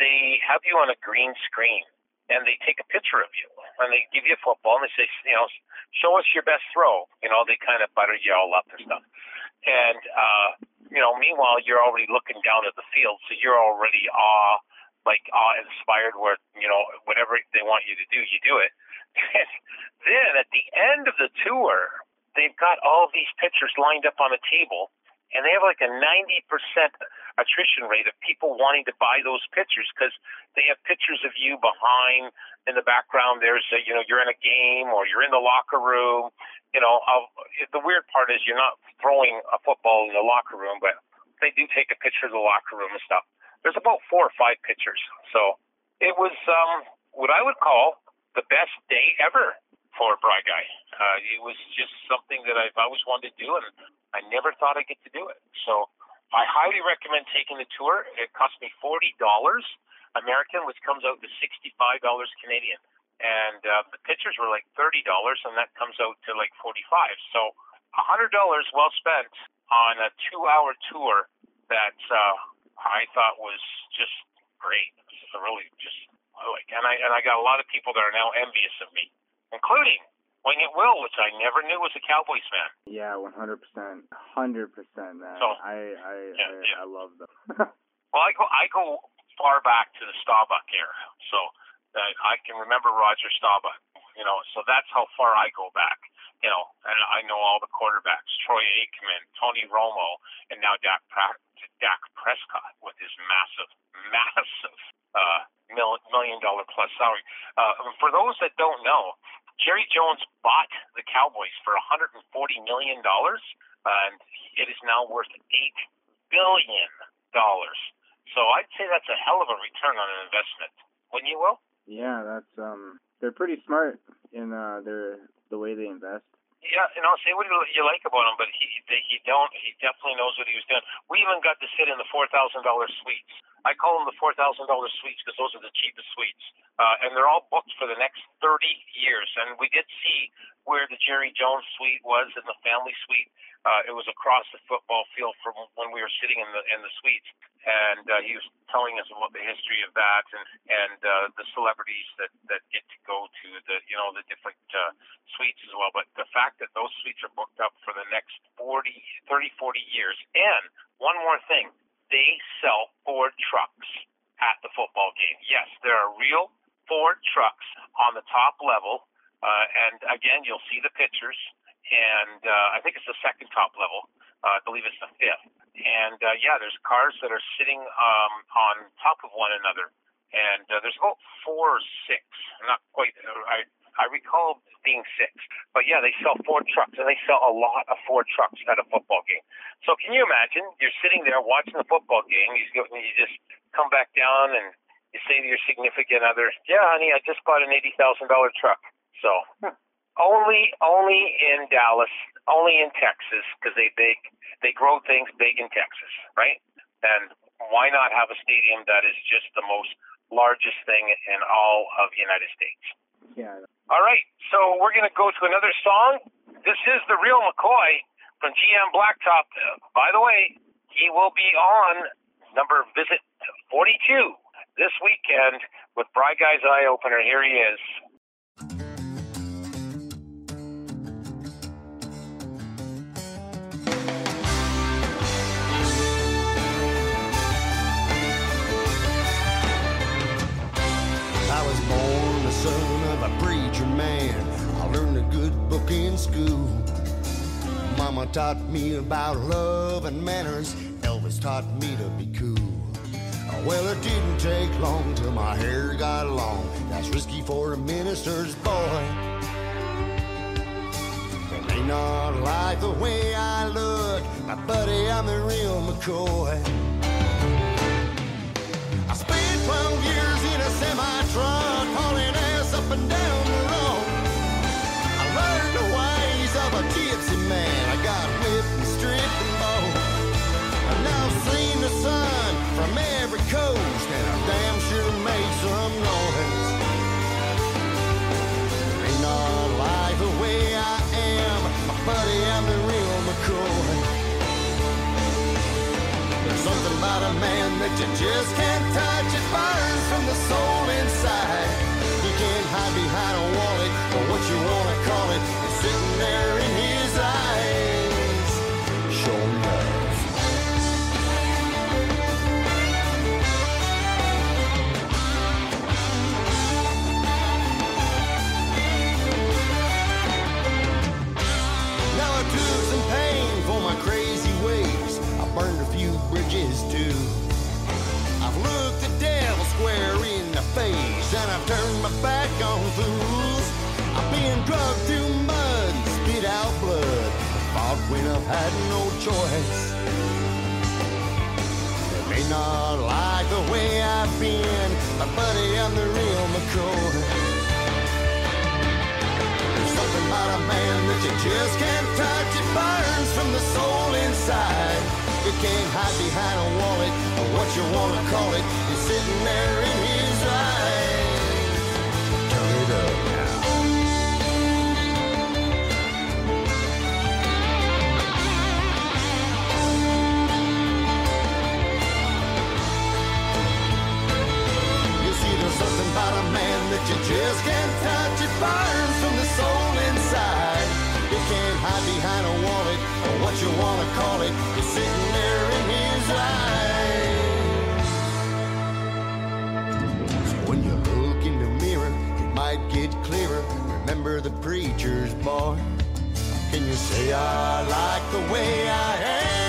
they have you on a green screen and they take a picture of you and they give you a football and they say, you know, show us your best throw. You know, they kind of butter you all up and stuff. And, uh, you know, meanwhile, you're already looking down at the field, so you're already awe, like awe inspired where, you know, whatever they want you to do, you do it. And then at the end of the tour, they've got all these pictures lined up on a table and they have like a 90% attrition rate of people wanting to buy those pictures because they have pictures of you behind in the background there's a, you know you're in a game or you're in the locker room you know I'll, the weird part is you're not throwing a football in the locker room but they do take a picture of the locker room and stuff. There's about four or five pictures so it was um what I would call the best day ever for Bry Guy. Uh, it was just something that I've always wanted to do, and I never thought I'd get to do it. So I highly recommend taking the tour. It cost me forty dollars American, which comes out to sixty-five dollars Canadian, and uh, the pictures were like thirty dollars, and that comes out to like forty-five. So a hundred dollars well spent on a two-hour tour that uh, I thought was just great. It really just like, and I and I got a lot of people that are now envious of me, including Wing It Will, which I never knew was a Cowboys fan. Yeah, one hundred percent, hundred percent, man. So- I I Yeah, I, yeah. I love them. Well, I go I go far back to the Staubach era, so uh, I can remember Roger Staubach. You know, so that's how far I go back. You know, and I know all the quarterbacks: Troy Aikman, Tony Romo, and now Dak Dak Prescott with his massive, massive uh, mil- million dollar plus salary. Uh, for those that don't know, Jerry Jones bought the Cowboys for 140 million dollars, and it is now worth eight billion dollars. So I'd say that's a hell of a return on an investment. Wouldn't you, Will? yeah, that's um, they're pretty smart in uh their the way they invest. Yeah, you know, say what you like about him, but he he don't he definitely knows what he was doing. We even got to sit in the four thousand dollar suites. I call them the four thousand dollar suites because those are the cheapest suites, uh, and they're all booked for the next thirty years. And we did see where the Jerry Jones suite was in the family suite. Uh, it was across the football field from when we were sitting in the in the suites, and uh, he was telling us about the history of that and and uh, the celebrities that that get to go to the you know the different uh, suites as well. But the fact that those suites are booked up for the next 40, 30, 40 years, and one more thing, they sell Ford trucks at the football game. Yes, there are real Ford trucks on the top level, uh, and again, you'll see the pictures. And uh, I think it's the second top level. Uh, I believe it's the fifth. And uh, yeah, there's cars that are sitting um, on top of one another, and uh, there's about four or six. Not quite. I I recall being six, but yeah, they sell Ford trucks, and they sell a lot of Ford trucks at a football game. So can you imagine? You're sitting there watching the football game. You go, you just come back down and you say to your significant other, "Yeah, honey, I just bought an eighty thousand dollar truck." So only, only in Dallas, only in Texas, because they big, they grow things big in Texas, right? And why not have a stadium that is just the most largest thing in all of the United States? Yeah. All right, so we're going to go to another song. This is the real McCoy from GM Blacktop. Uh, by the way, he will be on number visit 42 this weekend with Bry Guy's Eye Opener. Here he is. Mama taught me about love and manners. Elvis taught me to be cool. Well, it didn't take long till my hair got long. That's risky for a minister's boy. They may not like the way I look, but buddy, I'm the real McCoy. I spent 12 years in a semi-truck, hauling ass up and down the road. I learned the ways of a gypsy man. Sun from every coast, and I damn sure made some noise. May not like the way I am, but buddy, I'm the real McCoy. There's something about a man that you just can't touch. It burns from the soul inside. You can't hide behind a wallet or what you want to call it. It's sitting there square in the face and I've turned my back on fools. I've been drugged through mud spit out blood. Fought when I've had no choice. They may not like the way I've been, but buddy, I'm the real McCoy. There's something about a man that you just can't touch. It burns from the soul inside. You can't hide behind a wallet or what you want to call it sitting there in his eyes. Turn it up now. You see, there's something about a man that you just can't touch. It burns from the soul inside. You can't hide behind a wallet or what you wanna call it. You're sitting there in his eyes. Remember the preacher's boy. Can you say I like the way I am?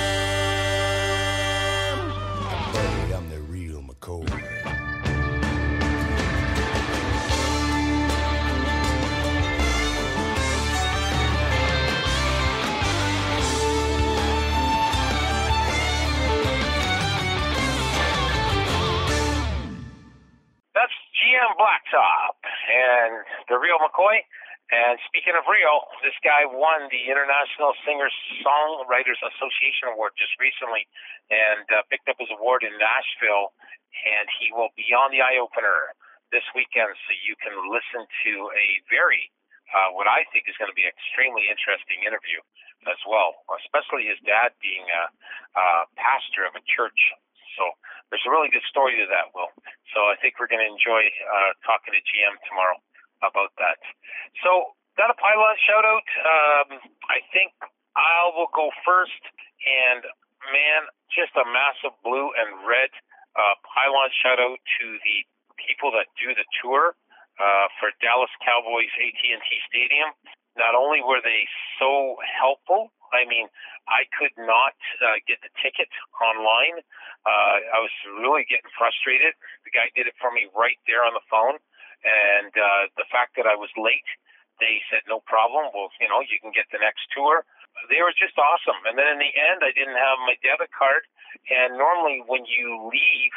The real McCoy. And speaking of real, this guy won the International Singer Songwriters Association Award just recently and uh, picked up his award in Nashville. And he will be on the eye opener this weekend, so you can listen to a very, uh, what I think is going to be an extremely interesting interview as well, especially his dad being a, a pastor of a church. So there's a really good story to that, Will. So I think we're going to enjoy uh, talking to GM tomorrow about that. So got a pylon shout out. Um, I think I will go first, and man, just a massive blue and red uh, pylon shout out to the people that do the tour uh, for Dallas Cowboys AT&T Stadium. Not only were they so helpful, I mean, I could not uh, get the ticket online. Uh, I was really getting frustrated. The guy did it for me right there on the phone, and uh, the fact that I was late, they said no problem. Well, you know, you can get the next tour. They were just awesome. And then in the end, I didn't have my debit card, and normally when you leave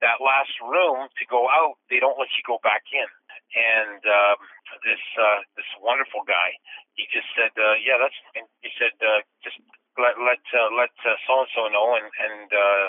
that last room to go out, they don't let you go back in. And um, this uh, this wonderful guy, he just said, uh, "Yeah, that's." fine." He said, uh, "Just let let uh, let so and so know." And and uh,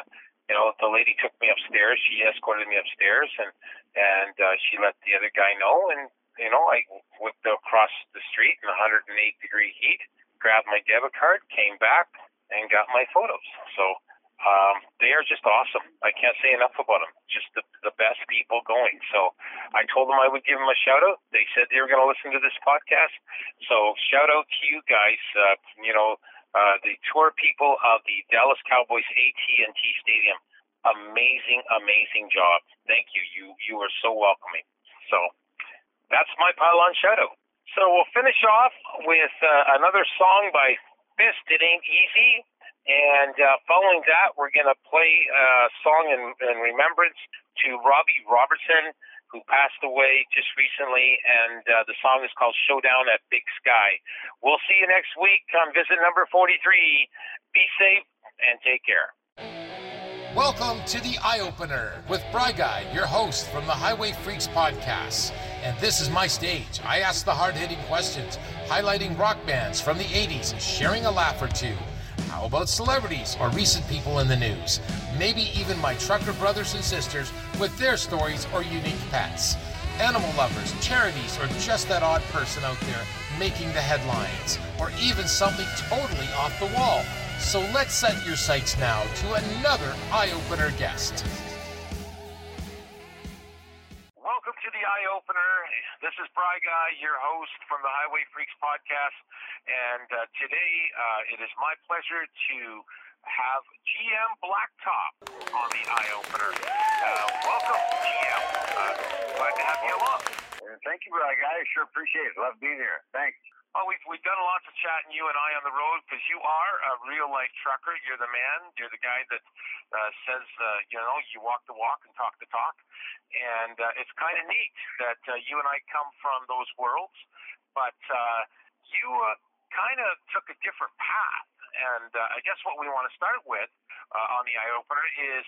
you know, the lady took me upstairs. She escorted me upstairs, and and uh, she let the other guy know. And you know, I whipped across the street in 108 degree heat, grabbed my debit card, came back, and got my photos. So um, they are just awesome. I can't say enough about them. Just the, the best people going. So I told them I would give them a shout out. They said they were going to listen to this podcast. So shout out to you guys. Uh, you know, uh, the tour people of the Dallas Cowboys AT&T Stadium. Amazing, amazing job. Thank you. You you are so welcoming. So that's my pylon shadow. So we'll finish off with uh, another song by Fist. It ain't easy. And uh, following that, we're going to play a song in, in remembrance to Robbie Robertson, who passed away just recently. And uh, the song is called Showdown at Big Sky. We'll see you next week on visit number 43. Be safe and take care. Welcome to the Eye Opener with Bry Guy, your host from the HiWay Freeks podcast. And this is my stage. I ask the hard hitting questions, highlighting rock bands from the 80s and sharing a laugh or two. How about celebrities or recent people in the news? Maybe even my trucker brothers and sisters with their stories or unique pets. Animal lovers, charities, or just that odd person out there making the headlines, or even something totally off the wall. So let's set your sights now to another eye opener guest. Welcome to the Eye Opener. This is Bry Guy, your host from the HiWay Freeks podcast. And uh, today uh, it is my pleasure to have GM Blacktop on the Eye Opener. Uh, welcome, GM. Uh, glad to have you along. Thank you, Bry Guy. Sure appreciate it. Love being here. Thanks. Well, we've, we've done lots of chatting, you and I, on the road because you are a real life trucker. You're the man. You're the guy that uh, says, uh, you know, you walk the walk and talk the talk. And uh, it's kind of neat that uh, you and I come from those worlds, but uh, you uh, kind of took a different path. And uh, I guess what we want to start with uh, on the eye opener is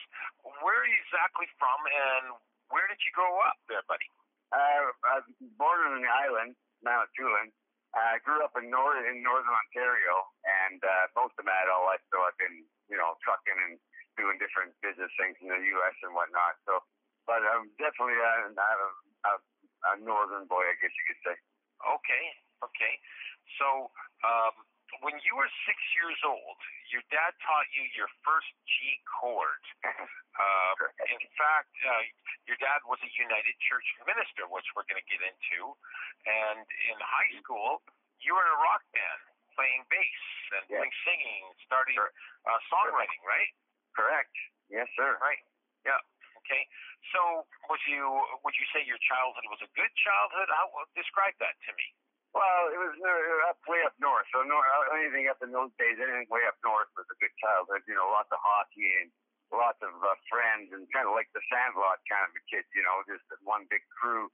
where are you exactly from and where did you grow up there, buddy? Uh, I was born on an island, Manitoulin. I grew up in, nor- in northern Ontario, and uh, most of my adult life, so I've been, you know, trucking and doing different business things in the U.S. and whatnot. So, but I'm definitely a, a, a, a northern boy, I guess you could say. Okay, okay. So um, when you were six years old, your dad taught you your first G chord. Uh, in fact, uh, your dad was a United Church minister, which we're going to get into. And in high school, you were in a rock band playing bass and Yeah. doing singing, starting uh, songwriting, right? Correct. Yes, sir. Right. Yeah. Okay. So, would you would you say your childhood was a good childhood? How describe that to me? Well, it was uh, up way up north. So nor, uh, anything up in those days, anything way up north was a good childhood. You know, lots of hockey and lots of uh, friends, and kind of like the Sandlot kind of a kid. You know, just one big crew.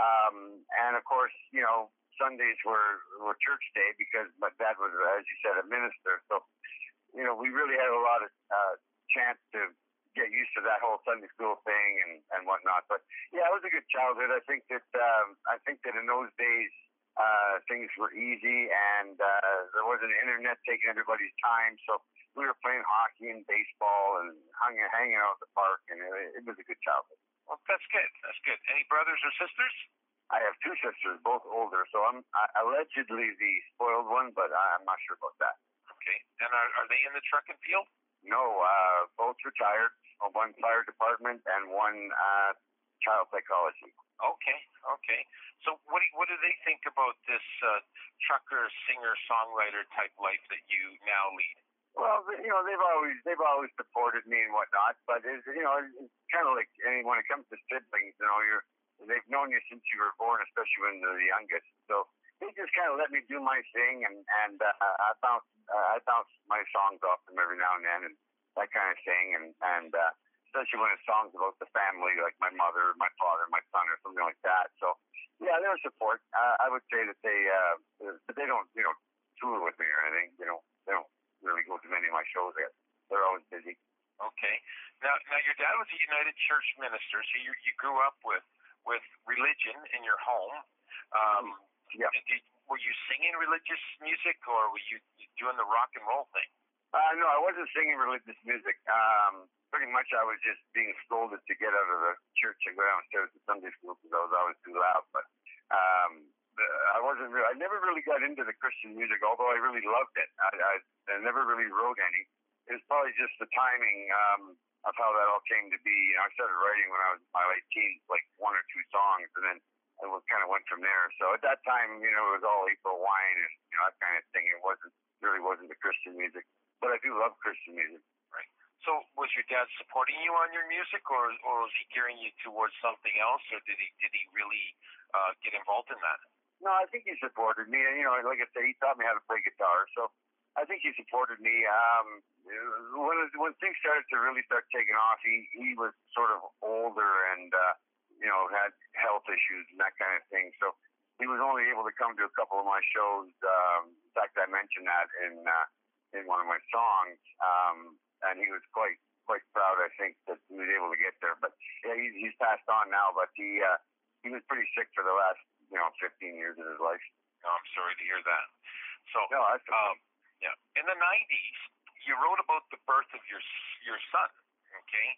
Um, and of course, you know, Sundays were were church day because my dad was, as you said, a minister. So, you know, we really had a lot of uh, chance to get used to that whole Sunday school thing and and whatnot. But yeah, it was a good childhood. I think that um, I think that in those days uh, things were easy and uh, there wasn't internet taking everybody's time. So we were playing hockey and baseball and hung, hanging out at the park, and it, it was a good childhood. Well, that's good. That's good. Any brothers or sisters? I have two sisters, both older, so I'm uh, allegedly the spoiled one, but I'm not sure about that. Okay. And are, are they in the truck and field? No, uh, both retired. One fire department and one uh, child psychology. Okay. Okay. So, what do, what do they think about this uh, trucker, singer, songwriter type life that you now lead? Well, you know, they've always they've always supported me and whatnot, but it's, you know, it's kind of like any when it comes to siblings, you know, you're they've known you since you were born, especially when they're the youngest. So they just kind of let me do my thing, and and uh, I bounce uh, I bounce my songs off them every now and then, and that kind of thing, and and uh, especially when it's songs about the family, like my mother, my father, my son, or something like that. So yeah, they're support. Uh, I would say that they uh, they don't you know tour with me or anything. You know, they don't really go to many of my shows. Yet. They're always busy. Okay. Now, now your dad was a United Church minister, so you you grew up with with religion in your home. Um, yeah. Did, were you singing religious music, or were you doing the rock and roll thing? Uh, no, I wasn't singing religious music. Um, pretty much, I was just being scolded to get out of the church and go downstairs to Sunday school because I was always too loud. But um, I wasn't. Really, I never really got into the Christian music, although I really loved it. I, I, I never really wrote any. It was probably just the timing um, of how that all came to be. You know, I started writing when I was in my late teens, like one or two songs, and then it was kind of went from there. So at that time, you know, it was all April Wine and you know that kind of thing. It wasn't really wasn't the Christian music, but I do love Christian music. Right. So, was your dad supporting you on your music, or or was he gearing you towards something else, or did he did he really uh, get involved in that? No, I think he supported me. You know, like I said, he taught me how to play guitar. So I think he supported me. Um, when when things started to really start taking off, he he was sort of older and uh, you know had health issues and that kind of thing. So he was only able to come to a couple of my shows. Um, in fact, I mentioned that in uh, in one of my songs, um, and he was quite quite proud. I think that he was able to get there. But yeah, he's, he's passed on now. But he uh, he was pretty sick for the last you know 15 years of his life. Oh, I'm sorry to hear that. So, no, that's um, yeah. In the '90s, you wrote about the birth of your your son. Okay.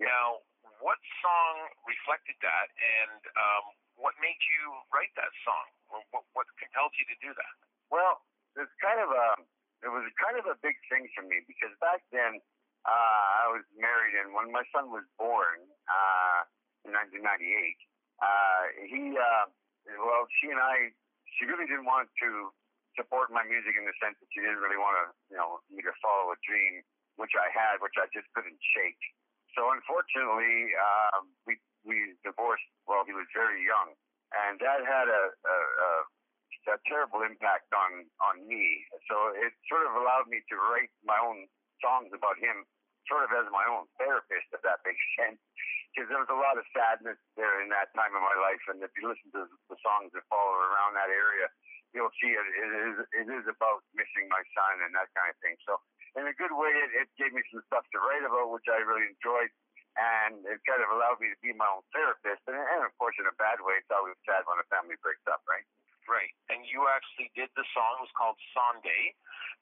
Now, what song reflected that, and um, what made you write that song? Or what, what compelled you to do that? Well, it's kind of a it was kind of a big thing for me because back then uh, I was married, and when my son was born uh, in 1998, uh, he uh, well, she and I, she really didn't want to support my music in the sense that she didn't really want to, you know, me to follow a dream which I had, which I just couldn't shake. So unfortunately, um, we we divorced while he was very young, and that had a, a, a a terrible impact on on me. So it sort of allowed me to write my own songs about him, sort of as my own therapist, if that makes sense. Because there was a lot of sadness there in that time of my life, and if you listen to the songs that follow around that area, you'll see it, it is it is about missing my son and that kind of thing. So in a good way, it, it gave me some stuff to write about, which I really enjoyed. And it kind of allowed me to be my own therapist. And, and of course, in a bad way, it's always sad when a family breaks up, right? Right. And you actually did the song. It was called Sunday,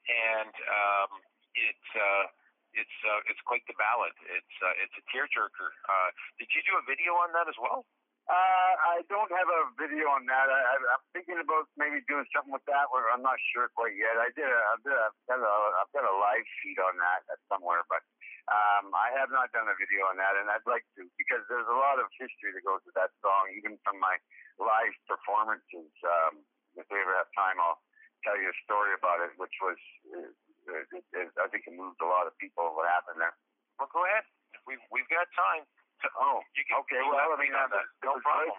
and um, it uh, it's uh, it's quite the ballad. It's uh, it's a tearjerker. Uh, did you do a video on that as well? Uh, I don't have a video on that. I, I'm thinking about maybe doing something with that. Where I'm not sure quite yet. I did. A, I've, did a, I've got a I've got a live feed on that somewhere, but Um, I have not done a video on that, and I'd like to because there's a lot of history that goes with that song, even from my live performances. Um, if we ever have time, I'll tell you a story about it, which was, uh, it, it, I think it moved a lot of people. What happened there? Well, go ahead. We've we've got time. To, Oh, You can, okay. you Well, I mean, uh, that. No problem.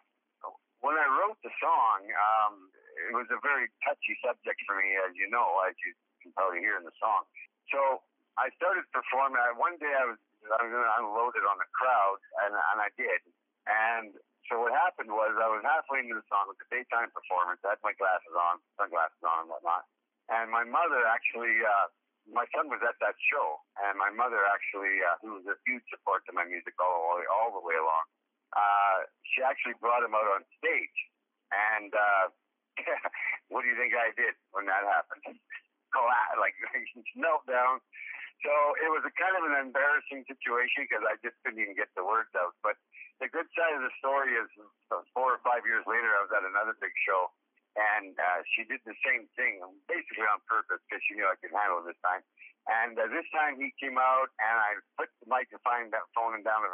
When I wrote the song, um, it was a very touchy subject for me, as you know, as you can probably hear in the song. So I started performing. I, one day I was I was going to unload it on the crowd, and and I did. And so what happened was I was halfway into the song. It was a daytime performance. I had my glasses on, sunglasses on, and whatnot. And my mother actually, uh, my son was at that show, and my mother actually, uh, who was a huge support to my music all the way, all the way along, uh, she actually brought him out on stage. And uh, what do you think I did when that happened? Collapse, like knelt down. So it was a kind of an embarrassing situation because I just couldn't even get the words out. But the good side of the story is, uh, four or five years later, I was at another big show, and uh, she did the same thing, basically on purpose because she knew I could handle it this time. And uh, this time he came out, and I put the microphone down in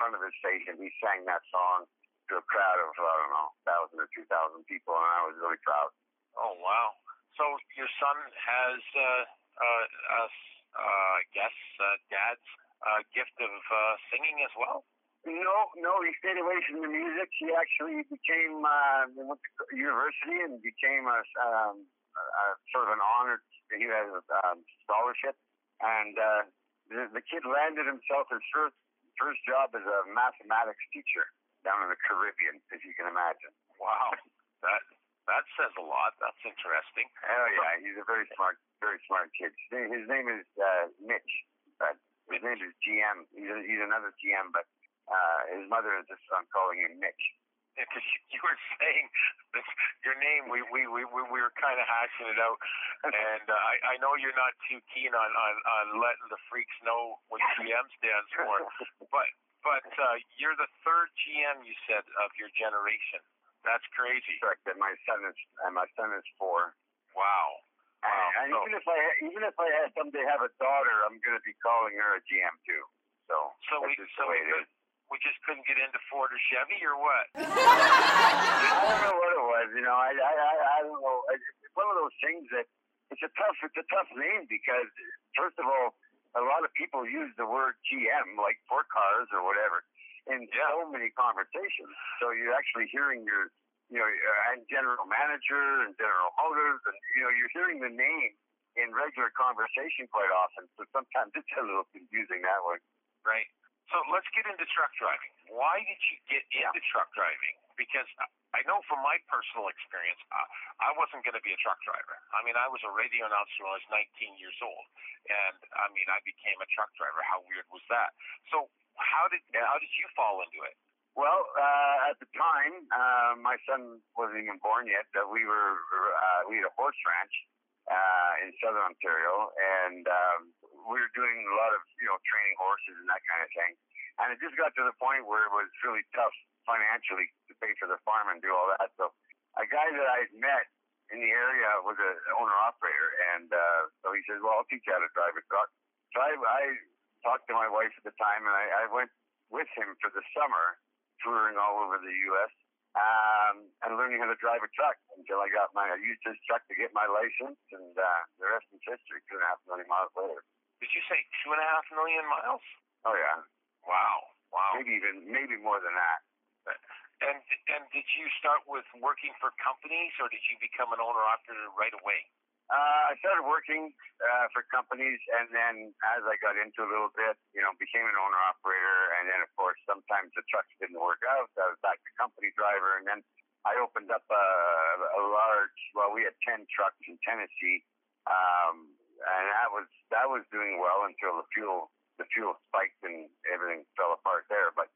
front of his face, and he sang that song to a crowd of I don't know, thousand or two thousand people, and I was really proud. Oh wow! So your son has, uh, uh, uh, uh, I guess, uh, dad's uh, gift of uh, singing as well. No, no, he stayed away from the music. He actually became uh, went to university and became a, um, a sort of an honored. He had a um, scholarship, and uh, the, the kid landed himself his first first job as a mathematics teacher down in the Caribbean, as you can imagine. Wow, that says a lot. That's interesting. Oh yeah, he's a very smart, very smart kid. His name, is uh, Mitch. But his name is GM. He's, a, he's another GM, but uh, his mother insists on calling him Mitch. Because you were saying this, your name, we we we we we were kind of hashing it out, and uh, I I know you're not too keen on on on letting the freaks know what GM stands for, but but uh, you're the third GM you said of your generation. That's crazy. Correct. And my son is and my son is four. Wow. And, Wow. and So- even if I even if I have someday have a daughter, I'm going to be calling her a GM too. So So we just so we, could, we just couldn't get into Ford or Chevy or what? I don't know what it was. You know, I I I, I don't know. It's one of those things that it's a tough it's a tough name because first of all, a lot of people use the word GM like for cars or whatever in so many conversations. So you're actually hearing your you know uh, and general manager and General Motors and you know you're hearing the name in regular conversation quite often. So sometimes it's a little confusing that way. Right. So let's get into truck driving. Why did you get into truck driving? Because I- know from my personal experience, I, I wasn't going to be a truck driver. I mean, I was a radio announcer when I was 19 years old, and I mean, I became a truck driver. How weird was that? So how did how did you fall into it? Well, uh, at the time, uh, my son wasn't even born yet. Uh, we were uh, we had a horse ranch uh, in southern Ontario, and um, we were doing a lot of you know training horses and that kind of thing. And it just got to the point where it was really tough financially to pay for the farm and do all that. So a guy that I had met in the area was a owner operator, and uh, so he says, "Well, I'll teach you how to drive a truck." So I, I talked to my wife at the time, and I, I went with him for the summer, touring all over the U.S. Um, and learning how to drive a truck until I got my. I used this truck to get my license, and uh, the rest is history. Two and a half million miles later. Did you say two and a half million miles? Oh yeah, Wow, wow. maybe even maybe more than that. And and did you start with working for companies, or did you become an owner operator right away? Uh, I started working uh, for companies, and then as I got into a little bit, you know, became an owner operator, and then of course sometimes the trucks didn't work out. So I was back to company driver, and then I opened up a, a large. Well, we had ten trucks in Tennessee, um, and that was that was doing well until the fuel the fuel spiked and everything fell apart there. But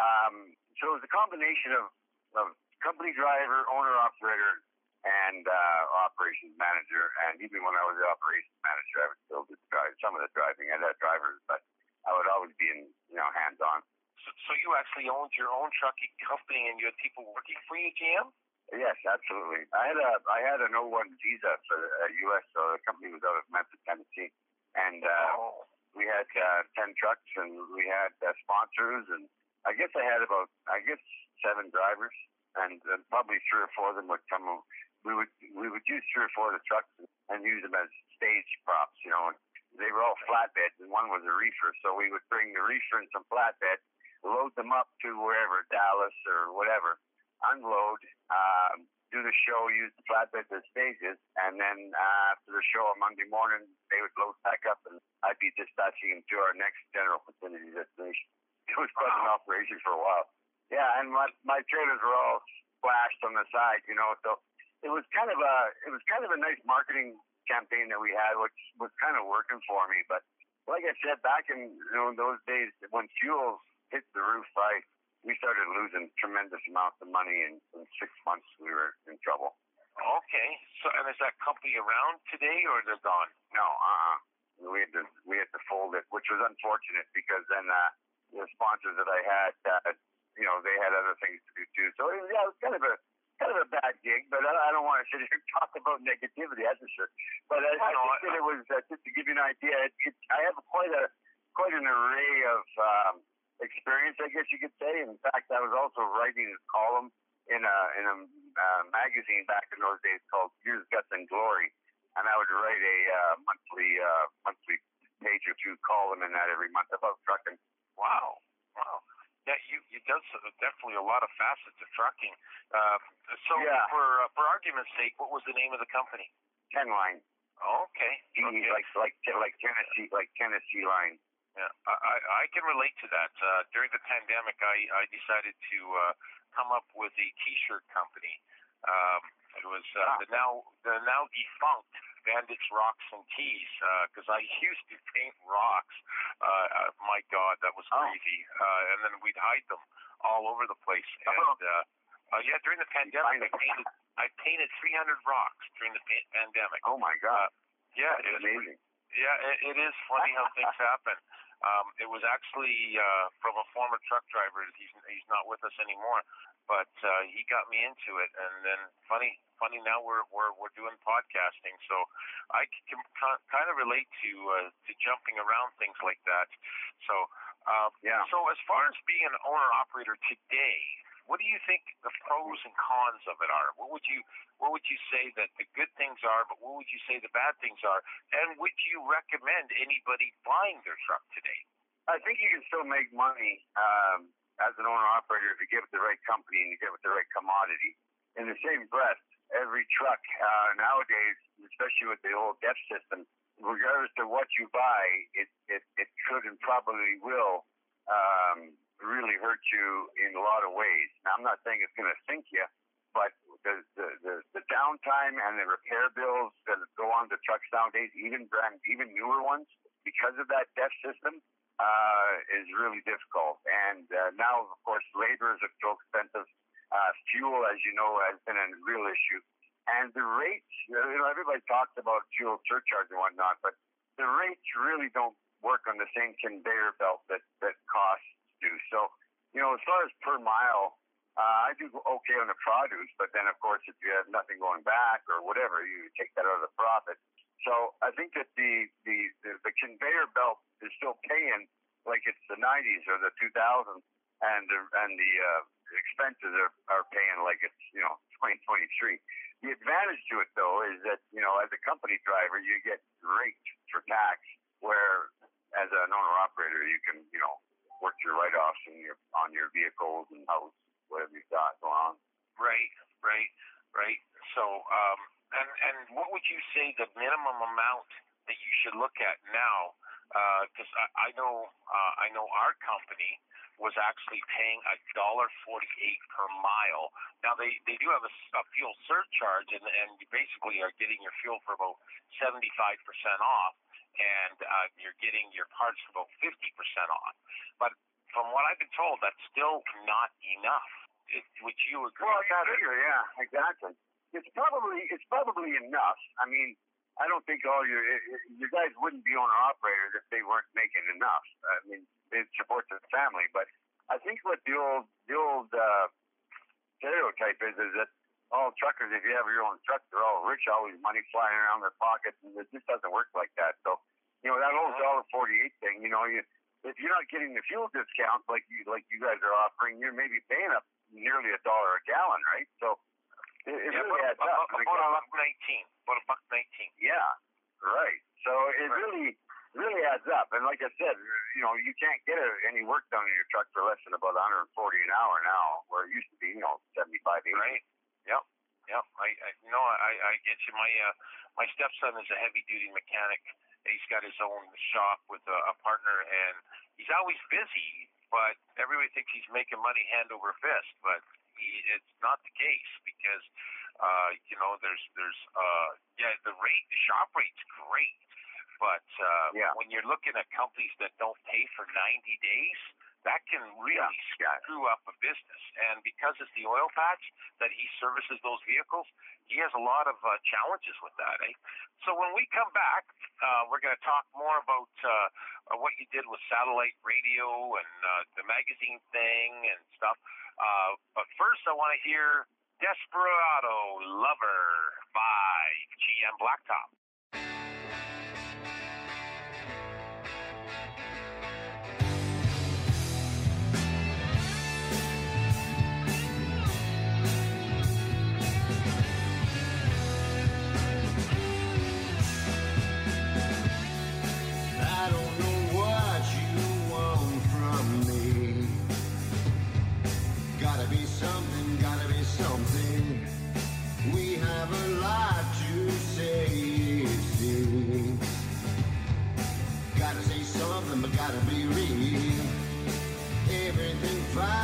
um, so it was a combination of, of company driver, owner operator, and uh, operations manager. And even when I was the operations manager, I would still do drive some of the driving. I had drivers, but I would always be in you know hands on. So, so you actually owned your own trucking company, and you had people working for you, GM? Yes, absolutely. I had a I had an O1 visa for the uh, U.S. So the company was out of Memphis, Tennessee, and uh, Oh, we had uh, ten trucks, and we had uh, sponsors, and I guess I had about I guess seven drivers, and uh, probably three or four of them would come. We would we would use three or four of the trucks and use them as stage props, you know. And they were all flatbeds, and one was a reefer, so we would bring the reefer and some flatbed, load them up to wherever Dallas or whatever, unload, um, do the show, use the flatbeds as stages, and then uh, after the show on Monday morning, they would load back up, and I'd be dispatching them to our next general facility destination. It was quite an operation for a while. Yeah, and my my trailers were all splashed on the side, you know, so it was kind of a it was kind of a nice marketing campaign that we had, which was kind of working for me. But like I said, back in you know those days when fuel hit the roof, I we started losing tremendous amounts of money, and in six months we were in trouble. Okay. So, and is that company around today, or they're gone? No, uh, we had to we had to fold it, which was unfortunate because then uh, the sponsors that I had, uh, you know, they had other things to do too. So it yeah, it was kind of a kind of a bad gig, but I, I don't want to sit here and talk about negativity. That's for sure. But I, I No, think that it was uh, just to give you an idea. It, it, I have quite a quite an array of um, experience, I guess you could say. In fact, I was also writing a column in a in a uh, magazine back in those days called Years, Guts, and Glory, and I would write a uh, monthly uh, monthly page or two column in that every month about trucking. Wow. Wow. Yeah, you uh, definitely a lot of facets of trucking. Uh, so, Yeah. for uh, for argument's sake, what was the name of the company? Ten line, Okay. T- okay. like like like Tennessee like Tennessee line. Yeah, I, I can relate to that. Uh, during the pandemic, I, I decided to uh, come up with a T-shirt company. Um, it was uh, Ah. the now the now defunct Bandits Rocks and Tees because I used to paint rocks. Uh, uh, my God, that was Oh. crazy. Uh, and then we'd hide them all over the place. And uh, uh, yeah, during the pandemic, I painted I painted 300 rocks during the pa- pandemic. Oh my God, Yeah, that's it was amazing. yeah, it, it is funny how things happen. Um, it was actually uh, from a former truck driver. He's he's not with us anymore, but uh, he got me into it. And then funny, funny now we're we're we're doing podcasting, so I can kind of relate to uh, to jumping around things like that. So uh, Yeah. So as far as being an owner operator today, what do you think the pros and cons of it are? What would you what would you say that the good things are, but what would you say the bad things are? And would you recommend anybody buying their truck today? I think you can still make money um, as an owner operator if you give it the right company and you give it the right commodity. In the same breath, every truck uh, nowadays, especially with the old DEF system, regardless of what you buy, it it, it could and probably will um, really hurt you in a lot of ways. Now, I'm not saying it's going to sink you, but the, the the the downtime and the repair bills that go on the trucks nowadays, even brand even newer ones, because of that DEF system, uh, is really difficult. And uh, now, of course, labor is so expensive. Uh, fuel, as you know, has been a real issue. And the rates, you know, everybody talks about fuel surcharge and whatnot, but the rates really don't work on the same conveyor belt that, that costs do. So, you know, as far as per mile, uh, I do okay on the produce, but then, of course, if you have nothing going back or whatever, you take that out of the profit. So I think that the, the, the, the conveyor belt is still paying like it's the 90s or the 2000s, and the, and the uh, expenses are, are paying like it's, you know, 2023. The advantage to it, though, is that, you know, as a company driver, you get raked for tax, where as an owner operator, you can, you know, work your write offs in your, on your vehicles and house, whatever you've got going on. Right, right, right. So, um, and and what would you say the minimum amount that you should look at now? Because I, I know uh, I know our company was actually paying a dollar forty-eight per mile. Now they they do have a, a fuel surcharge, and and you basically are getting your fuel for about seventy-five percent off, and uh, you're getting your parts for about fifty percent off. But from what I've been told, that's still not enough. It, would you agree? Well, with that? sure, yeah, exactly. It's probably it's probably enough. I mean, I don't think all your you guys wouldn't be owner operators if they weren't making enough. I mean, it supports the family, but I think what the old the old uh, stereotype is is that all truckers, if you have your own truck, they're all rich, always money flying around their pockets, and it just doesn't work like that. So you know, that old dollar forty-eight thing. You know, you if you're not getting the fuel discounts like you like you guys are offering, you're maybe paying up nearly a dollar a gallon, right? So it, it Yeah, really adds up. about, about a buck nineteen. About a buck nineteen. Yeah, right. So it really, really adds up. And like I said, you know, you can't get any work done in your truck for less than about 140 an hour now, where it used to be, you know, 75, 80. Right. Yep. Yep. I, I no, I, I get you. My uh, my stepson is a heavy duty mechanic. He's got his own shop with a, a partner, and he's always busy. But everybody thinks he's making money hand over fist, but it's not the case because uh, you know there's there's uh, yeah the rate the shop rate's great, but uh, Yeah. when you're looking at companies that don't pay for 90 days, that can really screw up a business. And because it's the oil patch that he services those vehicles, he has a lot of uh, challenges with that. Eh? So when we come back, uh, we're going to talk more about uh, uh, what you did with satellite radio and uh, the magazine thing and stuff. Uh, but first, I want to hear Desperado Lover by GM Blacktop. Gotta be real. Everything finds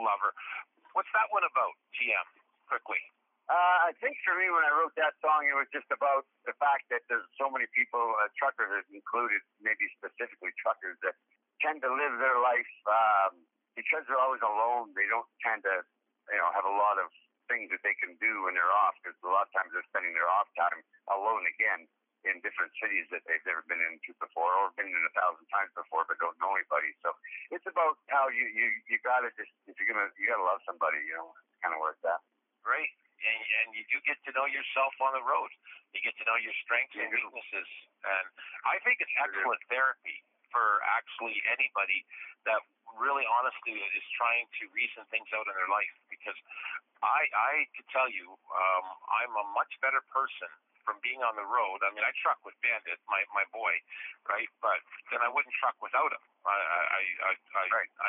Lover. What's that one about, GM? Quickly. Uh, I think for me, when I wrote that song, it was just about the fact that there's so many people, uh, truckers included, maybe specifically truckers, that tend to live their life um, because they're always alone. They don't tend to, you know, have a lot of things that they can do when they're off because a lot of times they're spending their off time alone again in different cities that they've never been into before or been in a thousand times before but don't know anybody. So it's about how you you you gotta just if you're gonna you gotta love somebody, you know, kind of where it's at. Great. And, and you do get to know yourself on the road. You get to know your strengths and weaknesses. And I think it's excellent therapy for actually anybody that really honestly is trying to reason things out in their life. Because I, I could tell you, um, I'm a much better person from being on the road. I mean, I truck with Bandit, my, my boy, right? But then I wouldn't truck without him. I, I, I, I, Right. I,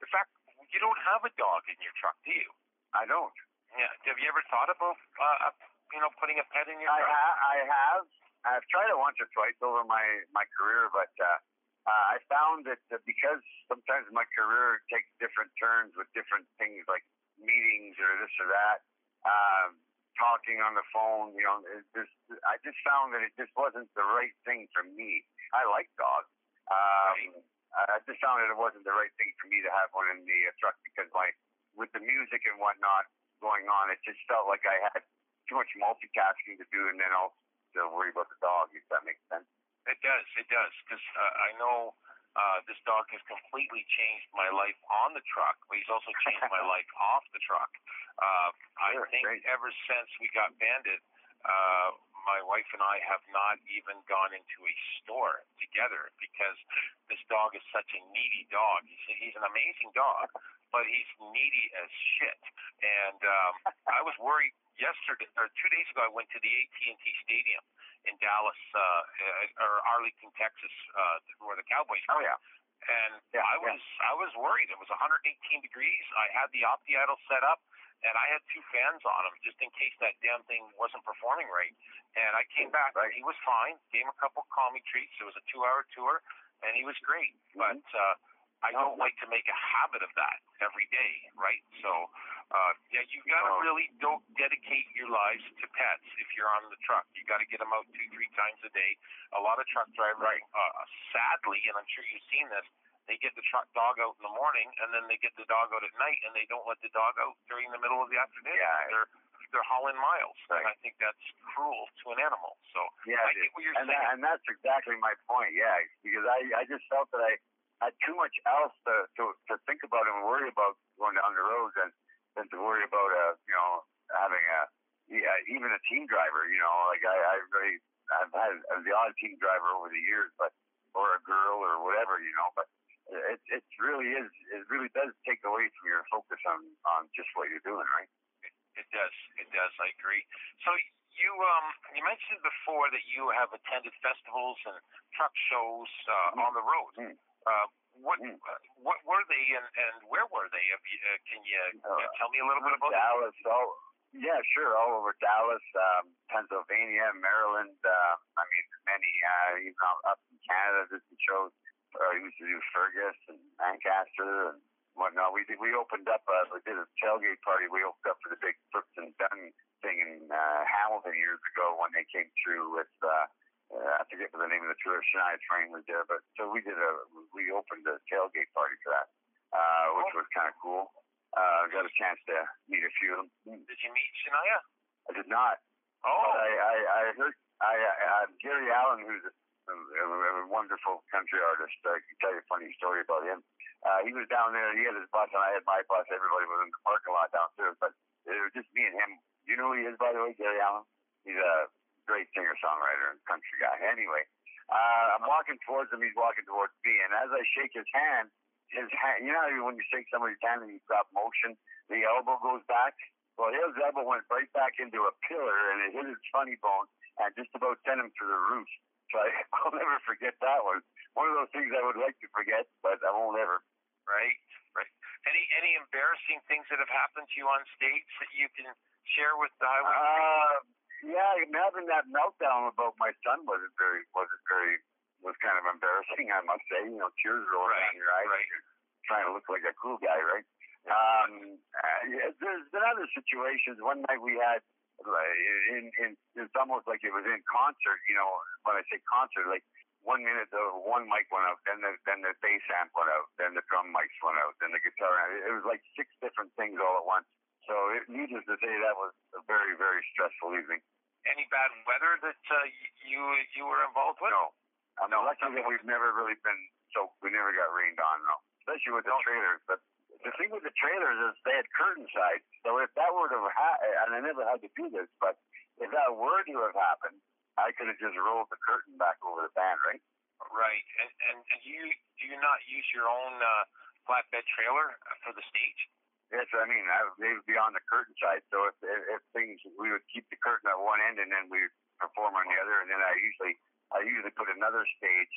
in fact, you don't have a dog in your truck, do you? I don't. Yeah. Have you ever thought about, uh, you know, putting a pet in your truck? I, truck? ha- I have. I've tried it once or twice my my career, but uh, uh, I found that uh, because sometimes my career takes different turns with different things like meetings or this or that, um, talking on the phone. You know, it just I just found that it just wasn't the right thing for me. I like dogs. Um, I just found that it wasn't the right thing for me to have one in the uh, truck because my with the music and whatnot going on, it just felt like I had too much multitasking to do, and then also to worry about the dog. If that makes sense. It does. It does. Because uh, I know uh, this dog has completely changed my life on the truck, but he's also changed my life off the truck. Uh, I Sure, think great. ever since we got Bandit, uh, my wife and I have not even gone into a store together because this dog is such a needy dog. He's, he's an amazing dog, but he's needy as shit. And um, I was worried yesterday or two days ago. I went to the AT&T Stadium in Dallas uh, or Arlington, Texas, uh, where the Cowboys. Oh yeah. And Yeah, I was I was worried. It was 118 degrees. I had the Opti Idle set up, and I had two fans on him just in case that damn thing wasn't performing right. And I came back. Right. He was fine. Gave him a couple calming treats. It was a two-hour tour, and he was great. But uh, I No. don't like to make a habit of that every day, right? So, uh, yeah, you got to No. really don't dedicate your lives to pets if you're on the truck. You got to get them out two, three times a day. A lot of truck drivers, uh, sadly, and I'm sure you've seen this, they get the truck dog out in the morning, and then they get the dog out at night, and they don't let the dog out during the middle of the afternoon. Yeah. They're miles, and I think that's cruel to an animal. So Yeah, I get what you're and saying. that, and that's exactly my point. Yeah, because I I just felt that I had too much else to to, to think about and worry about going down the road than than to worry about uh you know having a yeah even a team driver. You know, like I I really I've had the odd team driver over the years, but or a girl or whatever. You know, but it it really is it really does take away from your focus on on just what you're doing, right? It does. It does. I agree. So you um you mentioned before that you have attended festivals and truck shows uh, on the road. Mm. Uh, what Mm. uh, what were they and, and where were they? Have you, uh, can you uh, tell me a little bit about? Dallas, all yeah, sure, all over Dallas, um, Pennsylvania, Maryland. Uh, I mean, many uh, even out- up in Canada, did some shows. Uh, we used to do Fergus and Lancaster and whatnot. We did. We opened up. Uh, we did a tailgate party. We opened up for the big Brooks and Dunn thing in uh, Hamilton years ago when they came through with uh, uh, forget the name of the tour. Shania Twain was there, but so we did a we opened a tailgate party for that, uh, which was kind of cool. Uh, got a chance to meet a few of them. Did you meet Shania? I did not. Oh, But I, I, I heard I, I, Gary Allan, who's a, a, a wonderful country artist. I can tell you a funny story about him. Uh, he was down there. He had his bus, and I had my bus. Everybody was in the parking lot downstairs, but it was just me and him. You know who he is, by the way, Gary Allan. He's a great singer-songwriter and country guy. Anyway, uh, I'm walking towards him. He's walking towards me, and as I shake his hand, his hand. You know when you shake somebody's hand and you stop motion, the elbow goes back. Well, his elbow went right back into a pillar, and it hit his funny bone, and just about sent him to the roof. So I, I'll never forget that one. One of those things I would like to forget, but I won't ever. right, right. Any any embarrassing things that have happened to you on stage that you can share with the highway? Uh, yeah, having that meltdown about my son wasn't very wasn't very was kind of embarrassing. I must say, you know, tears rolling Right, down your eyes. right. You're trying to look like a cool guy, right? Um, uh, there's been other situations. One night we had, like, in, in it's almost like it was in concert. You know, when I say concert, like one minute the one mic went out, then the then the bass amp went out, then the drum mics went out, then the guitar. It was like six different things all at once. So, it, needless to say, that was a very very stressful evening. Any bad weather that uh, you you were involved with? No, I'm No, lucky that we've never really been so we never got rained on, no. Especially with the trailers. But the thing with the trailers is they had curtain sides. So if that were to have ha- and I never had to do this, but if that were to have happened, I could have just rolled the curtain back over the band, right? Right. And and, and you do you not use your own uh, flatbed trailer for the stage? Yes, I mean I, they would be on the curtain side. So if, if if things we would keep the curtain at one end and then we would perform on the other, and then I usually I usually put another stage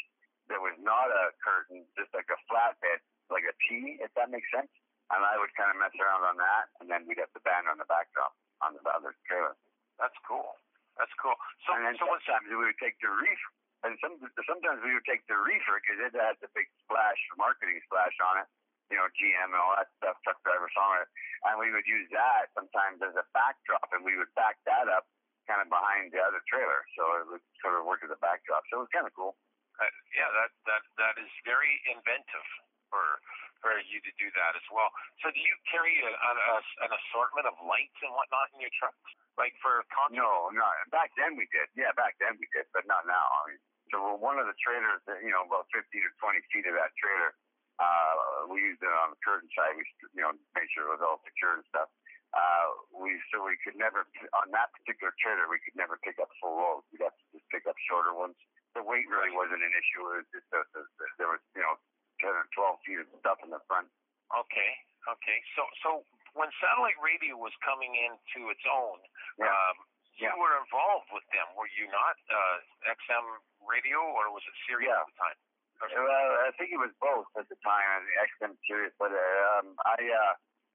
that was not a curtain, just like a flatbed, like a T, if that makes sense. And I would kind of mess around on that, and then we'd have the band on the backdrop on the other trailer. That's cool. That's cool. So and then so sometimes we would take the reef, and some sometimes we would take the reefer because it had the big splash, marketing splash on it. You know, GM and all that stuff, truck driver song, and we would use that sometimes as a backdrop, and we would back that up kind of behind the other trailer, so it would sort of work as a backdrop. So it was kind of cool. Uh, yeah, that that that is very inventive for for you to do that as well. So do you carry a, a, an assortment of lights and whatnot in your trucks, like for concerts? No, no. Back then we did. Yeah, back then we did, but not now. I mean, so one of the trailers, that, you know, about 15 or 20 feet of that trailer, uh, we used it on the curtain side. We, you know, made sure it was all secure and stuff. Uh, we so we could never on that particular trailer we could never pick up full loads. We'd have to just pick up shorter ones. The weight really wasn't an issue. It was just the, the, the, there was you know 10 or 12 feet of stuff in the front. Okay, okay. So so when satellite radio was coming into its own, Yeah. um, you Yeah. were involved with them, were you not? Uh, XM radio or was it Sirius Yeah. at the time? Well, I think it was both at the time. I think XM Sirius, but uh, um, I uh,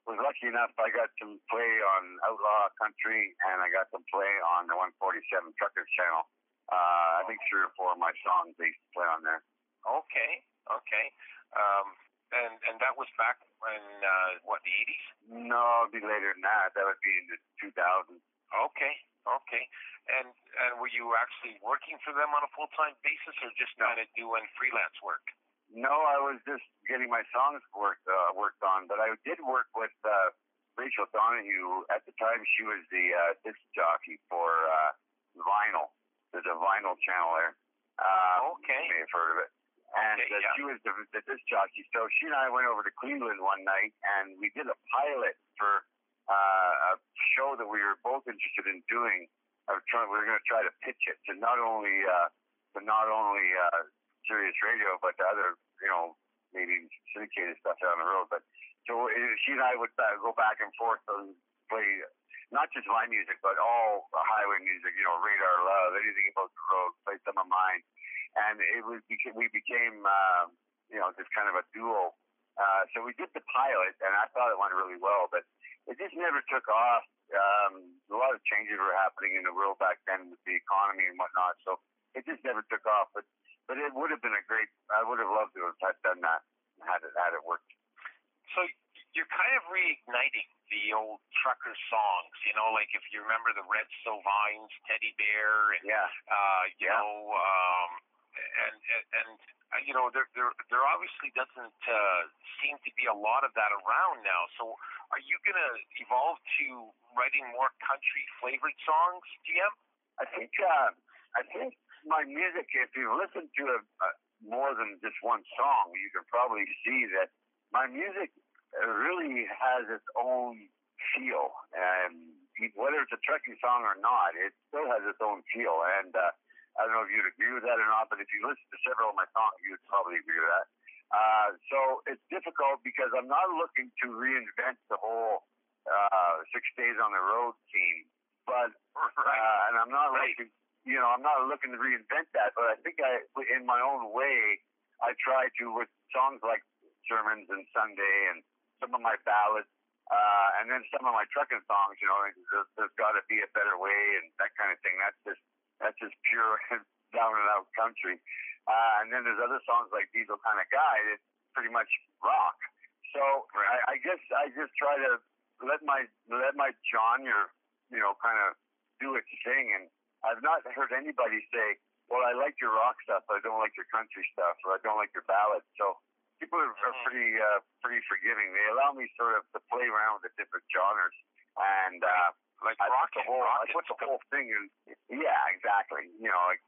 was lucky enough. I got to play on Outlaw Country, and I got to play on the 147 Truckers channel. Uh, I think three or four of my songs they used to play on there. Okay, okay. Um, and and that was back in uh, what the eighties? No, it'd be later than that. That would be in the 2000s. Okay, okay. And and were you actually working for them on a full time basis, or just kind of doing freelance work? No, I was just getting my songs worked uh, worked on, but I did work with uh, Rachel Donahue. At the time, she was the uh, disc jockey for uh, Vinyl. There's a Vinyl channel there. Uh, Okay. You may have heard of it. And Okay, uh, yeah. she was the, the disc jockey. So she and I went over to Cleveland one night, and we did a pilot for uh, a show that we were both interested in doing. I trying, we were going to try to pitch it to not only uh, to not only uh, Sirius Radio, but to other, you know, maybe syndicated stuff down the road. But so she and I would uh, go back and forth and play not just my music, but all highway music. You know, Radar Love, anything about the road, play some of mine, and it was we became, um, you know, just kind of a duo. Uh, so we did the pilot, and I thought it went really well, but it just never took off. Um, a lot of changes were happening in the world back then with the economy and whatnot, so it just never took off. But but it would have been a great. I would have loved to have had done that had it had it worked. So you're kind of reigniting the old trucker songs, you know, like if you remember the Red Sovines, Teddy Bear, and Yeah, uh, you Yeah. know, um, you know, there there there obviously doesn't uh, seem to be a lot of that around now. So, are you going to evolve to writing more country flavored songs, GM? I think uh, I think my music. If you listen to a, a, more than just one song, you can probably see that my music really has its own feel, and whether it's a trucking song or not, it still has its own feel. And uh, I don't know if you'd agree with that or not, but if you listen to several of my songs, you'd probably agree with that. Uh, so it's difficult because I'm not looking to reinvent the whole uh, six days on the road scene, but uh, and I'm not looking, you know, I'm not looking to reinvent that. But I think I, in my own way, I try to with songs like sermons and Sunday and some of my ballads, uh, and then some of my trucking songs. You know, there's, there's got to be a better way and that kind of thing. That's just that's just pure down and out country. Uh, and then there's other songs like Diesel Kind of Guy that's pretty much rock. So I, I guess I just try to let my let my genre, you know, kind of do its thing. And I've not heard anybody say, "Well, I like your rock stuff, but I don't like your country stuff, or I don't like your ballads." So people are, are pretty uh, pretty forgiving. They allow me sort of to play around with the different genres, and uh, like I rock the whole I put the whole thing in. Yeah, exactly. You know, like,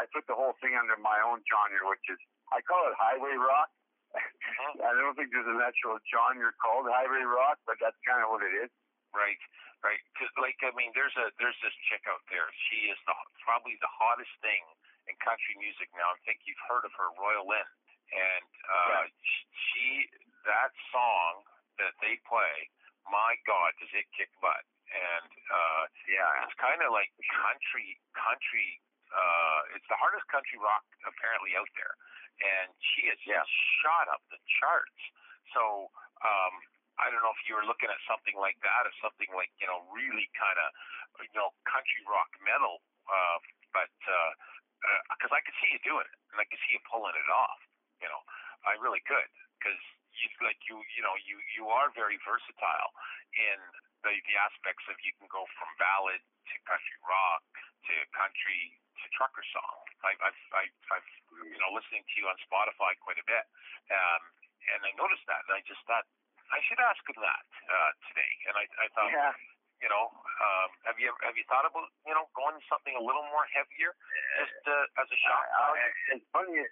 I put the whole thing under my own genre, which is I call it highway rock. I don't think there's an actual genre called highway rock, but that's kind of what it is. Right, right. 'Cause, like, I mean, there's a there's this chick out there. She is the probably the hottest thing in country music now. I think you've heard of her, Royal Lynn, and uh, she that song that they play. My God, does it kick butt? And uh, yeah, it's kind of like country country. Uh, it's the hardest country rock apparently out there, and she has Yeah. shot up the charts. So um, I don't know if you were looking at something like that or something like you know really kind of you know country rock metal, uh, but because I could see you doing it and I could see you pulling it off. You know, I really could because you like you you know you you are very versatile in the the aspects of you can go from ballad to country rock to country to trucker song. I, I've I've I've you know listening to you on Spotify quite a bit, um, and I noticed that, and I just thought I should ask him that uh, today, and I I thought. Yeah. You know, um, have you have you thought about you know going something a little more heavier, just uh, as a shock Uh, it's funny,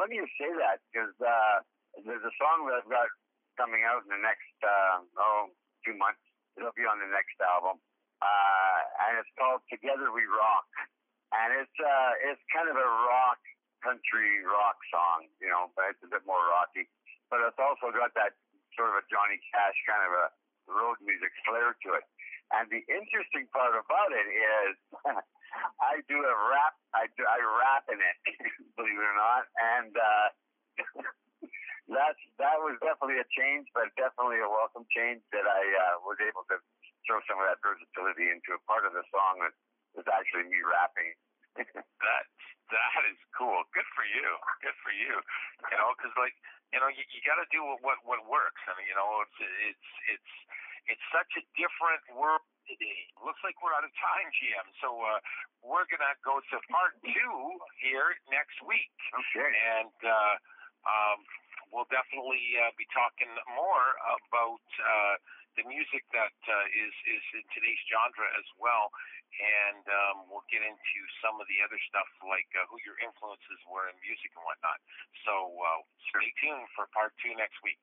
funny you say that because uh, there's a song that I've got coming out in the next uh, oh two months. It'll be on the next album, uh, and it's called "Together We Rock," and it's uh, it's kind of a rock country rock song, you know, but it's a bit more rocky. But it's also got that sort of a Johnny Cash kind of a road music flair to it. And the interesting part about it is I do a rap. I do I rap in it, believe it or not, and uh, that's that was definitely a change, but definitely a welcome change that I uh, was able to throw some of that versatility into a part of the song that was actually me rapping. that that is cool. Good for you. Good for you. You know, because like you know, you, you got to do what what works. I mean, you know, it's it's it's it's such a different world today. Looks like we're out of time, GM. So uh, we're gonna go to part two here next week. Okay. And uh, um, we'll definitely uh, be talking more about uh, the music that uh, is is in today's genre as well, and um, we'll get into some of the other stuff like uh, who your influences were in music and whatnot. So uh, stay tuned for part two next week.